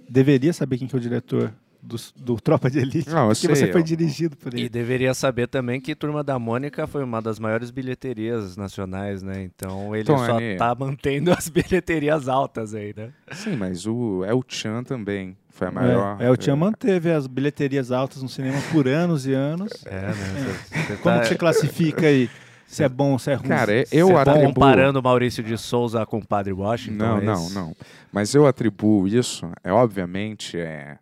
deveria saber quem que é o diretor do, do Tropa de Elite. Não, porque sei, você foi eu- dirigido por E ele. deveria saber também que Turma da Mônica foi uma das maiores bilheterias nacionais, né? Então ele Tony. só tá mantendo [laughs] as bilheterias altas aí, né? Sim, mas o El Chan também foi a maior. É, é, o Tia manteve as bilheterias altas no cinema por anos e anos. [laughs] É, né? Você- você Como tá- que você classifica aí? Se é bom, se é ruim? Cara, eu é atribuo- comparando o Maurício de Souza com o Padre Washington. Não, é não, não. Mas eu atribuo isso, é obviamente, é.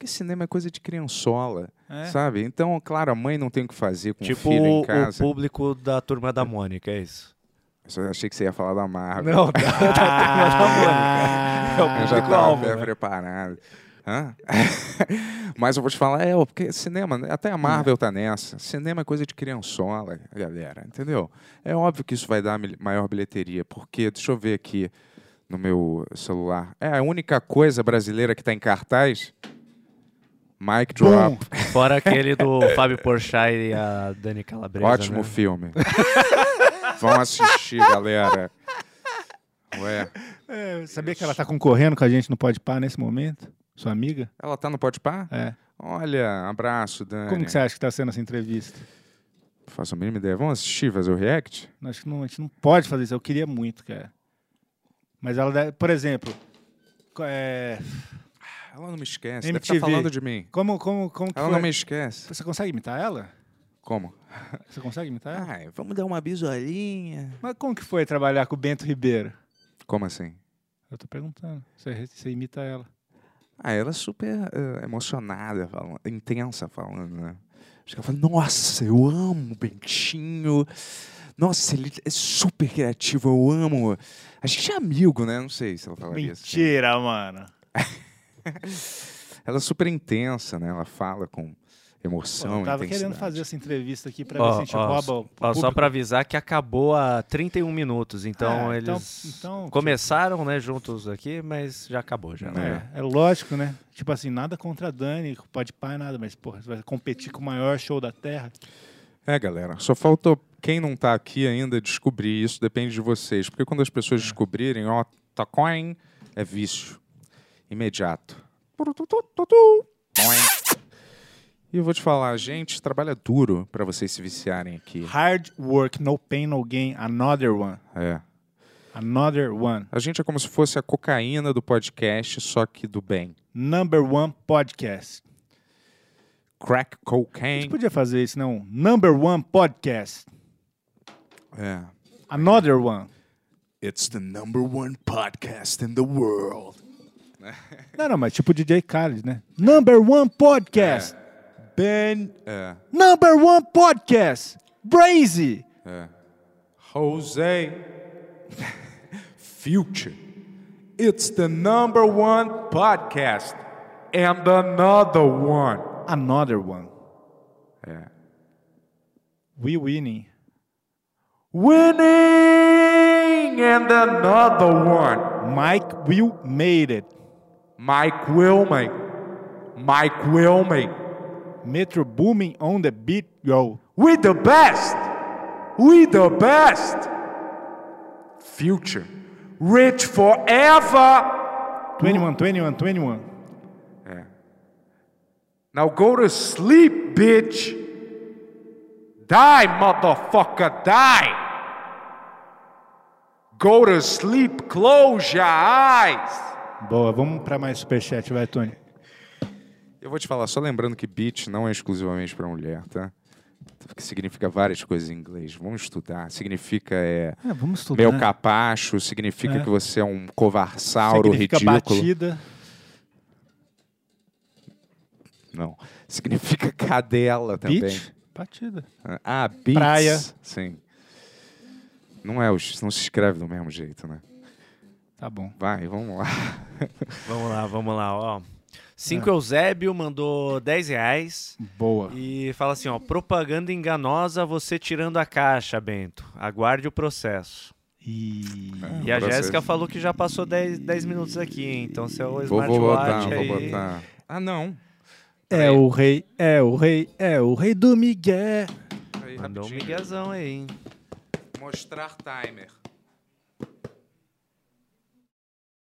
Porque cinema é coisa de criançola, É. sabe? Então, claro, a mãe não tem o que fazer com Tipo o filho em o, o casa. público da Turma da Mônica, é isso? Eu só achei que você ia falar da Marvel. Não, da, [laughs] da Turma da Mônica. É o Eu já estava né? preparado. Hã? [laughs] Mas eu vou te falar, é, porque cinema, né, até a Marvel tá nessa. Cinema é coisa de criançola, galera, entendeu? É óbvio que isso vai dar maior bilheteria, porque, deixa eu ver aqui no meu celular. É a única coisa brasileira que tá em cartaz. Mic Drop. Fora [laughs] aquele do Fábio Porchat e a Dani Calabresa. Ótimo né? filme. Vão assistir, galera. Ué, É, sabia que ela tá concorrendo com a gente no Pode Par nesse momento? Sua amiga? ela tá no Pode Par? É. Olha, abraço, Dani. Como que você acha que tá sendo essa entrevista? Faço a mínima ideia. Vamos assistir, fazer o react? Acho que não, a gente não pode fazer isso. Eu queria muito, cara. Mas ela, deve- por exemplo, é, Ela não me esquece. Deve MTV. estar falando de mim. como, como, como que Ela foi? não me esquece. Você consegue imitar ela? Como? Você consegue imitar ela? Ai, vamos dar uma bisolinha. Mas como que foi trabalhar com o Bento Ribeiro? Como assim? Eu tô perguntando. Você, você imita ela. Ah, ela é super eh, emocionada, falando, intensa falando, né? Acho que ela fala, nossa, eu amo o Bentinho. Nossa, ele é super criativo, eu amo. A gente é amigo, né? Não sei se ela falaria assim. Mentira, mano. [laughs] Ela é super intensa, né? Ela fala com emoção, eu tava querendo fazer essa entrevista aqui pra Ó, ver se a gente ó, rouba o Ó, só pra avisar que acabou há 31 minutos, então Ah, eles então- então, começaram, né, juntos aqui, mas já acabou já, né? É, é lógico, né? Tipo assim, nada contra a Dani, pode pai, nada, mas, porra, você vai competir com o maior show da Terra. É, galera, só falta quem não tá aqui ainda descobrir isso, depende de vocês. Porque quando as É. pessoas descobrirem, ó, Tacoin é vício. Imediato. E eu vou te falar, a gente trabalha duro pra vocês se viciarem aqui. Hard work, no pain, no gain, another one. É. Another one. A gente é como se fosse a cocaína do podcast, só que do bem. Number one podcast. Crack A gente cocaine. podia fazer isso, não? Number one podcast. É. Another one. It's the number one podcast in the world. [laughs] Não, não, mas tipo DJ Khaled, né? Number one podcast. Ben. É. Number one podcast. Brazy. Jose [laughs] Future. It's the number one podcast and another one. Another one. É. We winning. Winning and another one. Mike Will made it. Mike Wilming. Mike Wilming. Metro booming on the beat, yo. We the best. We the best. Future. Rich forever. 21, 21, 21. Now go to sleep, bitch. Die, motherfucker, die. Go to sleep, close your eyes. Boa, vamos pra mais superchat, vai, Tony. Eu vou te falar, só lembrando que beach não é exclusivamente para mulher, tá? Que significa várias coisas em inglês. Vamos estudar. Significa é, É, vamos estudar. meu capacho, significa É. que você é um covarsauro Significa ridículo. batida. Não. [laughs] Significa cadela também. Beach, batida. Ah, beats. Praia. Sim. Não é, não se escreve do mesmo jeito, né? Tá bom. Vai, vamos lá. [laughs] Vamos lá, vamos lá, ó. Cinco É. Eusébio mandou 10 reais Boa. e fala assim, ó, propaganda enganosa, você tirando a caixa, Bento. Aguarde o processo. E... E a processo. Jéssica falou que já passou 10, 10 minutos aqui, hein? Então se é o Vou, vou smartwatch botar, aí... vou botar. Ah, não. É o rei, é o rei, é o rei do Miguel. Aí, Mandou um rapidinho. miguezão aí, hein? Mostrar timer.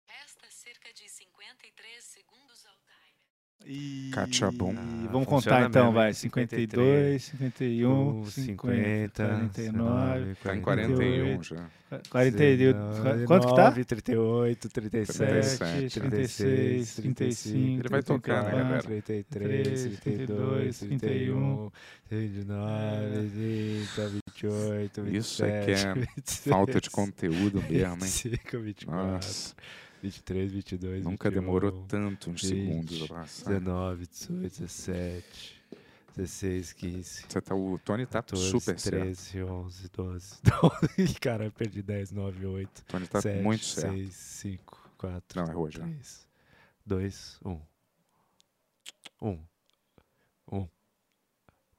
Resta cerca de 53 segundos ao E... Cachabum. Vamos contar então, mesmo, vai. hein? 52, 51, 50, 50, 49, Tá em 41 já. 41. Quanto que tá? 38, 37, 37, 36, 35, Ele vai tocar, né, galera? 33, 32, 31, 29, 30, 28, 27, Isso é que é 26, Falta de conteúdo mesmo, hein? 25, 24, Nossa, 23, 22, nunca 21, demorou tanto uns 20, segundos pra passar. 19, 18, 17, 16, 15, Você tá, o Tony tá 14, super certo. 13, 11, 12, 12. Cara, eu perdi 10, 9, 8, O Tony tá 7, muito certo. 6, 5, 4, Não, errou já. 3, 2, 1. 1. 1.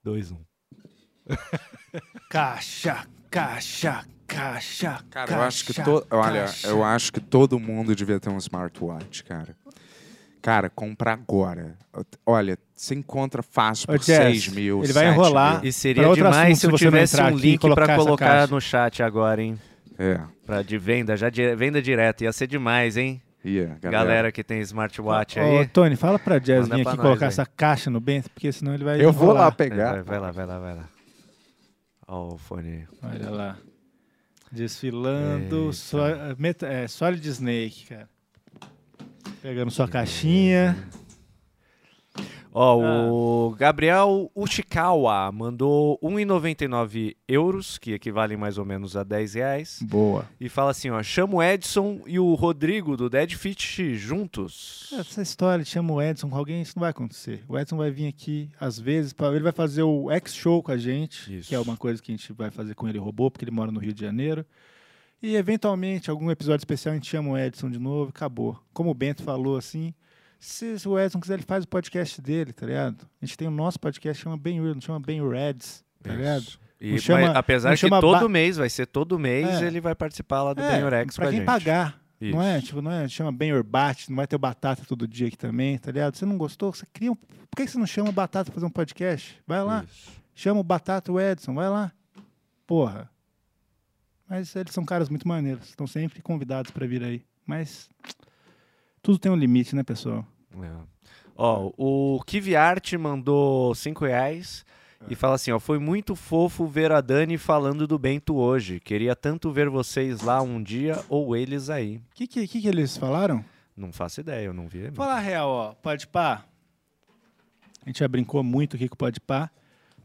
2, 1. Caixa, caixa, caixa. Cara, eu acho que caixa, to... olha, caixa. eu acho que todo mundo devia ter um smartwatch, cara. Cara, compra agora. Olha, você encontra fácil Ô, por Jess, 6 mil, ele vai 7 enrolar. mil. E seria demais se eu tivesse um link essa colocar caixa. no chat agora, hein? É, Pra de venda, já de, venda direta. Ia ser demais, hein? ia, galera. Galera, que tem smartwatch Ô, aí. Tony, fala pra Jazz vir aqui nós colocar aí. essa caixa no Bento, porque senão ele vai Eu vou lá enrolar. pegar. Vai, vai lá, vai lá, vai lá. Ó o fone. Olha lá. Desfilando Eita. só- meta- é, Solid Snake, cara. Pegando sua caixinha. Ó, Ah. o Gabriel Uchikawa mandou 1,99 euros, que equivalem mais ou menos a 10 reais. Boa. E fala assim, ó, chama o Edson e o Rodrigo do Dead Fit juntos. Essa história de chama o Edson com alguém, isso não vai acontecer. O Edson vai vir aqui, às vezes, pra- ele vai fazer o X-Show com a gente, Isso. que é uma coisa que a gente vai fazer com ele robô, porque ele mora no Rio de Janeiro. E, eventualmente, algum episódio especial, a gente chama o Edson de novo e acabou. Como o Bento falou, assim, se o Edson quiser, ele faz o podcast dele, tá ligado? A gente tem o nosso podcast, chama Ben não chama Ben Reds, tá ligado? Isso. E, chama- mas, apesar chama todo ba- mês, vai ser todo mês, É. ele vai participar lá do É, Ben Urex pra com a quem gente. pagar. Não é? Isso. Tipo, não é? Chama bem Urbate, não vai ter o batata todo dia aqui também, tá ligado? Você não gostou? Você cria um... Por que você não chama o batata pra fazer um podcast? Vai lá. Isso. Chama o batata o Edson, vai lá. Porra. Mas eles são caras muito maneiros, estão sempre convidados pra vir aí. Mas tudo tem um limite, né, pessoal? É. Ó, o Kiviarte mandou 5 reais e fala assim, ó, foi muito fofo ver a Dani falando do Bento hoje. Queria tanto ver vocês lá um dia ou eles aí. O que, que, que, que eles falaram? Não faço ideia, eu não vi. Falar a real, ó, pode pá. A gente já brincou muito aqui com o Pode Pá,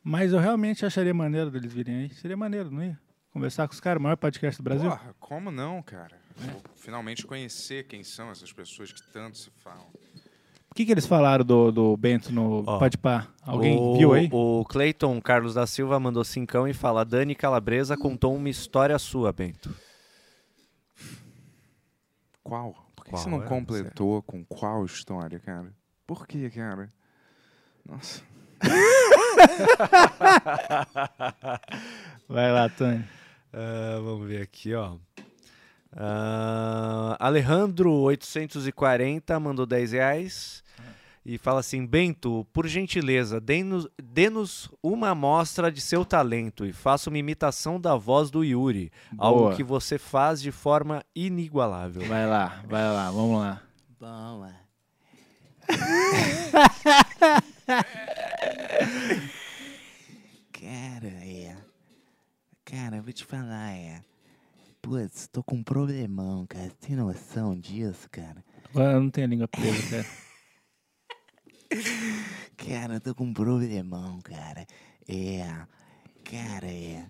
mas eu realmente acharia maneiro deles virem aí. Seria maneiro, não ia? Conversar com os caras, o maior podcast do Brasil. Porra, como não, cara? Vou finalmente conhecer quem são essas pessoas que tanto se falam. O que, que eles falaram do, do Bento no Ó, Pode Pá? Alguém o, viu aí? O Cleiton Carlos da Silva mandou cincão e fala: Dani Calabresa contou uma história sua, Bento. Qual? Por que Qual? você não É, completou com qual história, cara? Por que, cara? Nossa. [laughs] Vai lá, Tony. Ah, vamos ver aqui, ó. Ah, Alejandro 840 mandou 10 reais e fala assim: Bento, por gentileza, dê-nos dê-nos uma amostra de seu talento e faça uma imitação da voz do Yuri, algo Boa. que você faz de forma inigualável. Vai lá, vai lá, vamos lá. Bom, é. [laughs] Cara, é. Cara, eu vou te falar, é. Putz, tô com um problemão, cara. Tem noção disso, cara? Agora eu não tenho a língua presa, cara. [laughs] Cara, eu tô com um problemão, cara. É. Cara, é.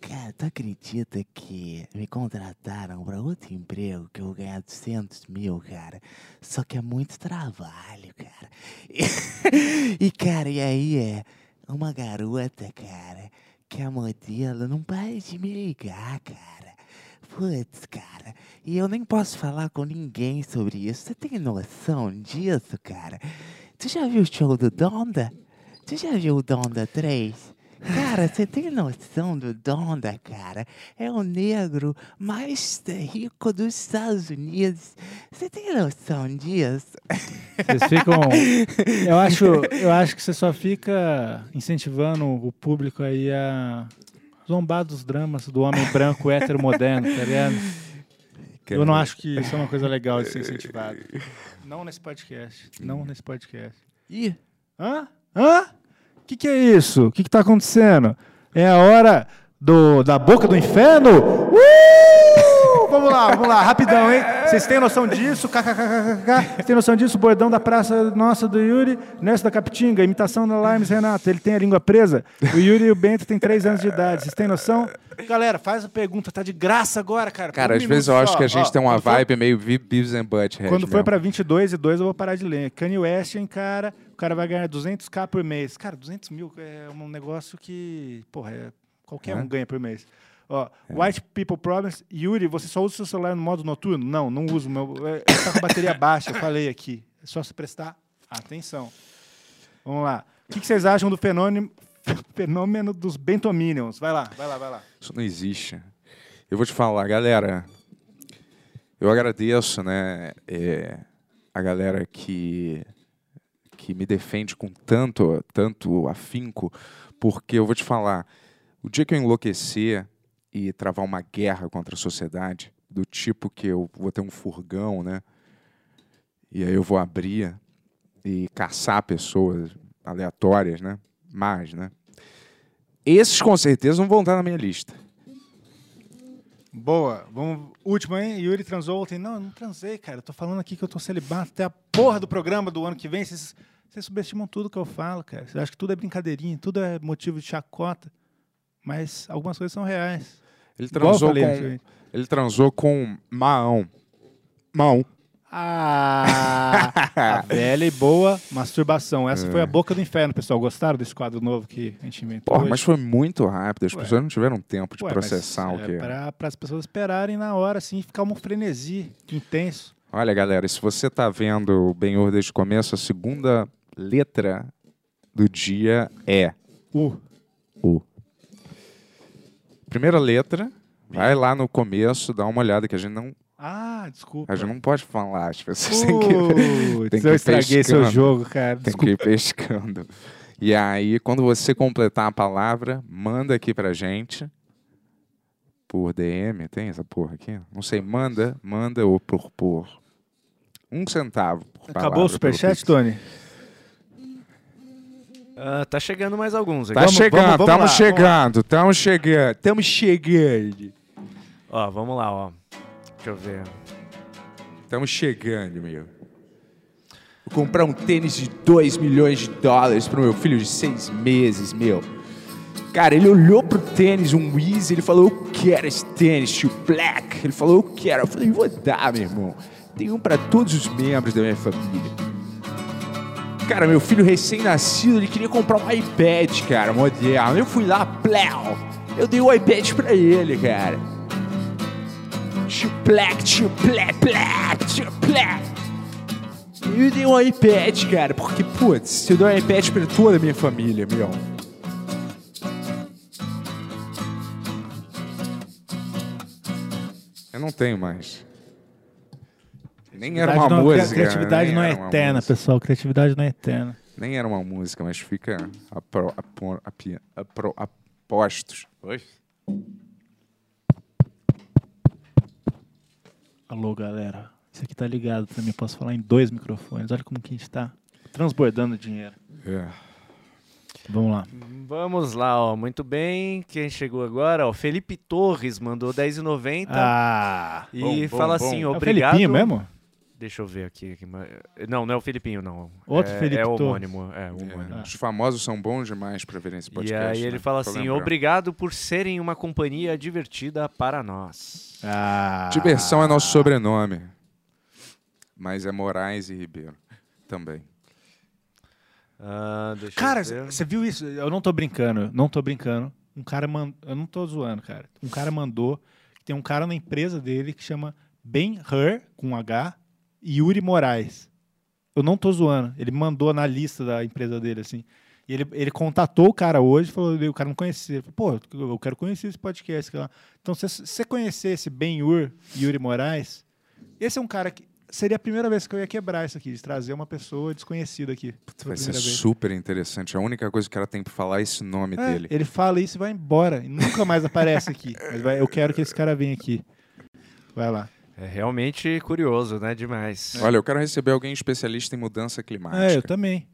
Cara, tu acredita que me contrataram pra outro emprego que eu vou ganhar 200 mil, cara? Só que é muito trabalho, cara. [laughs] E, cara, e aí é uma garota, cara, que é modelo, não para de me ligar, cara. Putz, cara, e eu nem posso falar com ninguém sobre isso. Você tem noção disso, cara? Tu já viu o show do Donda? Tu já viu o Donda 3? Cara, você tem noção do Donda, cara? É o negro mais rico dos Estados Unidos. Você tem noção disso? Vocês ficam. Eu acho, eu acho que você só fica incentivando o público aí a zombar dos dramas do homem branco hétero moderno, tá ligado? Eu não acho que isso é uma coisa legal de ser incentivado. Não nesse podcast. Não nesse podcast. Ih, Hã? Hã? O que, que é isso? O que, que tá acontecendo? É a hora do, da boca do inferno? Uh! Vamos lá, vamos lá, rapidão, hein? Vocês têm noção disso? KKKKK. Vocês têm noção disso? Bordão da praça nossa do Yuri, nessa da Capitinga, imitação da Limes Renato. Ele tem a língua presa. O Yuri e o Bento têm três anos de idade. Vocês têm noção? Galera, faz a pergunta, tá de graça agora, cara. Cara, um às vezes eu acho só. que a gente Ó, tem uma vibe meio Vi- Beavis and Butthead. quando for pra 22 e 2, eu vou parar de ler. Kanye West, hein, cara. O cara vai ganhar 200k por mês. Cara, 200 mil é um negócio que, porra, é- qualquer É. um ganha por mês. Ó, White People Problems. Yuri, você só usa o seu celular no modo noturno? Não, não uso. Meu, é, tá com bateria [laughs] baixa, eu falei aqui. É só se prestar atenção. Vamos lá. O que, que vocês acham do fenômeno, fenômeno dos Bentominions? Vai lá, vai lá, vai lá. Isso não existe. Eu vou te falar, galera. Eu agradeço, né, é, a galera que que me defende com tanto tanto afinco, porque eu vou te falar, o dia que eu enlouquecer e travar uma guerra contra a sociedade, do tipo que eu vou ter um furgão, né, e aí eu vou abrir e caçar pessoas aleatórias, né, mas, né, esses com certeza não vão estar na minha lista. Boa. Vamos. Último, hein? Yuri transou ontem. Não, eu não transei, cara. Eu tô falando aqui que eu tô celibato até a porra do programa do ano que vem. Vocês, vocês subestimam tudo que eu falo, cara. Vocês acham que tudo é brincadeirinha, tudo é motivo de chacota. Mas algumas coisas são reais. Ele transou falei com ele transou com Maão. Maão. Ah, [laughs] a velha e boa masturbação. Essa É. foi a boca do inferno, pessoal. Gostaram desse quadro novo que a gente inventou? Porra, hoje? mas foi muito rápido. As Ué. pessoas não tiveram tempo de Ué, processar mas o que. É para as pessoas esperarem na hora, assim, ficar um frenesi intenso. Olha, galera, se você tá vendo o Ben-Hur desde o começo, a segunda letra do dia é U. U. Primeira letra, vai lá no começo, dá uma olhada que a gente não, Ah, desculpa. a gente não pode falar. As pessoas têm que, tem [laughs] que eu estraguei seu pescando. jogo, cara. tem Desculpa. que ir pescando. E aí, quando você completar a palavra, manda aqui pra gente. Por DM, tem essa porra aqui? Não sei, manda, manda ou por por. Um centavo por Acabou palavra o superchat. Tony? Ah, tá chegando mais alguns aqui. Tá Vamos- chegando, estamos chegando, estamos chegando, estamos chegando. Ó, vamos lá, ó. Deixa eu ver. Estamos chegando, meu. Vou comprar um tênis de 2 milhões de dólares pro meu filho de 6 meses, meu. Cara, ele olhou pro tênis, um Easy, ele falou, eu quero esse tênis, tio Black. Ele falou, eu quero. Eu falei, vou dar, meu irmão. Tem um pra todos os membros da minha família. Cara, meu filho recém-nascido, ele queria comprar um iPad, cara, moderno. Eu fui lá, pléu. Eu dei o iPad pra ele, cara. Black, Black, tio Black. Eu dei um iPad, cara, porque, putz, eu dei um iPad pra toda a minha família, meu. Eu não tenho mais. Nem era uma Criatividade não- música. Criatividade não é eterna, música. pessoal. Criatividade não é eterna. Nem era uma música, mas fica apro, apo, api- apro, apostos. Oi? Alô, galera. Isso aqui tá ligado também. Posso falar em dois microfones. Olha como que a gente tá transbordando dinheiro. É. Vamos lá. Vamos lá, ó. Muito bem. Quem chegou agora? Ó, Felipe Torres mandou 10,90 Ah, e bom, bom, fala bom. assim, é o obrigado. Felipinho mesmo? Deixa eu ver aqui. Não, não é o Filipinho, não. Outro é, Felipe É homônimo. É, o homônimo. É, Os famosos são bons demais pra verem esse E podcast. aí ele né? fala assim: obrigado por serem uma companhia divertida para nós. Ah. Diversão é nosso sobrenome. Mas é Moraes e Ribeiro também. Ah, Cara, você viu isso? Eu não tô brincando, não tô brincando. Um cara mandou. Eu não tô zoando, cara. Um cara mandou. Tem um cara na empresa dele que chama Ben Hur, com H, e Yuri Moraes. Eu não tô zoando. Ele mandou na lista da empresa dele, assim. E ele, ele contatou o cara hoje, falou, o cara não conhecia. Ele falou, Pô, eu quero conhecer esse podcast. lá. Então, se você conhecer esse Ben Hur e Yuri Moraes, esse é um cara que. Seria a primeira vez que eu ia quebrar isso aqui, de trazer uma pessoa desconhecida aqui. pela Vai ser vez. super interessante. A única coisa que o cara tem pra falar é esse nome É, dele. Ele fala isso e vai embora. E nunca mais aparece aqui. Mas vai- eu quero que esse cara venha aqui. Vai lá. É realmente curioso, né? Demais. Olha, eu quero receber alguém especialista em mudança climática. É, eu também.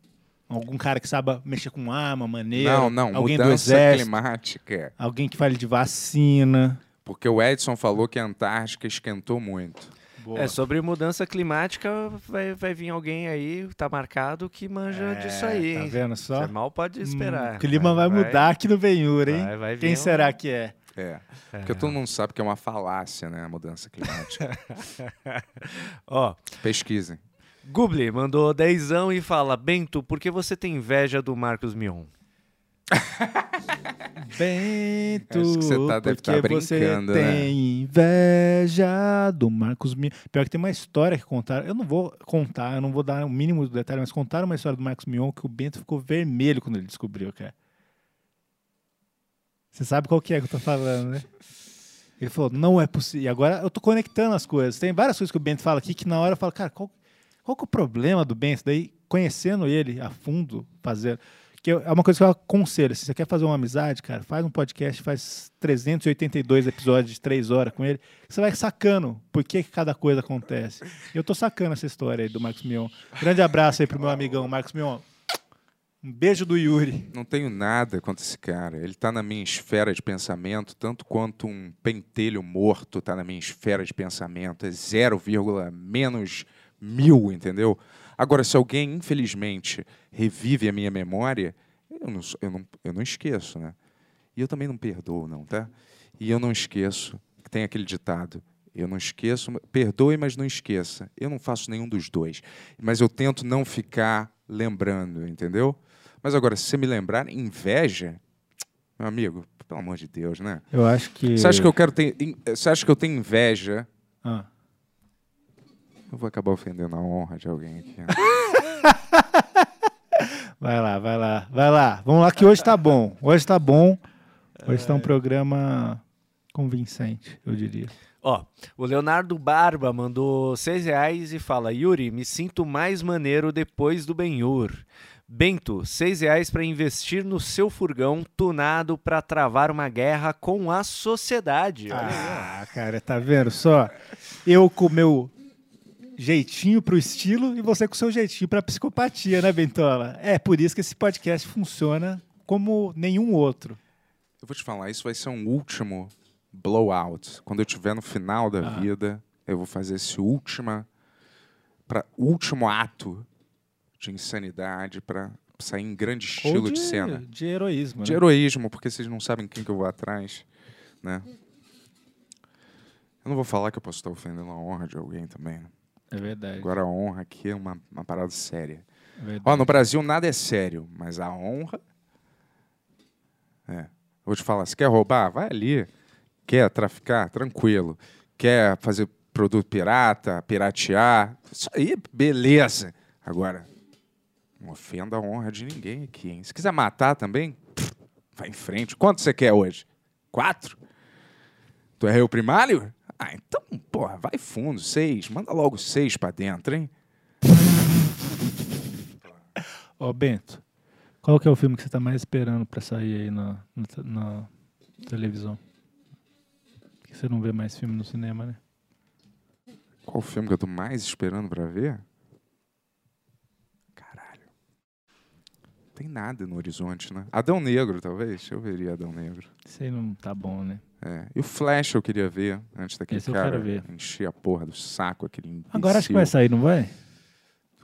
Algum cara que saiba mexer com arma, maneira. Não, não, alguém do mudança exército. climática. Alguém que fale de vacina. Porque o Edson falou que a Antártica esquentou muito. Boa. É, sobre mudança climática, vai, vai vir alguém aí, tá marcado, que manja disso aí, Tá vendo só? Você mal pode esperar. Hum, o clima vai, mudar aqui no Benhur, hein? vai- vai Quem um- será que é? É. Porque todo mundo sabe que é uma falácia, né? A mudança climática. [laughs] Ó, Pesquisem. Gubli mandou dezão e fala, Bento, por que você tem inveja do Marcos Mion? [laughs] Bento, Acho que você tá- deve porque tá você brincando, né? tem inveja do Marcos Mion. Pior que tem uma história que contaram. Eu não vou contar, eu não vou dar o mínimo do detalhe, mas contaram uma história do Marcos Mion que o Bento ficou vermelho quando ele descobriu, cara. Você sabe qual que é que eu tô falando, né? Ele falou, não é possível. E agora eu tô conectando as coisas. Tem várias coisas que o Bento fala aqui que na hora eu falo, cara, qual, qual que é o problema do Bento? Daí, conhecendo ele a fundo, fazer. Que eu- é uma coisa que eu aconselho. Se você quer fazer uma amizade, cara, faz um podcast, faz 382 episódios de três horas com ele. Você vai sacando por que, que cada coisa acontece. Eu tô sacando essa história aí do Marcos Mion. Grande abraço aí pro meu amigão Marcos Mion. Um beijo do Yuri. Não tenho nada contra esse cara. Ele tá na minha esfera de pensamento, tanto quanto um pentelho morto tá na minha esfera de pensamento. É 0, menos mil, entendeu? Agora, se alguém, infelizmente, revive a minha memória, eu não, eu não, eu não esqueço, né? E eu também não perdoo, não, tá? E eu não esqueço, que tem aquele ditado, eu não esqueço, perdoe, mas não esqueça. Eu não faço nenhum dos dois. Mas eu tento não ficar lembrando, entendeu? Mas agora, se você me lembrar, inveja, meu amigo, pelo amor de Deus, né? Eu acho que. Você acha que eu quero ter. Você acha que eu tenho inveja? Ah. Eu vou acabar ofendendo a honra de alguém aqui. né? [laughs] Vai lá, vai lá, vai lá. Vamos lá que hoje tá bom. Hoje tá bom. Hoje tá um programa convincente, eu diria. Ó, o Leonardo Barba mandou seis reais e fala: Yuri, me sinto mais maneiro depois do Benhur. Bento, seis reais para investir no seu furgão tunado para travar uma guerra com a sociedade. Olha aí, ó. Ah, cara, tá vendo só? Eu com o meu jeitinho pro estilo e você com o seu jeitinho pra psicopatia, né, Bentola? É por isso que esse podcast funciona como nenhum outro. Eu vou te falar, isso vai ser um último blowout. Quando eu estiver no final da Ah. vida, eu vou fazer esse última, pra, último ato de insanidade para sair em grande estilo Ou de, cena. De heroísmo, De né? heroísmo, porque vocês não sabem quem que eu vou atrás, né? Eu não vou falar que eu posso estar ofendendo a honra de alguém também. né? É verdade. Agora a honra aqui é uma, uma parada séria. é. Ó, no Brasil nada é sério, mas a honra. É. Eu Vou te falar, se quer roubar, vai ali. Quer traficar, tranquilo. Quer fazer produto pirata, piratear, isso aí, beleza. Agora, não ofenda a honra de ninguém aqui, hein? Se quiser matar também, pff, vai em frente. Quanto você quer hoje? Quatro? Tu é réu primário? Ah, então, porra, vai fundo, seis. Manda logo seis pra dentro, hein? Ó, Bento, qual que é o filme que você tá mais esperando pra sair aí na, na, na televisão? Porque você não vê mais filme no cinema, né? Qual o filme que eu tô mais esperando pra ver? Caralho. Tem nada no horizonte, né? Adão Negro, talvez. Eu veria Adão Negro. Isso aí não tá bom, né? É. E o Flash eu queria ver, antes daquele Esse eu cara quero ver. encher a porra do saco, aquele imbecil Agora acho que vai sair, não vai?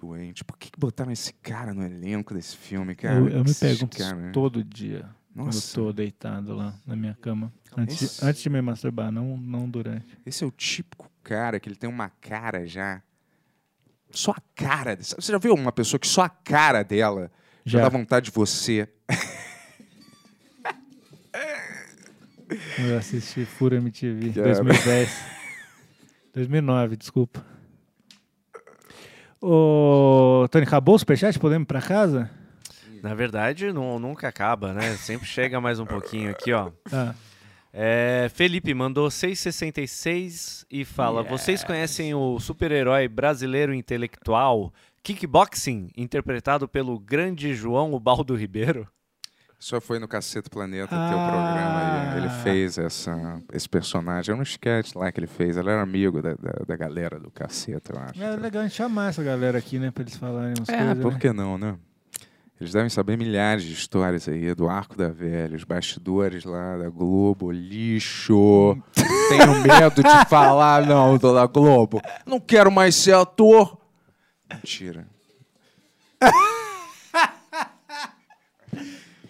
doente. Por que, que botaram esse cara no elenco desse filme, cara? Eu, eu me pergunto isso cara, né? todo dia. Nossa, Quando eu tô deitado lá na minha cama. Antes, Esse- de, antes de me masturbar, não, não durante. esse é o típico cara que ele tem uma cara já... Só a cara... Você já viu uma pessoa que só a cara dela já, Já. dá vontade de você? Eu assisti Fura MTV Cara. 2010. 2009, desculpa. Ô, Tony, acabou o superchat? Podemos ir pra casa? Na verdade, não, nunca acaba, né? Sempre chega mais um pouquinho aqui, ó. Tá. É, Felipe mandou 666 e fala: Vocês conhecem o super-herói brasileiro intelectual Kickboxing, interpretado pelo grande João Ubaldo Ribeiro? Só foi no Cacete Planeta, Ah. teu programa aí. Ele fez essa, esse personagem. Era um sketch lá que ele fez. Ele era amigo da, da, da galera do Cacete, eu acho. É legal a gente chamar essa galera aqui, né? Pra eles falarem umas É, coisas. por né? que não, né? Eles devem saber milhares de histórias aí do Arco da Velha, os bastidores lá da Globo, lixo. Tenho medo de falar, não, da Globo. Não quero mais ser ator. Mentira. [laughs]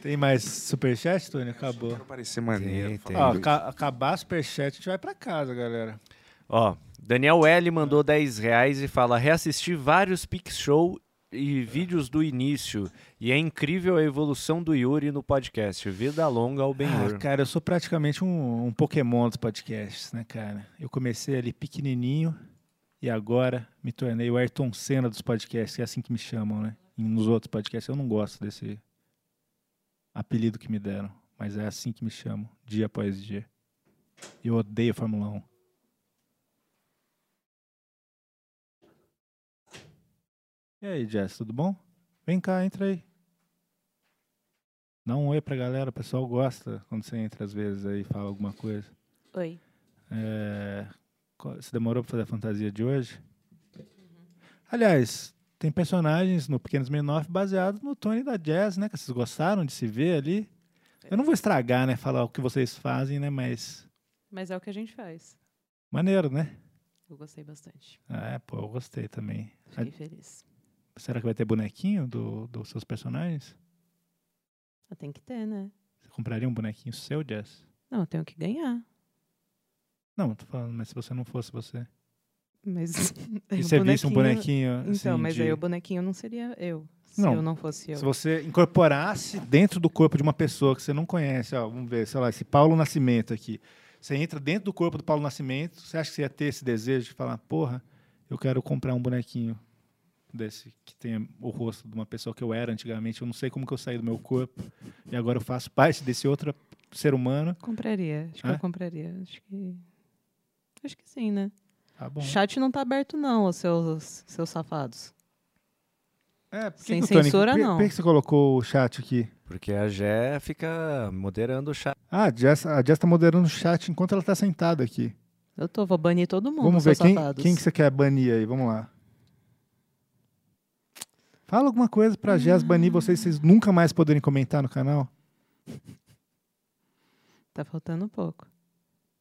Tem mais superchat, Tony? Acabou. Quero parecer maneiro. Tem, tem. Ó, aca- acabar superchat, a gente vai pra casa, galera. Ó, Daniel L mandou 10 reais e fala: reassisti vários Pix Show e vídeos do início. E é incrível a evolução do Yuri no podcast. Vida longa ao Benhur. Ah, cara, eu sou praticamente um, um Pokémon dos podcasts, né, cara? Eu comecei ali pequenininho e agora me tornei o Ayrton Senna dos podcasts, que é assim que me chamam, né? E nos outros podcasts eu não gosto desse apelido que me deram, mas é assim que me chamam, dia após dia. Eu odeio a Fórmula 1. E aí, Jess, tudo bom? Vem cá, entra aí. Dá um oi pra galera, o pessoal gosta quando você entra às vezes aí e fala alguma coisa. Oi. É, Você demorou pra fazer a fantasia de hoje? Aliás, tem personagens no Pequenos Menor baseado no Tony da Jazz, né? Que vocês gostaram de se ver ali. Eu não vou estragar, né? Falar o que vocês fazem, né? Mas Mas é o que a gente faz. maneiro, né? Eu gostei bastante. Ah, é, pô, eu gostei também. Fiquei feliz. Será que vai ter bonequinho do- dos seus personagens? Ah, Tem que ter, né? Você compraria um bonequinho seu, Jess? Não, eu tenho que ganhar. Não, tô falando, mas se você não fosse você. Mas. [laughs] [laughs] E você visse um bonequinho. Então, assim, mas de- aí o bonequinho não seria eu. Se Não. eu não fosse eu. Se você incorporasse dentro do corpo de uma pessoa que você não conhece, ó, vamos ver, sei lá, esse Paulo Nascimento aqui. Você entra dentro do corpo do Paulo Nascimento, você acha que você ia ter esse desejo de falar, porra, eu quero comprar um bonequinho desse que tenha o rosto de uma pessoa que eu era antigamente, eu não sei como que eu saí do meu corpo e agora eu faço parte desse outro ser humano. Compraria. Acho que eu compraria. Acho que. Acho que sim, né? Tá bom. O chat não tá aberto, não, os seus, seus safados. É, por que Sem que o Tony- censura, por não. Por que você colocou o chat aqui? Porque a Gé fica moderando o chat. Ah, a Jess, a Jess tá moderando o chat enquanto ela tá sentada aqui. Eu tô, vou banir todo mundo, Vamos ver quem, safados. quem que você quer banir aí. Vamos lá. Fala alguma coisa pra Jess banir vocês, vocês nunca mais poderem comentar no canal. Tá faltando um pouco.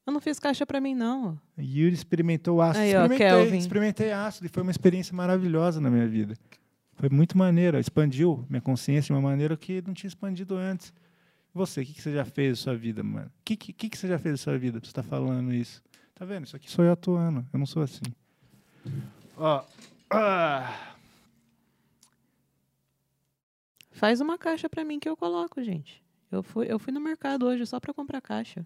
Eu não fiz caixa pra mim, não. Yuri experimentou ácido. Aí, ó, experimentei, Kelvin. experimentei ácido e foi uma experiência maravilhosa na minha vida. Foi muito maneiro, expandiu minha consciência de uma maneira que não tinha expandido antes. Você, o que, que você já fez da sua vida, mano? O que, que, que você já fez da sua vida você estar falando isso? Tá vendo? Isso aqui sou eu atuando. Eu não sou assim. Ó. ah. Faz uma caixa pra mim que eu coloco, gente. Eu fui, eu fui no mercado hoje só pra comprar caixa.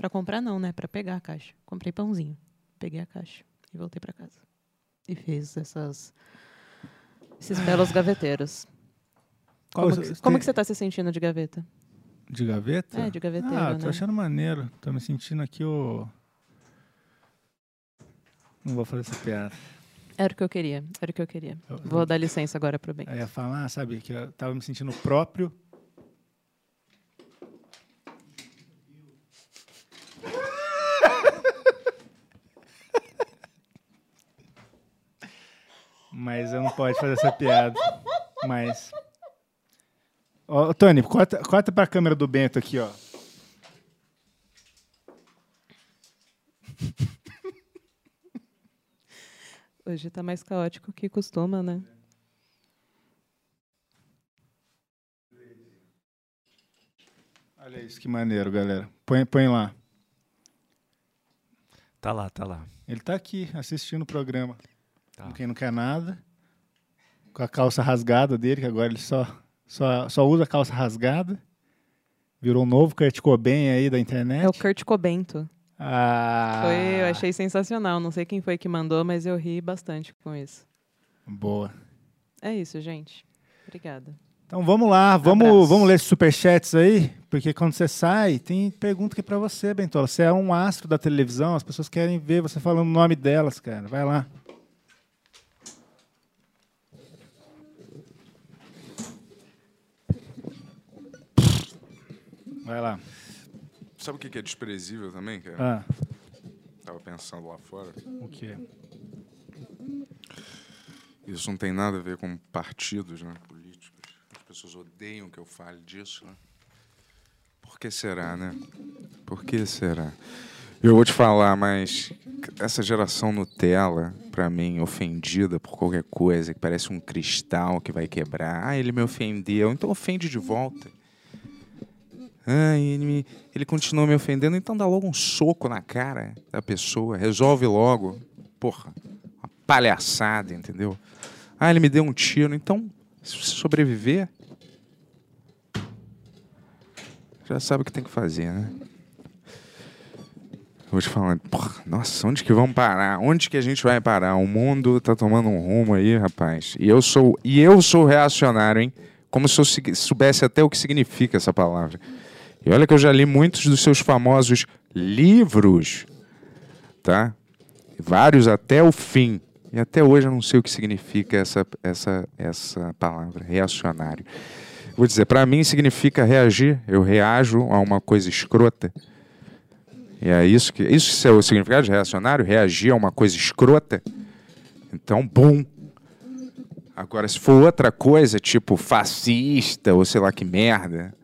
Pra comprar não, né? Pra pegar a caixa. Comprei pãozinho. Peguei a caixa e voltei pra casa. E fiz essas esses belos gaveteiros. Qual Como, você- que, como tem- que você tá se sentindo de gaveta? De gaveta? É, de gaveteiro, Ah, tô né? achando maneiro. Tô me sentindo aqui o. Não vou fazer essa piada. Era o que eu queria. Era o que eu queria. Eu- Vou dar licença agora pro bem. Eu ia falar, sabe, que eu tava me sentindo próprio. Mas eu não pode fazer essa piada. Mas. Ó, Tony, corta, corta pra câmera do Bento aqui, ó. Hoje tá mais caótico que costuma, né? Olha isso, que maneiro, galera. Põe, põe lá. Tá lá, tá lá. Ele tá aqui, assistindo o programa. Tá. Com quem não quer nada. Com a calça rasgada dele, que agora ele só, só, só usa calça rasgada. Virou um novo Kurt Cobain aí da internet. É o Kurt Cobento. Ah, Foi, eu achei sensacional. Não sei quem foi que mandou, mas eu ri bastante com isso. Boa. É isso, gente. Obrigada. Então vamos lá, vamos, Abraço. vamos ler esses superchats aí, porque quando você sai, tem pergunta aqui pra você, Bentola. Você é um astro da televisão, as pessoas querem ver você falando o nome delas, cara. Vai lá. Vai lá. Sabe o que é desprezível também, cara? Ah, Tava pensando lá fora. o quê? Isso não tem nada a ver com partidos né, políticos. As pessoas odeiam que eu fale disso. Né? Por que será, né? Por que será? Eu vou te falar, mas essa geração Nutella, pra mim, ofendida por qualquer coisa, que parece um cristal que vai quebrar. Ah, ele me ofendeu, então ofende de volta. Ah, ele, me- ele continuou me ofendendo, então dá logo um soco na cara da pessoa. Resolve logo. Porra, uma palhaçada, entendeu? Ah, ele me deu um tiro, então, se você sobreviver, já sabe o que tem que fazer, né? Vou te falar, porra, nossa, onde que vamos parar? Onde que a gente vai parar? O mundo tá tomando um rumo aí, rapaz. E eu sou, e eu sou reacionário, hein? Como se eu soubesse até o que significa essa palavra. E olha que eu já li muitos dos seus famosos livros, tá? Vários até o fim. E até hoje eu não sei o que significa essa, essa, essa palavra, reacionário. Vou dizer, para mim significa reagir. Eu reajo a uma coisa escrota. E é isso que. Isso é o significado de reacionário? Reagir a uma coisa escrota? Então, bom. Agora, se for outra coisa, tipo fascista ou sei lá que merda,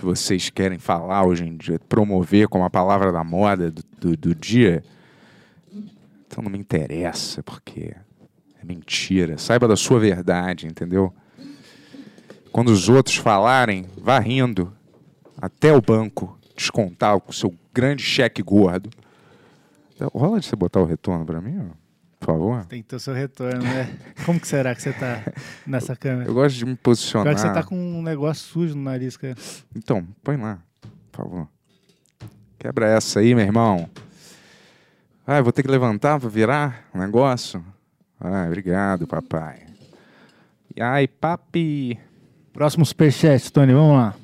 que vocês querem falar hoje em dia, promover como a palavra da moda do, do, do dia, então não me interessa, porque é mentira. Saiba da sua verdade, entendeu? Quando os outros falarem, vá rindo até o banco descontar o seu grande cheque gordo. Rola de você botar o retorno pra mim, ó, por favor. Tem que ter o seu retorno, né? Como que será que você tá nessa [laughs] câmera? Eu gosto de me posicionar. Pior que você tá com um negócio sujo no nariz, cara. Então, põe lá, por favor. Quebra essa aí, meu irmão. Ah, vou ter que levantar pra virar o negócio? Ah, obrigado, papai. E ai, papi. Próximo superchat, Tony, vamos lá.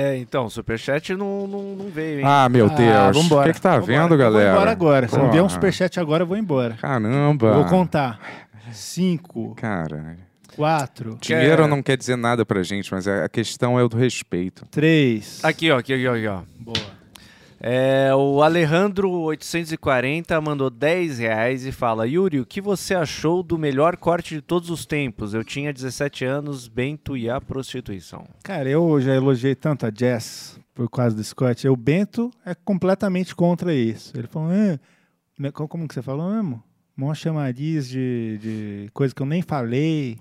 É, então, o superchat não, não, não veio, hein? Ah, meu Ah, Deus. vambora. O que, que tá Vambora. vendo, Eu galera? Vou embora agora. Se não vier um superchat agora, eu vou embora. Caramba. Vou contar. Cinco, Cara, quatro, dinheiro não quer dizer nada pra gente, mas a questão é o do respeito. três. Aqui, ó, aqui, aqui, ó. Boa. É, o Alejandro840 mandou 10 reais e fala: Yuri, o que você achou do melhor corte de todos os tempos? Eu tinha 17 anos, Bento e a prostituição. Cara, eu já elogiei tanto a Jess por causa do Scott. O Bento é completamente contra isso. Ele falou, "Ah, né, co- como que você falou mesmo? Mó chamariz de, de coisa que eu nem falei.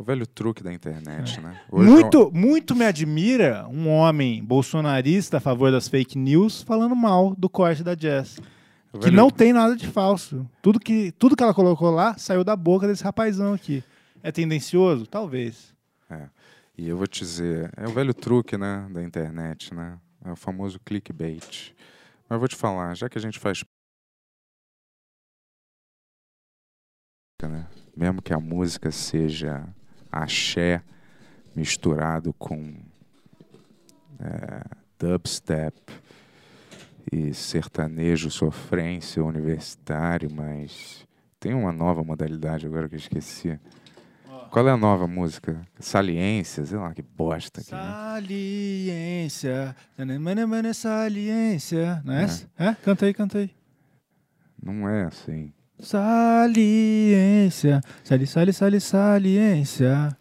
É o velho truque da internet, né? Hoje Muito, muito me admira um homem bolsonarista a favor das fake news falando mal do corte da Jess. é o Que velho- não tem nada de falso. Tudo que, tudo que ela colocou lá saiu da boca desse rapazão aqui. É tendencioso? Talvez. E eu vou te dizer, é o velho truque, né, da internet, né? É o famoso clickbait. Mas eu vou te falar, já que a gente faz né? Mesmo que a música seja axé misturado com é, dubstep e sertanejo sofrência universitário, mas tem uma nova modalidade agora que eu esqueci. Qual é a nova música? Saliência, sei lá, que bosta. Aqui, né? Saliência. Saliência. Não é essa? É? Canta aí, canta aí. Não é assim. Saliência. Sali, sali, sali, saliência.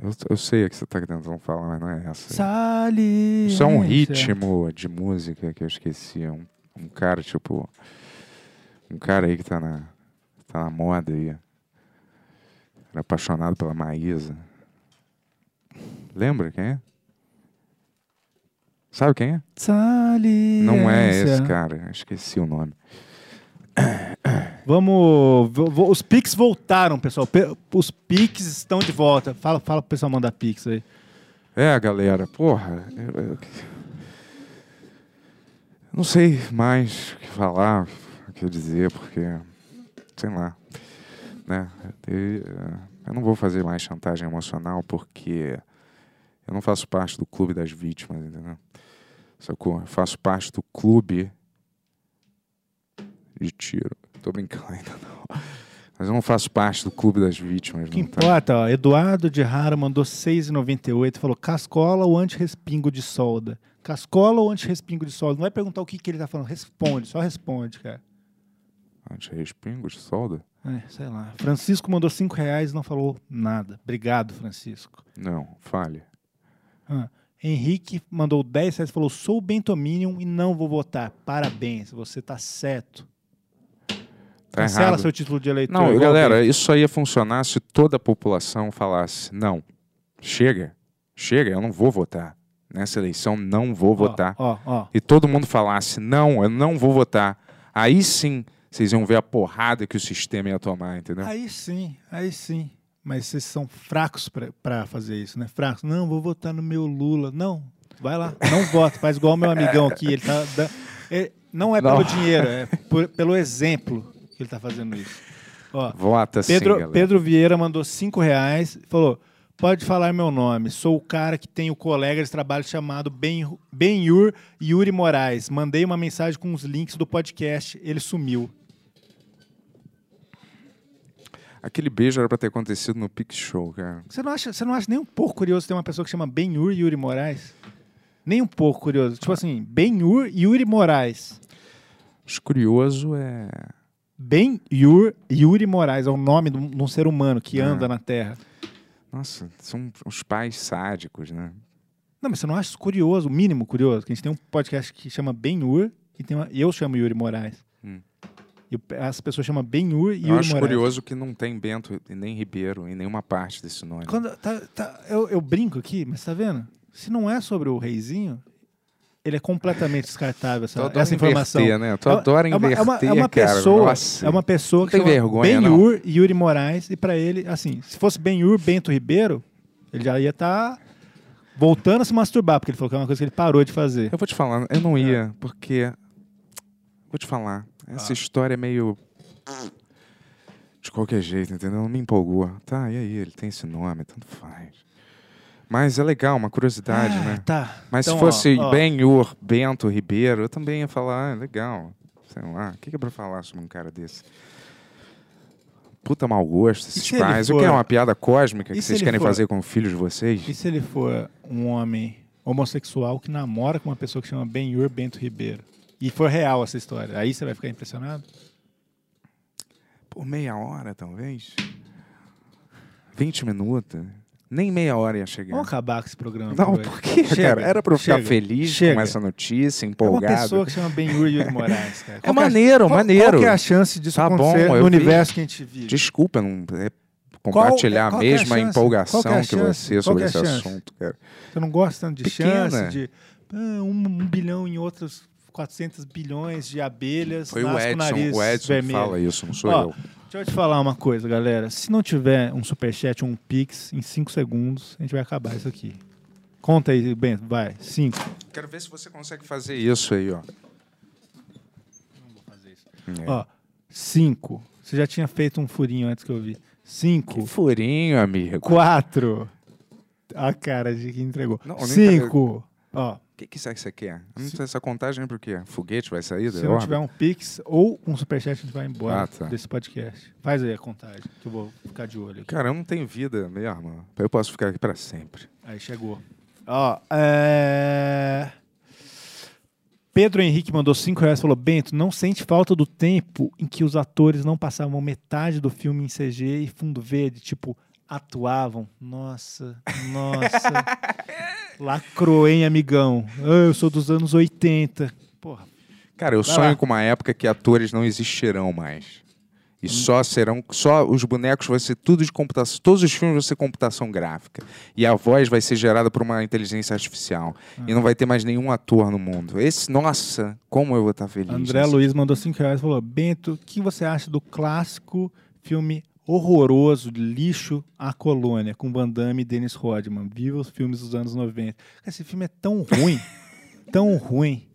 Eu, eu sei o que você tá tentando falar, mas não é essa. Sali. Isso é um ritmo de música que eu esqueci. Um, um cara, tipo. Um cara aí que tá na, tá na moda aí. Era apaixonado pela Maísa. Lembra quem é? Sabe quem é? Sali. Não é esse cara. Esqueci o nome. Vamos. Os Pix voltaram, pessoal. Pe- Os Pix estão de volta. Fala, fala pro pessoal mandar Pix aí. É, galera, porra. Eu, não sei mais o que falar, o que dizer, porque. Sei lá. Né? Eu não vou fazer mais chantagem emocional porque eu não faço parte do clube das vítimas, entendeu? Sacou? Eu faço parte do clube de tiro. Tô brincando ainda não. Mas eu não faço parte do clube das vítimas. Que tá? importa, ó. Eduardo de Rara mandou 6,98 falou cascola ou anti-respingo de solda? Cascola ou anti-respingo de solda? Não vai perguntar o que, que ele tá falando. Responde, só responde, cara. Anti-respingo de solda? É, sei lá. Francisco mandou 5 reais e não falou nada. Obrigado, Francisco. Não, fale. Ah, Henrique mandou 10 reais e falou: sou Bentominion e não vou votar. Parabéns, você tá certo. Tá Cancela errado. seu título de eleitor. Não, galera, isso só ia funcionar se toda a população falasse: não, chega, chega, eu não vou votar. Nessa eleição, não vou votar. Ó, ó. E todo mundo falasse: não, eu não vou votar. Aí sim, vocês iam ver a porrada que o sistema ia tomar, entendeu? Aí sim, aí sim. Mas vocês são fracos pra fazer isso, né? Fracos. Não, vou votar no meu Lula. Não, vai lá. Não vota. Faz igual o meu amigão aqui. Ele tá ele- não é Não. pelo dinheiro, é por- pelo exemplo que ele tá fazendo isso. [laughs] Ó, Vota sim, Pedro, galera. Pedro Vieira mandou cinco reais e falou: pode falar meu nome. Sou o cara que tem o colega de trabalho chamado Ben- Benhur Yuri Moraes. Mandei uma mensagem com os links do podcast. Ele sumiu. Aquele beijo era pra ter acontecido no Pix Show, cara. Você não acha, você não acha nem um pouco curioso ter uma pessoa que chama Benhur Yuri Moraes? Nem um pouco curioso. Tipo assim, Benhur Yuri Moraes. Acho curioso é. Benhur Yuri Moraes é o nome de um, ser humano que Ah. anda na Terra. Nossa, são os pais sádicos, né? Não, mas você não acha isso curioso, o mínimo curioso? Que a gente tem um podcast que chama Benhur e tem uma- eu chamo Yuri Moraes. Hum. E as pessoas chamam Benhur e Eu acho Moraes. curioso que não tem Bento e nem Ribeiro em nenhuma parte desse nome. Quando tá- tá- eu, eu brinco aqui, mas tá vendo? Se não é sobre o reizinho, ele é completamente descartável, essa, essa informação. inverter, né? Tu É- adora é uma, é uma, é inverter, uma cara. pessoa, Nossa. é uma pessoa que tem vergonha, Benhur e Yuri Moraes, e pra ele, assim, se fosse Benhur Bento Ribeiro, ele já ia estar voltando a se masturbar, porque ele falou que é uma coisa que ele parou de fazer. Eu vou te falar, eu não ia, porque. Vou te falar, Ah. essa história é meio. De qualquer jeito, entendeu? Não me empolgou. Tá, e aí? Ele tem esse nome, tanto faz. Mas é legal, uma curiosidade, Ah, né? Tá. Mas Então, se fosse ó, ó, Benhur, Bento, Ribeiro, eu também ia falar, ah, legal. Sei lá, o que que é pra falar sobre um cara desse? Puta mau gosto, esses pais. O for- que é uma piada cósmica E que vocês querem for- fazer com filhos de vocês? E se ele for um homem homossexual que namora com uma pessoa que chama Benhur Bento Ribeiro? E for real essa história, aí você vai ficar impressionado? Por meia hora, talvez. 20 minutos. Nem meia hora ia chegar. Vamos acabar com esse programa. Não, por quê, Chega, cara? Era pra eu ficar chega, feliz chega. com essa notícia, É uma empolgado. pessoa que chama Ben Yuri Moraes, cara. É Qual que maneiro, qual- maneiro. Qual que é a chance disso Tá acontecer bom, no vi. universo que a gente vive? Desculpa não é, compartilhar qual a que é a mesma empolgação é a que, você sobre é a esse assunto, cara. Você não gosta tanto de Pequena. chance, de ah, um, um bilhão em outros 400 bilhões de abelhas Foi o Edson, nariz o Edson que vermelho. fala isso, não sou Ó, eu. Deixa eu te falar uma coisa, galera. Se não tiver um superchat ou um pix, em 5 segundos, a gente vai acabar isso aqui. Conta aí, Bento, vai. 5. Quero ver se você consegue fazer isso aí, ó. É. Ó, 5. Você já tinha feito um furinho antes que eu vi. Que 5. furinho, amigo. 4. A cara de quem entregou. Não, eu nem 5. Ó, O que, que será que você quer? Eu Não sei essa contagem é por quê? Foguete vai sair? se da não órbita? tiver um pix ou um superchat, a gente vai embora Ah, tá. desse podcast. Faz aí a contagem, que eu vou ficar de olho aqui. Cara, eu não tenho vida mesmo. Eu posso ficar aqui pra sempre. Aí chegou. Ó, é... Pedro Henrique mandou 5 reais e falou: Bento, não sente falta do tempo em que os atores não passavam metade do filme em CG e fundo verde, tipo atuavam. Nossa, nossa. [laughs] Lacrou, hein, amigão? Ah, eu sou dos anos 80. Porra, Cara, eu Vai sonho lá. com uma época que atores não existirão mais. E só serão, só os bonecos vai ser tudo de computação, todos os filmes vão ser computação gráfica. E a voz vai ser gerada por uma inteligência artificial. E não vai ter mais nenhum ator no mundo. Esse, nossa, como eu vou estar feliz. André Luiz mandou 5 reais e falou: Bento, o que você acha do clássico filme horroroso, lixo, A Colônia, com Van Damme e Dennis Rodman? Viva os filmes dos anos 90. Esse filme é tão ruim, [laughs] tão ruim,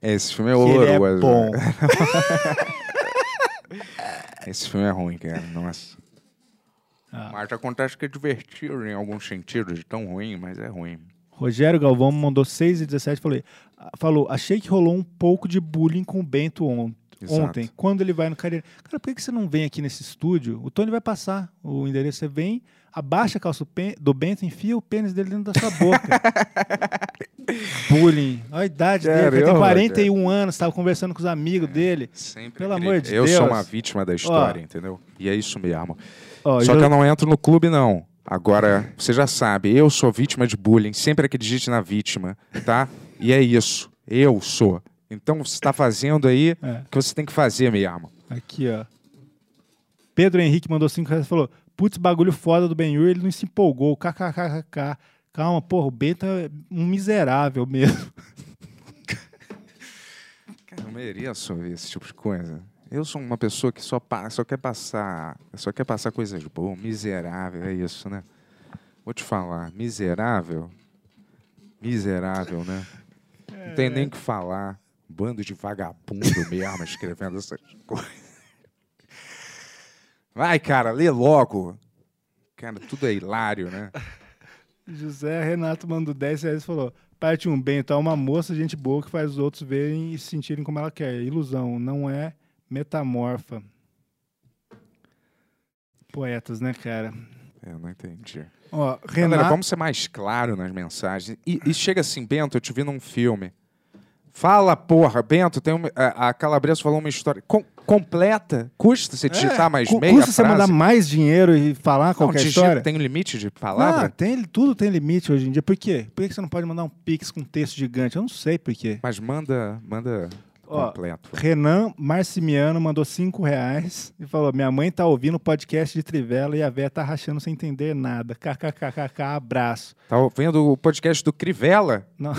É, Esse filme é ele é horroroso. bom. [laughs] Esse filme é ruim, cara. Nossa. Ah. Mas acontece que é divertido em alguns sentidos, de tão ruim, mas é ruim. Rogério Galvão mandou 6 e 17 falei, falou: Achei que rolou um pouco de bullying com o Bento on- Exato. ontem, quando ele vai no Carreira. Cara, por que você não vem aqui nesse estúdio? O Tony vai passar o endereço. Você vem, abaixa a calça do Bento, enfia o pênis dele dentro da sua boca. [laughs] bullying. Olha a idade dele, Cara, ele tem eu, 41 anos, estava conversando com os amigos dele. Sempre Pelo queria- amor de eu Deus. sou uma vítima da história, entendeu? E é isso mesmo. Ó, Só Jo- que eu não entro no clube, não. Agora, você já sabe, eu sou vítima de bullying. Sempre acredite na vítima, tá? E é isso. Eu sou. Então, você está fazendo aí É. o que você tem que fazer mesmo. Aqui, ó. Pedro Henrique mandou 5 reais e falou: Putz, bagulho foda do Ben ele não se empolgou. KKKKK. Calma, porra, o Bento é um miserável mesmo. [laughs] Cara, eu mereço esse tipo de coisa. Eu sou uma pessoa que só, só quer passar, só quer passar coisas boas. Miserável, é isso, né? Vou te falar, miserável, miserável, né? Não tem nem o que falar. Bando de vagabundo mesmo [laughs] escrevendo essas coisas. Vai, cara, lê logo. Cara, tudo é hilário, né? José Renato mandou 10 reais e falou: Parte 1, Bento é uma moça, gente boa, que faz os outros verem e se sentirem como ela quer. Ilusão, não é metamorfa. Poetas, né, cara? Eu não entendi. Ó, Galera, Renato. vamos ser mais claro nas mensagens. E, e chega assim, Bento, eu te vi num filme. Fala, porra, Bento, tem uma, a, a Calabresa falou uma história com- completa. Custa você digitar mais É, Cu- meia Custa você frase? mandar mais dinheiro e falar Não, qualquer digita, história? Tem um limite de Ah, palavra? tem, tudo tem limite hoje em dia. Por quê? Por que você não pode mandar um pix com texto gigante? Eu não sei por quê. Mas manda, manda Ó, completo. Renan Marcimiano mandou 5 reais e falou: Minha mãe tá ouvindo o podcast de Trivela e a véia tá rachando sem entender nada. KKKKK, abraço. Tá vendo o podcast do Crivella? Não,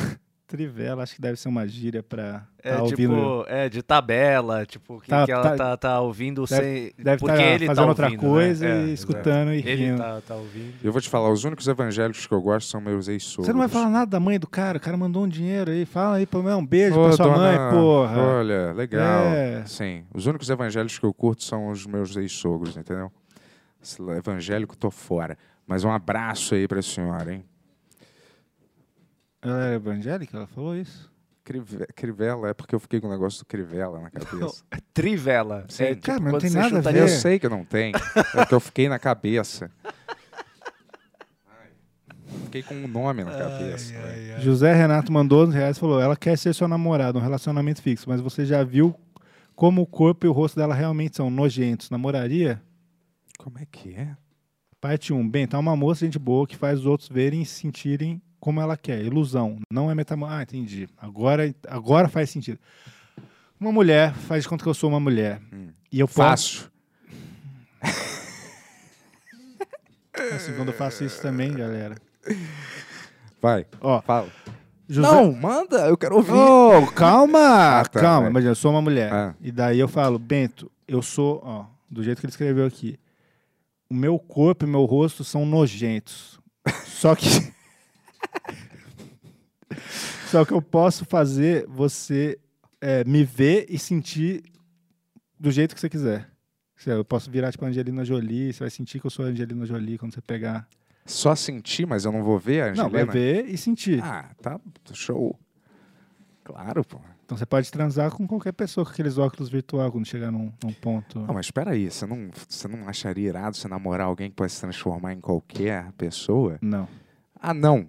Trivela, acho que deve ser uma gíria pra É tá tipo, ouvindo. é de tabela, tipo, que, Tá- que ela tá- tá, tá ouvindo Deve- sem. Deve porque estar ele fazendo tá outra ouvindo, né? coisa É, e escutando e exato. Ele rindo. tá, tá ouvindo. Eu vou te falar, os únicos evangélicos que eu gosto são meus ex-sogros. Você não vai falar nada da mãe do cara, o cara mandou um dinheiro aí. Fala aí, pelo menos um beijo Ô, pra sua dona- mãe, porra. Olha, legal. É. Sim. Os únicos evangélicos que eu curto são os meus ex-sogros, entendeu? Esse evangélico, tô fora. Mas um abraço aí pra senhora, hein? Ela era evangélica? Ela falou isso? Crive- Crivella, é porque eu fiquei com o negócio do Crivella na cabeça. Trivela. Sim. É, tipo, Cara, mas não quando tem você nada a ver. Eu sei que não tem. É que eu fiquei na cabeça. [laughs] Fiquei com um nome na cabeça. velho. José Renato mandou 11 reais e falou: ela quer ser seu namorado, um relacionamento fixo, mas você já viu como o corpo e o rosto dela realmente são nojentos. Namoraria? Como é que é? Parte 1. Bem, tá uma moça, gente boa, que faz os outros verem e se sentirem como ela quer. Ilusão. Não é metamor... Ah, entendi. Agora, agora faz sentido. Uma mulher, faz de conta que eu sou uma mulher. Hum. E eu posso. Fácil. [laughs] Assim, quando eu faço isso também, galera. Vai, Ó, fala. José... Não, manda, eu quero ouvir. Ô, calma! Ah, tá, calma, vai. imagina, eu sou uma mulher. Ah. E daí eu falo, Bento, eu sou, ó, do jeito que ele escreveu aqui. O meu corpo e meu rosto são nojentos. Só que. [laughs] Só que eu posso fazer você é, me ver e sentir do jeito que você quiser. Se Eu posso virar tipo Angelina Jolie, você vai sentir que eu sou Angelina Jolie quando você pegar. Só sentir, mas eu não vou ver a Não, Angelina? vai ver e sentir. Ah, tá, show. Claro, pô. Então você pode transar com qualquer pessoa com aqueles óculos virtual quando chegar num, num ponto. Não, mas espera aí, você não, você não acharia irado você namorar alguém que pode se transformar em qualquer pessoa? Não. Ah, não.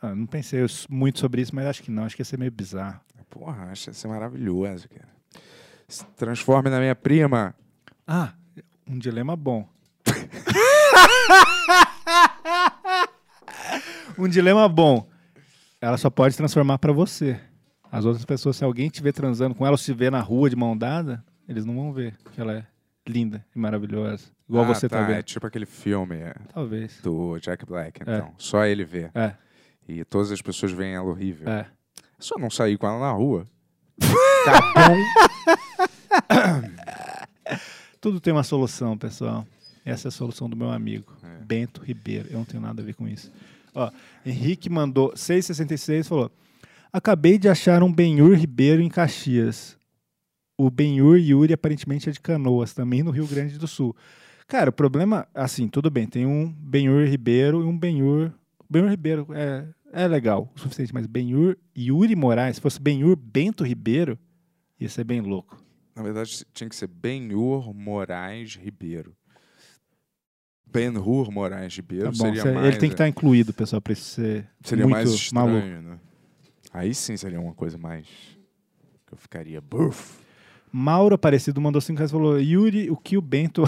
Ah, não pensei muito sobre isso, mas acho que não. Acho que ia ser meio bizarro. Porra, acho que é ia ser maravilhoso, cara. Se transforme na minha prima. Ah, um dilema bom. [laughs] um dilema bom. Ela só pode transformar para você. As outras pessoas, se alguém te transando com ela ou se vê na rua de mão dada, eles não vão ver que ela é linda e maravilhosa. Igual ah, você tá, tá vendo. É tipo aquele filme. É. Talvez. Do Jack Black, é. então. É. Só ele vê. É. E todas as pessoas veem ela horrível. é. Só não sair com ela na rua. Tudo tem uma solução, pessoal. Essa é a solução do meu amigo, É. Bento Ribeiro. Eu não tenho nada a ver com isso. Ó, Henrique mandou 666 e falou: Acabei de achar um Benhur Ribeiro em Caxias. O Benhur Yuri aparentemente é de Canoas, também no Rio Grande do Sul. Cara, o problema, assim, tudo bem, tem um Benhur Ribeiro e um Benhur. Benhur Ribeiro é, é legal o suficiente, mas Benhur Yuri Moraes, se fosse Benhur Bento Ribeiro, ia ser bem louco. Na verdade, tinha que ser Ben-Hur Moraes Ribeiro. Ben-Hur Moraes Ribeiro Tá bom, seria cê- mais... ele tem que estar incluído, pessoal, pra isso ser Seria muito mais estranho, maluco. né? Aí sim seria uma coisa mais... Que eu ficaria... Buf. Mauro Aparecido mandou 5 reais e falou: Yuri, o que o Bento.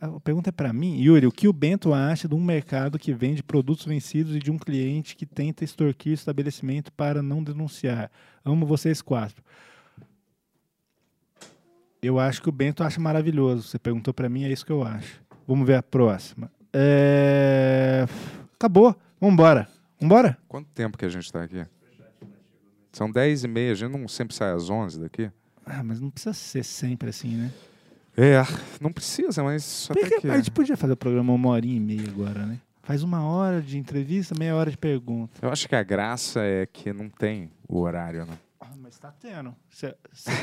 A pergunta é pra mim. Yuri, o que o Bento acha de um mercado que vende produtos vencidos e de um cliente que tenta extorquir o estabelecimento para não denunciar? Amo vocês quatro. Eu acho que o Bento acha maravilhoso. Você perguntou pra mim, é isso que eu acho. Vamos ver a próxima. É... Acabou. Vambora. Vambora? Quanto tempo que a gente tá aqui? São 10 e meia. A gente não sempre sai às 11 daqui? Ah, mas não precisa ser sempre assim, né? É, não precisa, mas Por até que. A gente podia fazer o programa uma horinha e meia agora, né? Faz uma hora de entrevista, meia hora de pergunta. Eu acho que a graça é que não tem o horário, né? Ah, mas tá tendo. Você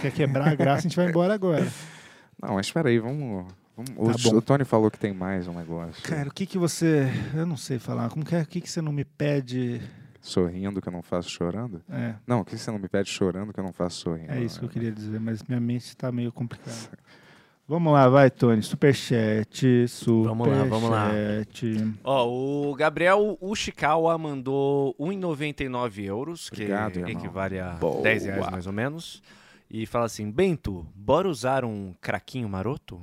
quer quebrar a graça, a gente vai embora agora. [laughs] Não, mas espera aí, vamos... vamos- Tá o, o Tony falou que tem mais um negócio. Cara, o que que você... Eu não sei falar. Como que é? O que que você não me pede... Sorrindo que eu não faço chorando? É, Não, o que você não me pede chorando que eu não faço sorrindo? é isso que eu queria dizer, mas minha mente tá meio complicada. [laughs] Vamos lá, vai, Tony. Superchat, superchat. Vamos lá, vamos lá. Ó, o Gabriel Ushikawa mandou 1,99 euros, que Obrigado, irmão. equivale a Boa. 10 reais mais ou menos. E fala assim, Bento, bora usar um craquinho maroto?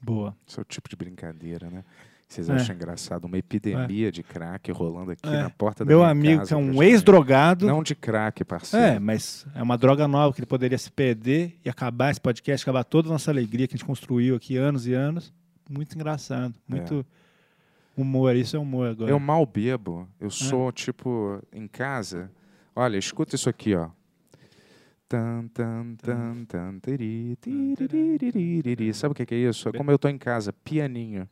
Boa. Esse é o tipo de brincadeira, né? Vocês É. acham engraçado uma epidemia de crack rolando aqui É. na porta da Meu minha amigo, casa, que é um ex-drogado. Não de crack, parceiro. É, mas é uma droga nova que ele poderia se perder e acabar esse podcast, acabar toda a nossa alegria que a gente construiu aqui anos e anos. Muito engraçado. Muito humor. Isso é humor agora. Eu mal bebo. Eu sou, tipo, em casa. Olha, escuta isso aqui, ó. Tan, tan, tan, tan, tiri, tiriririri. Sabe o que é isso? É como eu tô em casa, pianinho.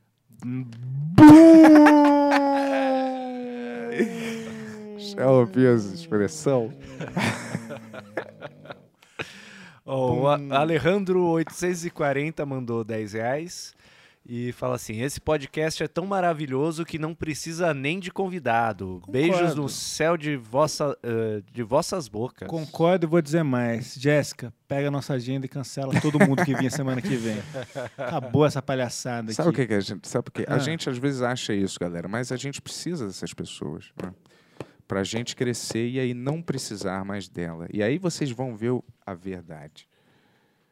Ouviu essa expressão? [laughs] Ó, o A- Alejandro840 mandou 10 reais e fala assim: Esse podcast é tão maravilhoso que não precisa nem de convidado. Beijos no céu de, vossa, eh, de vossas bocas. Concordo e vou dizer mais. Jéssica, pega a nossa agenda e cancela todo mundo que vinha semana que vem. Acabou essa palhaçada Sabe o aqui. que, que a gente. Sabe o que? Ah. A gente às vezes acha isso, galera, mas a gente precisa dessas pessoas. Né? Pra gente crescer e aí não precisar mais dela. E aí vocês vão ver o- a verdade.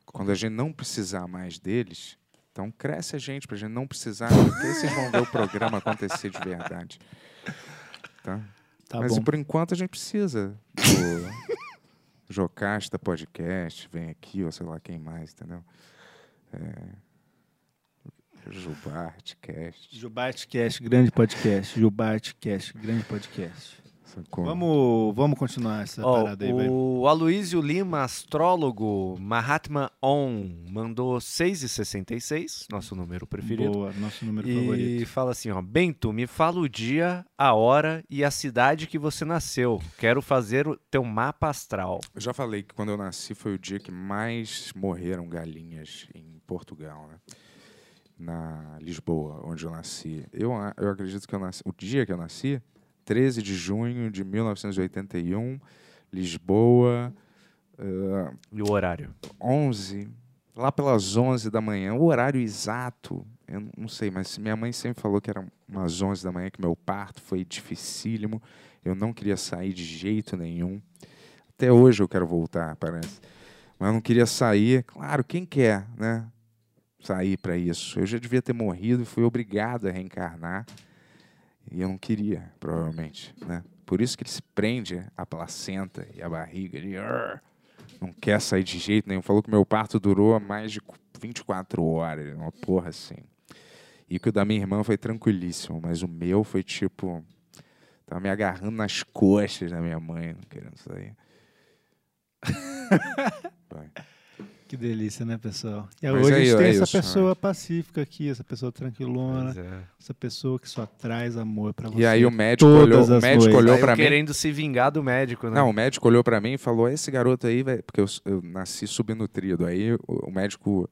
Quando a gente não precisar mais deles, então cresce a gente pra gente não precisar, porque vocês vão ver o programa acontecer de verdade. Tá? Tá mas bom. por enquanto a gente precisa do Jocasta Podcast, vem aqui, ou sei lá quem mais, entendeu? É... Jubartcast. Jubartcast, grande podcast. Jubartcast, grande podcast. Sacou? Vamos, vamos continuar essa Ó, parada aí, vai. o Aloysio Lima, astrólogo, Mahatma On, mandou 6,66, nosso número preferido. Boa, nosso número E favorito. fala assim, ó, Bento, me fala o dia, a hora e a cidade que você nasceu. Quero fazer o teu mapa astral. Eu já falei que quando eu nasci foi o dia que mais morreram galinhas em Portugal, né? Na Lisboa, onde eu nasci. Eu, eu acredito que eu nasci. O dia que eu nasci, 13 de junho de 1981, Lisboa, eh, E o horário? 11, lá pelas 11 da manhã, o horário exato, eu não- não sei, mas minha mãe sempre falou que era umas 11 da manhã, que meu parto foi dificílimo, eu não queria sair de jeito nenhum. Até hoje eu quero voltar, parece. Mas eu não queria sair. Claro, quem quer, né? Sair para isso. Eu já devia ter morrido e fui obrigado a reencarnar. E eu não queria, provavelmente, né? Por isso que ele se prende a placenta e a barriga. Ele não quer sair de jeito nenhum. Falou que meu parto durou mais de 24 horas. Uma porra assim. E que o da minha irmã foi tranquilíssimo, mas o meu foi tipo. Tava me agarrando nas costas da minha mãe, não querendo sair. [laughs] Que delícia, né, pessoal? E Mas hoje a aí, gente ó, tem é essa isso, pessoa pacífica aqui, essa pessoa tranquilona, é. essa pessoa que só traz amor pra você. E aí o médico olhou, o médico olhou pra mim. querendo se vingar do médico, né? Não, o médico olhou pra mim e falou: esse garoto aí, vai... porque eu, eu nasci subnutrido. Aí o, o médico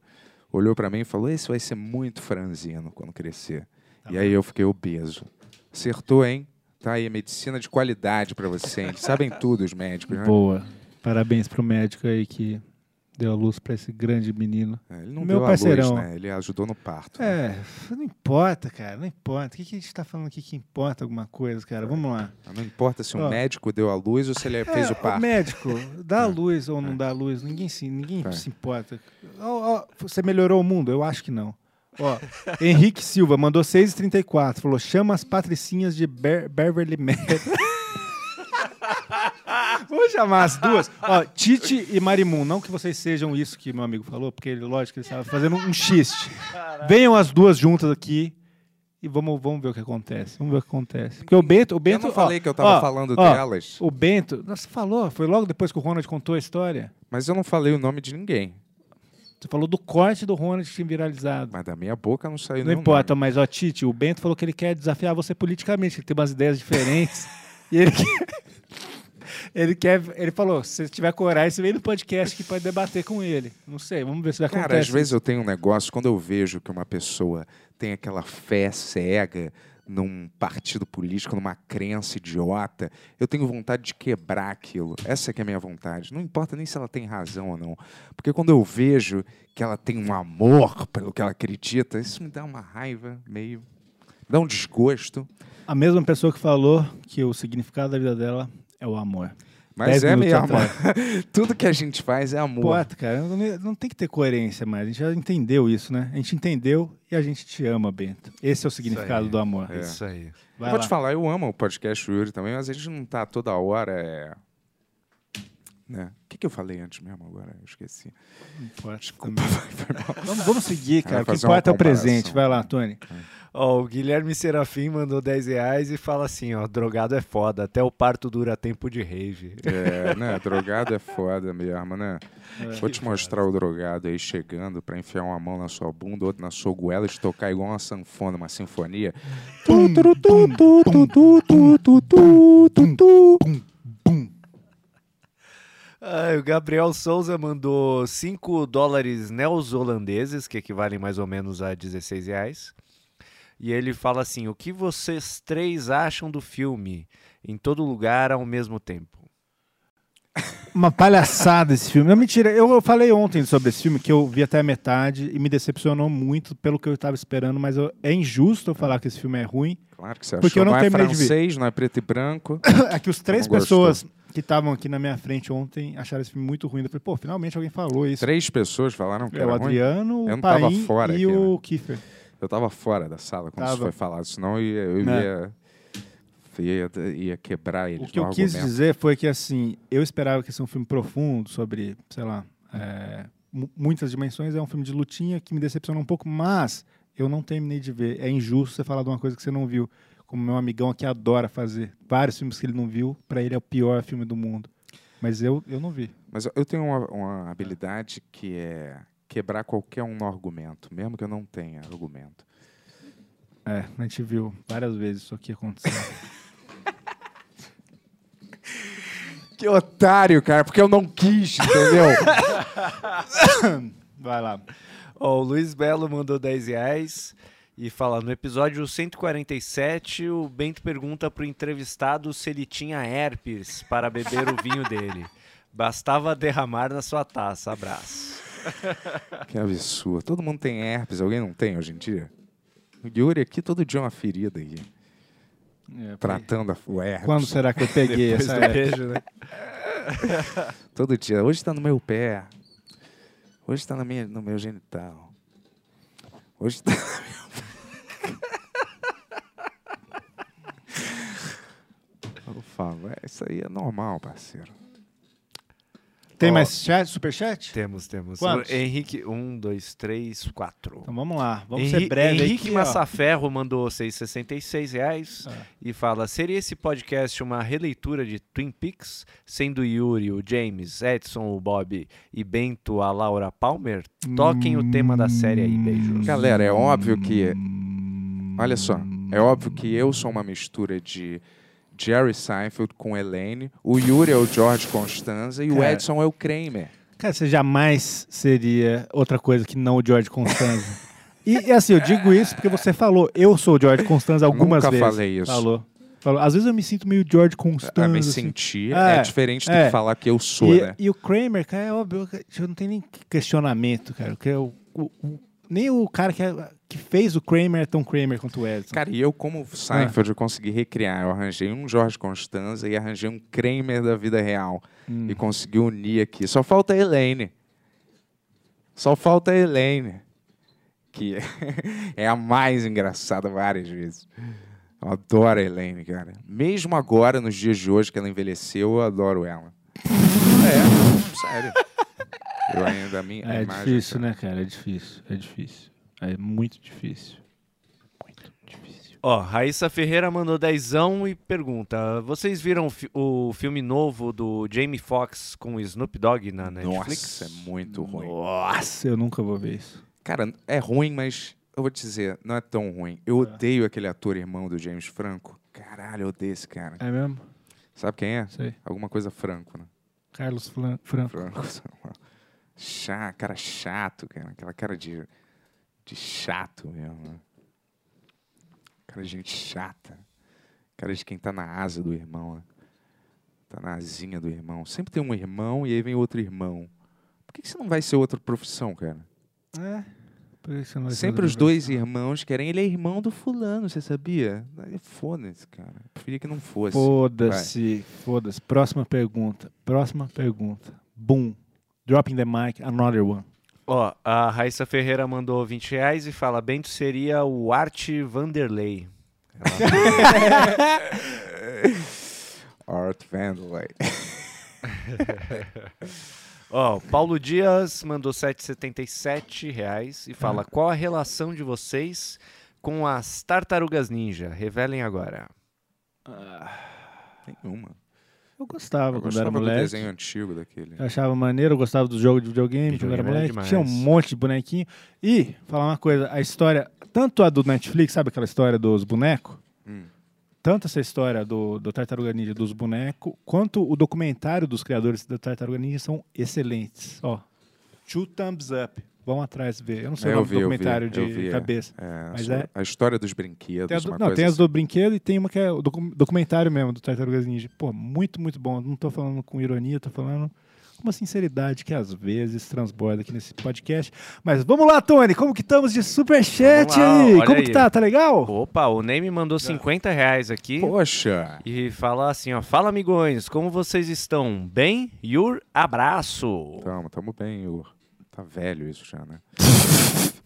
olhou pra mim e falou: esse vai ser muito franzino quando crescer. Tá e aí eu fiquei obeso. Acertou, hein? Tá aí, medicina de qualidade pra você. hein? Sabem tudo, os médicos, né? Boa. Parabéns pro médico aí que deu a luz pra esse grande menino. É, ele não Meu deu parceirão. a luz, né? Ele ajudou no parto. É, não importa, cara, não importa. O que, que a gente tá falando aqui que importa alguma coisa, cara? Vamos lá. Não importa se um Ó. médico deu a luz ou se ele fez É, o parto. médico, dá a [laughs] luz ou não É. dá a luz, ninguém se, ninguém É. se importa. Ó, ó, você melhorou o mundo? Eu acho que não. Ó, Henrique Silva mandou 6,34. Falou: chama as patricinhas de Ber- Beverly Mac. [laughs] Vamos chamar as duas. Ó, Tite e Marimun. Não que vocês sejam isso que meu amigo falou, porque ele, lógico, ele estava fazendo um xiste. Venham as duas juntas aqui e vamos, vamos ver o que acontece. Vamos ver o que acontece. Porque o Bento. O Eu Bento não falei ó, que eu tava ó, falando ó, delas, O Bento. Nossa, você falou. Foi logo depois que o Ronald contou a história. mas eu não falei o nome de ninguém. Você falou do corte do Ronald que tinha viralizado. Mas da minha boca não saiu Não importa, nome. mas ó, Tite, o Bento falou que ele quer desafiar você politicamente, ele tem umas ideias diferentes. [laughs] e ele quer, ele quer. Ele falou: se você tiver coragem, você vem no podcast que pode debater com ele. Não sei, vamos ver se vai Cara, acontecer. às vezes eu tenho um negócio, quando eu vejo que uma pessoa tem aquela fé cega num partido político, numa crença idiota, eu tenho vontade de quebrar aquilo. Essa que é a minha vontade. Não importa nem se ela tem razão ou não. Porque quando eu vejo que ela tem um amor pelo que ela acredita, isso me dá uma raiva meio. dá um desgosto. A mesma pessoa que falou que o significado da vida dela é o amor. Mas Dez é minutos mesmo. [laughs] Tudo que a gente faz é amor. Pota, cara, não, não tem que ter coerência mais. A gente já entendeu isso, né? A gente entendeu e a gente te ama, Bento. Esse é o significado aí. do amor. É. Isso aí. Vai Vou lá. te falar, eu amo o podcast Yuri também, mas a gente não tá toda hora. É... Né? O que, que eu falei antes mesmo agora? Eu esqueci. Não importa. Desculpa, [laughs] foi mal. Vamos, vamos seguir, cara. Vai O que importa é o presente. Vai lá, Tony. Ó, o Guilherme Serafim mandou 10 reais e fala assim, ó, drogado é foda, até o parto dura tempo de rave. É, né? Drogado é foda mesmo, né? É. Vou te mostrar o drogado aí chegando pra enfiar uma mão na sua bunda, outra na sua goela e te tocar igual uma sanfona, uma sinfonia. Ah, o Gabriel Souza mandou 5 dólares neozelandeses, que equivalem mais ou menos a 16 reais. E ele fala assim, o que vocês três acham do filme? Em todo lugar ao mesmo tempo. [laughs] Uma palhaçada esse filme. Não, mentira. Eu, eu falei ontem sobre esse filme que eu vi até a metade e me decepcionou muito pelo que eu estava esperando, mas eu- é injusto eu falar que esse filme é ruim. Claro que você Porque achou. eu não não é terminei de ver. francês, não é preto e branco. [coughs] É que os três Não gostou. pessoas que estavam aqui na minha frente ontem acharam esse filme muito ruim. Eu falei, pô, finalmente alguém falou isso. Três pessoas falaram que É era o ruim. Adriano, Eu o não tava Paim fora e aqui, o né? Kiefer. Eu tava fora da sala quando isso Tava. foi falado, senão eu ia, eu Né. ia, ia, ia quebrar eles O que eu no quis argumento. dizer foi que, assim, eu esperava que esse fosse um filme profundo sobre, sei lá, é, mu- muitas dimensões. É um filme de lutinha que me decepcionou um pouco, mas eu não terminei de ver. É injusto você falar de uma coisa que você não viu. Como meu amigão aqui adora fazer. Vários filmes que ele não viu, pra ele é o pior filme do mundo. Mas eu, eu não vi. Mas eu tenho uma, uma habilidade que é quebrar qualquer um no argumento, mesmo que eu não tenha argumento. É, a gente viu várias vezes isso aqui acontecer. [laughs] Que otário, cara, porque eu não quis, entendeu? [laughs] Vai lá. Ó, o Luiz Belo mandou 10 reais e fala, no episódio 147, o Bento pergunta pro entrevistado se ele tinha herpes para beber o vinho dele. Bastava derramar na sua taça. Abraço. [laughs] que absurdo. Todo mundo tem herpes, alguém não tem hoje em dia? O Yuri aqui todo dia é uma ferida aí, É, tratando a- o herpes. Quando será que eu peguei essa beijo, né? [laughs] Todo dia. Hoje tá no meu pé. Hoje tá minha, no meu genital. Hoje tá... [laughs] falo, é, isso aí é normal, parceiro. Tem Ó, mais chat, superchat? Temos, temos. Quantos? Henrique, um, dois, três, quatro. Então vamos lá, vamos Henri- ser breve Henrique aqui, ó. Massaferro mandou 666 reais Ah. e fala: seria esse podcast uma releitura de Twin Peaks, sendo Yuri, o James, Edson, o Bob e Bento a Laura Palmer? Toquem o tema da série aí, beijos. Galera, é óbvio que. Olha só, é óbvio que eu sou uma mistura de Jerry Seinfeld com Elaine, o Yuri é o George Constanza e o Cara. Edson é o Kramer. Cara, você jamais seria outra coisa que não o George Constanza. [laughs] e, e assim, eu digo isso porque você falou, eu sou o George Constanza algumas Nunca vezes. falei isso. Falou. Falou. Às vezes eu me sinto meio George Ah, Constanza. me assim. sentir É, é, diferente do é. que falar que eu sou, e, né? e o Kramer, cara, é óbvio, eu não tem nem questionamento, cara. O, o- o- nem o cara que, é- que fez o Kramer é tão Kramer quanto o Edson. Cara, e eu, como Seinfeld, Ah. eu consegui recriar. Eu arranjei um George Constanza e arranjei um Kramer da vida real. Hum. E consegui unir aqui. Só falta a Elaine. Só falta a Elaine. Que [laughs] é a mais engraçada várias vezes. Eu adoro a Elaine, cara. Mesmo agora, nos dias de hoje que ela envelheceu, eu adoro ela. [laughs] É, sério. Eu ainda, a minha [laughs] É imagem, difícil, cara. né, cara? É difícil. É difícil. É muito difícil. Muito difícil. Ó, Raíssa Ferreira mandou dezão e pergunta: Vocês viram o fi- o filme novo do Jamie Foxx com o Snoop Dogg na Netflix? Nossa, é muito ruim. Nossa, eu nunca vou ver isso. Cara, é ruim, mas eu vou te dizer, não é tão ruim. Eu odeio aquele ator irmão do James Franco. Caralho, eu odeio esse cara. É mesmo? Sabe quem é? Sei. Alguma coisa Franco, né? Carlos Flan- Franco. Franco. [laughs] Chá, cara chato, cara. Aquela cara de, de chato mesmo. né? Cara de gente chata. Cara de quem tá na asa do irmão, né? Tá na asinha do irmão. Sempre tem um irmão e aí vem outro irmão. Por que, que você não vai ser outra profissão, cara? É. Por isso não vai ser Sempre os dois irmãos querem. Ele é irmão do fulano, você sabia? Foda-se, cara. Preferia que não fosse. Foda-se, foda-se. Próxima pergunta. Próxima pergunta. Boom. Dropping the mic, another one. Ó, a Raíssa Ferreira mandou 20 reais e fala: Bento seria o Art Vanderlei. [laughs] Art Vandelay. [laughs] Ó, o Paulo Dias mandou 7,77 reais e fala: Qual a relação de vocês com as tartarugas ninja? Revelem agora. Nenhuma. Eu gostava Eu quando gostava era do moleque. desenho antigo daquele. Eu achava maneiro, eu gostava dos jogos de videogame, quando era Videogame era moleque. demais. Tinha um monte de bonequinho. E, falar uma coisa, a história, tanto a do Netflix, sabe aquela história dos bonecos? Hum. Tanto essa história do, do Tartaruga Ninja dos bonecos, quanto o documentário dos criadores da Tartaruga Ninja são excelentes. Ó, two thumbs up. Vão atrás ver. Eu não sei É, o nome vi, do vi, documentário eu de vi, é. cabeça. É, Mas é- A história dos brinquedos. Tem, a do- uma não, coisa tem as assim. do brinquedo e tem uma que é o docu- documentário mesmo do Tartarugas Ninja. Pô, muito, muito bom. Não tô falando com ironia, tô falando com uma sinceridade que às vezes transborda aqui nesse podcast. Mas vamos lá, Tony, como que estamos de superchat lá, aí? Como aí. que tá? Tá legal? Opa, o Ney me mandou 50 reais aqui. Poxa! E fala assim, ó. Fala, amigões, como vocês estão? Bem? Yur, abraço. Tamo, tamo bem, Igor. Tá velho isso já, né?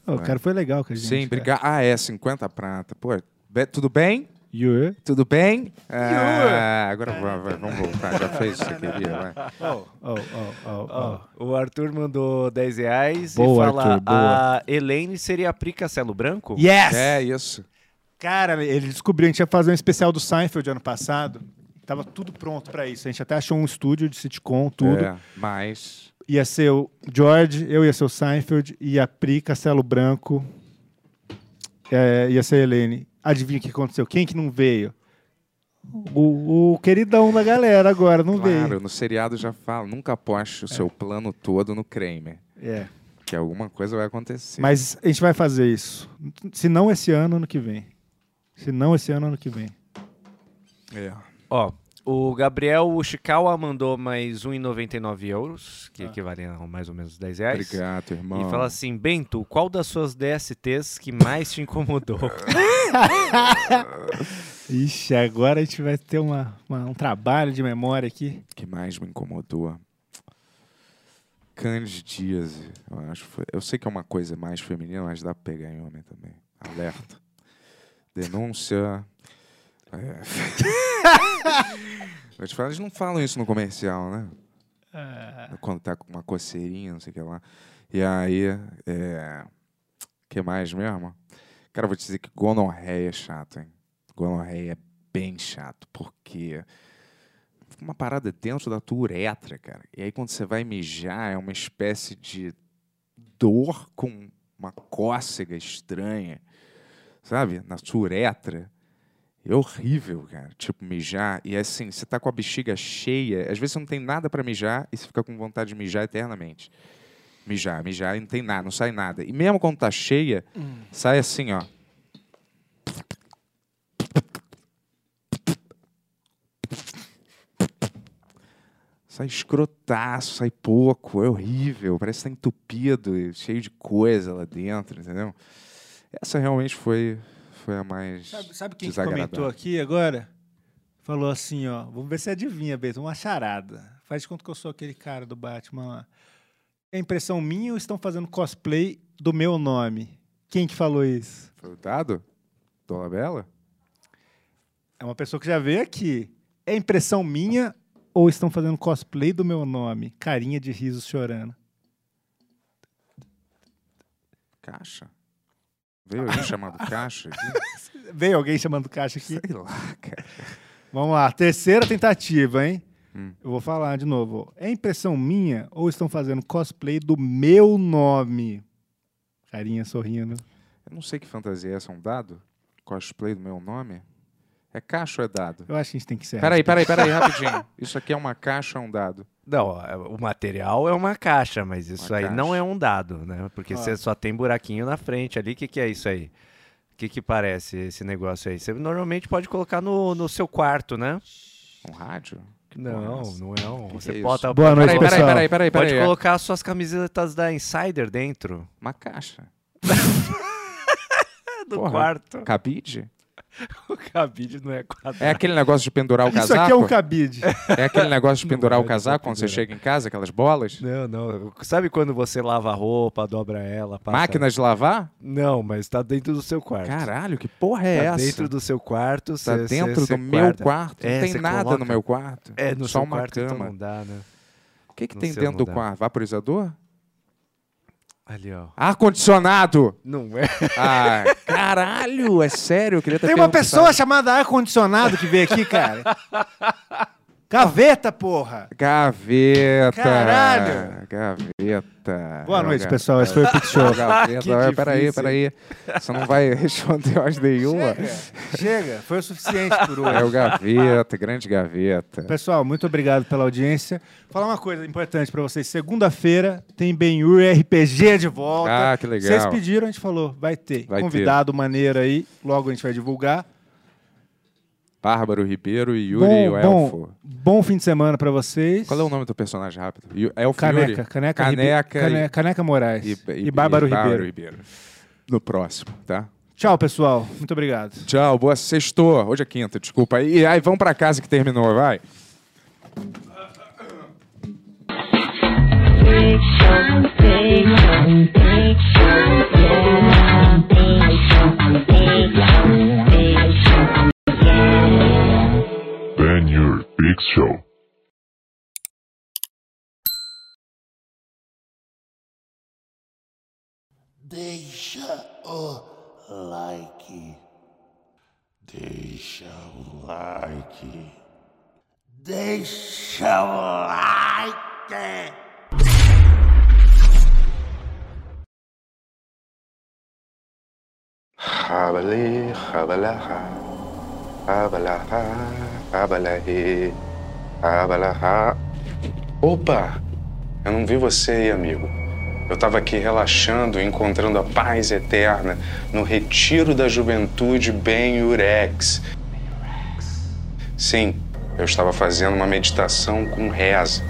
Ô, [laughs] o cara foi legal com a gente. Sim, obrigado. Ah, é, 50 prata. Pô, be- tudo bem? Yur. Tudo bem? Ah, agora vai, vai, vamos voltar. Já fez o que você queria, vai. Oh, oh, oh, oh, oh. o Arthur mandou 10 reais Boa, e fala: Arthur, boa. A Elaine seria a Pri Castelo Branco? Yes! É isso. Cara, ele descobriu, a gente ia fazer um especial do Seinfeld ano passado. Tava tudo pronto pra isso. A gente até achou um estúdio de sitcom, tudo. É, mas. Ia ser o George, eu ia ser o Seinfeld, e a Pri Castelo Branco é, ia ser a Helene. Adivinha o que aconteceu? Quem que não veio? O, o queridão da galera agora não Claro, veio. no seriado já fala, nunca aposte o seu plano todo no Kramer. É. Que alguma coisa vai acontecer. Mas a gente vai fazer isso. Se não esse ano, ano que vem. Se não esse ano, ano que vem. É. Ó, o Gabriel Ushikawa mandou mais 1,99 euros, que Ah. equivalem a mais ou menos 10 reais. Obrigado, irmão. E fala assim, Bento, qual das suas DSTs que mais te incomodou? [laughs] Ixi, agora a gente vai ter uma, uma- um trabalho de memória aqui. que mais me incomodou? Candidíase, eu acho. eu sei que é uma coisa mais feminina, mas dá pra pegar em homem também. Alerta. Denúncia. É. [laughs] Eu te eles não falam isso no comercial, né? Ah, Quando tá com uma coceirinha, não sei o que lá. E aí, é... que mais mesmo? Cara, vou te dizer que gonorreia é chato, hein? Gonorreia é bem chato, porque fica uma parada dentro da tua uretra, cara. E aí quando você vai mijar, é uma espécie de dor com uma cócega estranha, sabe? Na sua uretra. É horrível, cara. Tipo, mijar. E assim, você tá com a bexiga cheia. Às vezes você não tem nada pra mijar e você fica com vontade de mijar eternamente. Mijar, mijar e não tem nada, não sai nada. E mesmo quando tá cheia, sai assim, ó. Sai escrotaço, sai pouco, é horrível, parece que tá entupido, cheio de coisa lá dentro, entendeu? Essa realmente foi, foi a mais. sabe, sabe quem que comentou aqui agora? Falou assim, ó. Vamos ver se adivinha, Beto. Uma charada. Faz de conta que eu sou aquele cara do Batman lá. É impressão minha ou estão fazendo cosplay do meu nome? Quem que falou isso? Foi o dado? Dona Bela? É uma pessoa que já veio aqui. É impressão minha ou estão fazendo cosplay do meu nome? Carinha de riso chorando. Caixa? Veio alguém chamado Caixa aqui? [laughs] Veio alguém chamando caixa aqui? Sei lá, cara. Vamos lá, terceira tentativa, hein? Hum. Eu vou falar de novo. É impressão minha ou estão fazendo cosplay do meu nome? Carinha sorrindo. Eu não sei que fantasia é essa, um dado? Cosplay do meu nome? É caixa ou é dado? Eu acho que a gente tem que ser. Peraí, peraí, peraí, rapidinho. [laughs] Isso aqui é uma caixa ou é um dado? Não, é- o material é uma caixa, mas isso Uma aí não caixa. é um dado, né? Porque Ó. você só tem buraquinho na frente ali. O que, que é isso aí? O que, que parece esse negócio aí? Você normalmente pode colocar no, no seu quarto, né? Um rádio? Porra é Não, não é um. Que Você que é bota. Boa noite, Peraí, peraí, pessoal. peraí, peraí, Pode peraí. colocar as suas camisetas da Insider dentro Uma caixa. [laughs] [laughs] do Porra. quarto. Cabide? [laughs] O cabide não é quadrado. É aquele negócio de pendurar o Isso casaco? aqui é um cabide. É aquele negócio de Não pendurar é o casaco quando você chega em casa, aquelas bolas? Não, não. Sabe quando você lava a roupa, dobra ela, passa... Máquinas de lavar? Não, mas tá dentro do seu quarto. Caralho, que porra é tá essa? dentro do seu quarto. Tá cê- dentro cê- cê do meu quarto? É, não tem nada coloca- no meu quarto. É, no Só seu uma quarto então cama. não dá, né? O que, que tem dentro não do quarto? Vaporizador? Ali, ó. Ar-condicionado! Não é? Ah, [laughs] caralho, é sério? Eu queria ter Tem uma pessoa chamada ar-condicionado que veio aqui, cara. [laughs] Gaveta, porra! Gaveta! Caralho! Gaveta! Boa É noite, ga- pessoal. Esse foi o Pix Show. [laughs] Gaveta. Que Olha, peraí, peraí. Você não vai responder mais nenhuma? Chega, chega. Foi o suficiente por hoje. É o Gaveta, grande Gaveta. Pessoal, muito obrigado pela audiência. Falar uma coisa importante pra vocês. Segunda-feira tem Ben-Hur RPG de volta. Ah, que legal. Vocês pediram, a gente falou, vai ter. Vai Convidado maneiro aí, logo a gente vai divulgar. Bárbaro Ribeiro e Yuri o Elfo. bom fim de semana pra vocês. Qual é o nome do personagem rápido? Elfo Caneca, Yuri? Caneca, Caneca, Ribe- e- Cane- Caneca Moraes e, e, Bárbaro Ribeiro. Ribeiro. No próximo, tá? Tchau, pessoal. Muito obrigado. Tchau, boa sextou. Hoje é quinta, desculpa. E aí, vamos pra casa que terminou, vai. Big Show. Deixa o like. Deixa o like. Deixa o like. Rabale, rabalaha, rabalaha, rabalahe, rabalaha. Opa! Eu não vi você aí, amigo. Eu tava aqui relaxando, encontrando a paz eterna no retiro da juventude Ben Urex. Sim, eu estava fazendo uma meditação com reza,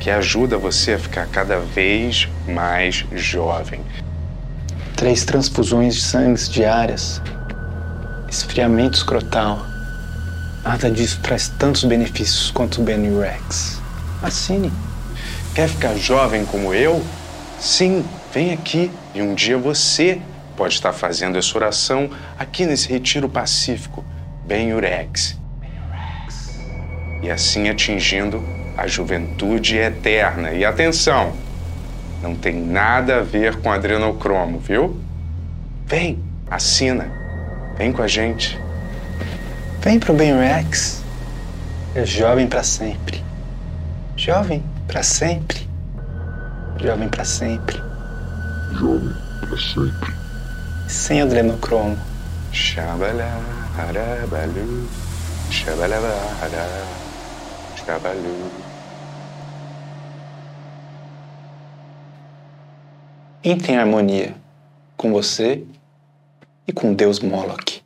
que ajuda você a ficar cada vez mais jovem. Três transfusões de sangue diárias. Esfriamento escrotal. Nada disso traz tantos benefícios quanto o Benurex. Assine. Quer ficar jovem como eu? Sim, vem aqui e um dia você pode estar fazendo essa oração aqui nesse retiro pacífico, bem Urex. e assim atingindo a juventude eterna. E atenção, não tem nada a ver com adrenocromo, viu? Vem, assina. Vem com a gente. Vem pro Ben Rex. É jovem pra sempre. Jovem pra sempre. Jovem pra sempre. Jovem pra sempre. Sem adrenocromo. Xabalá, harabalu, xabalabá, xabalu. Entre em harmonia com você e com Deus Moloch.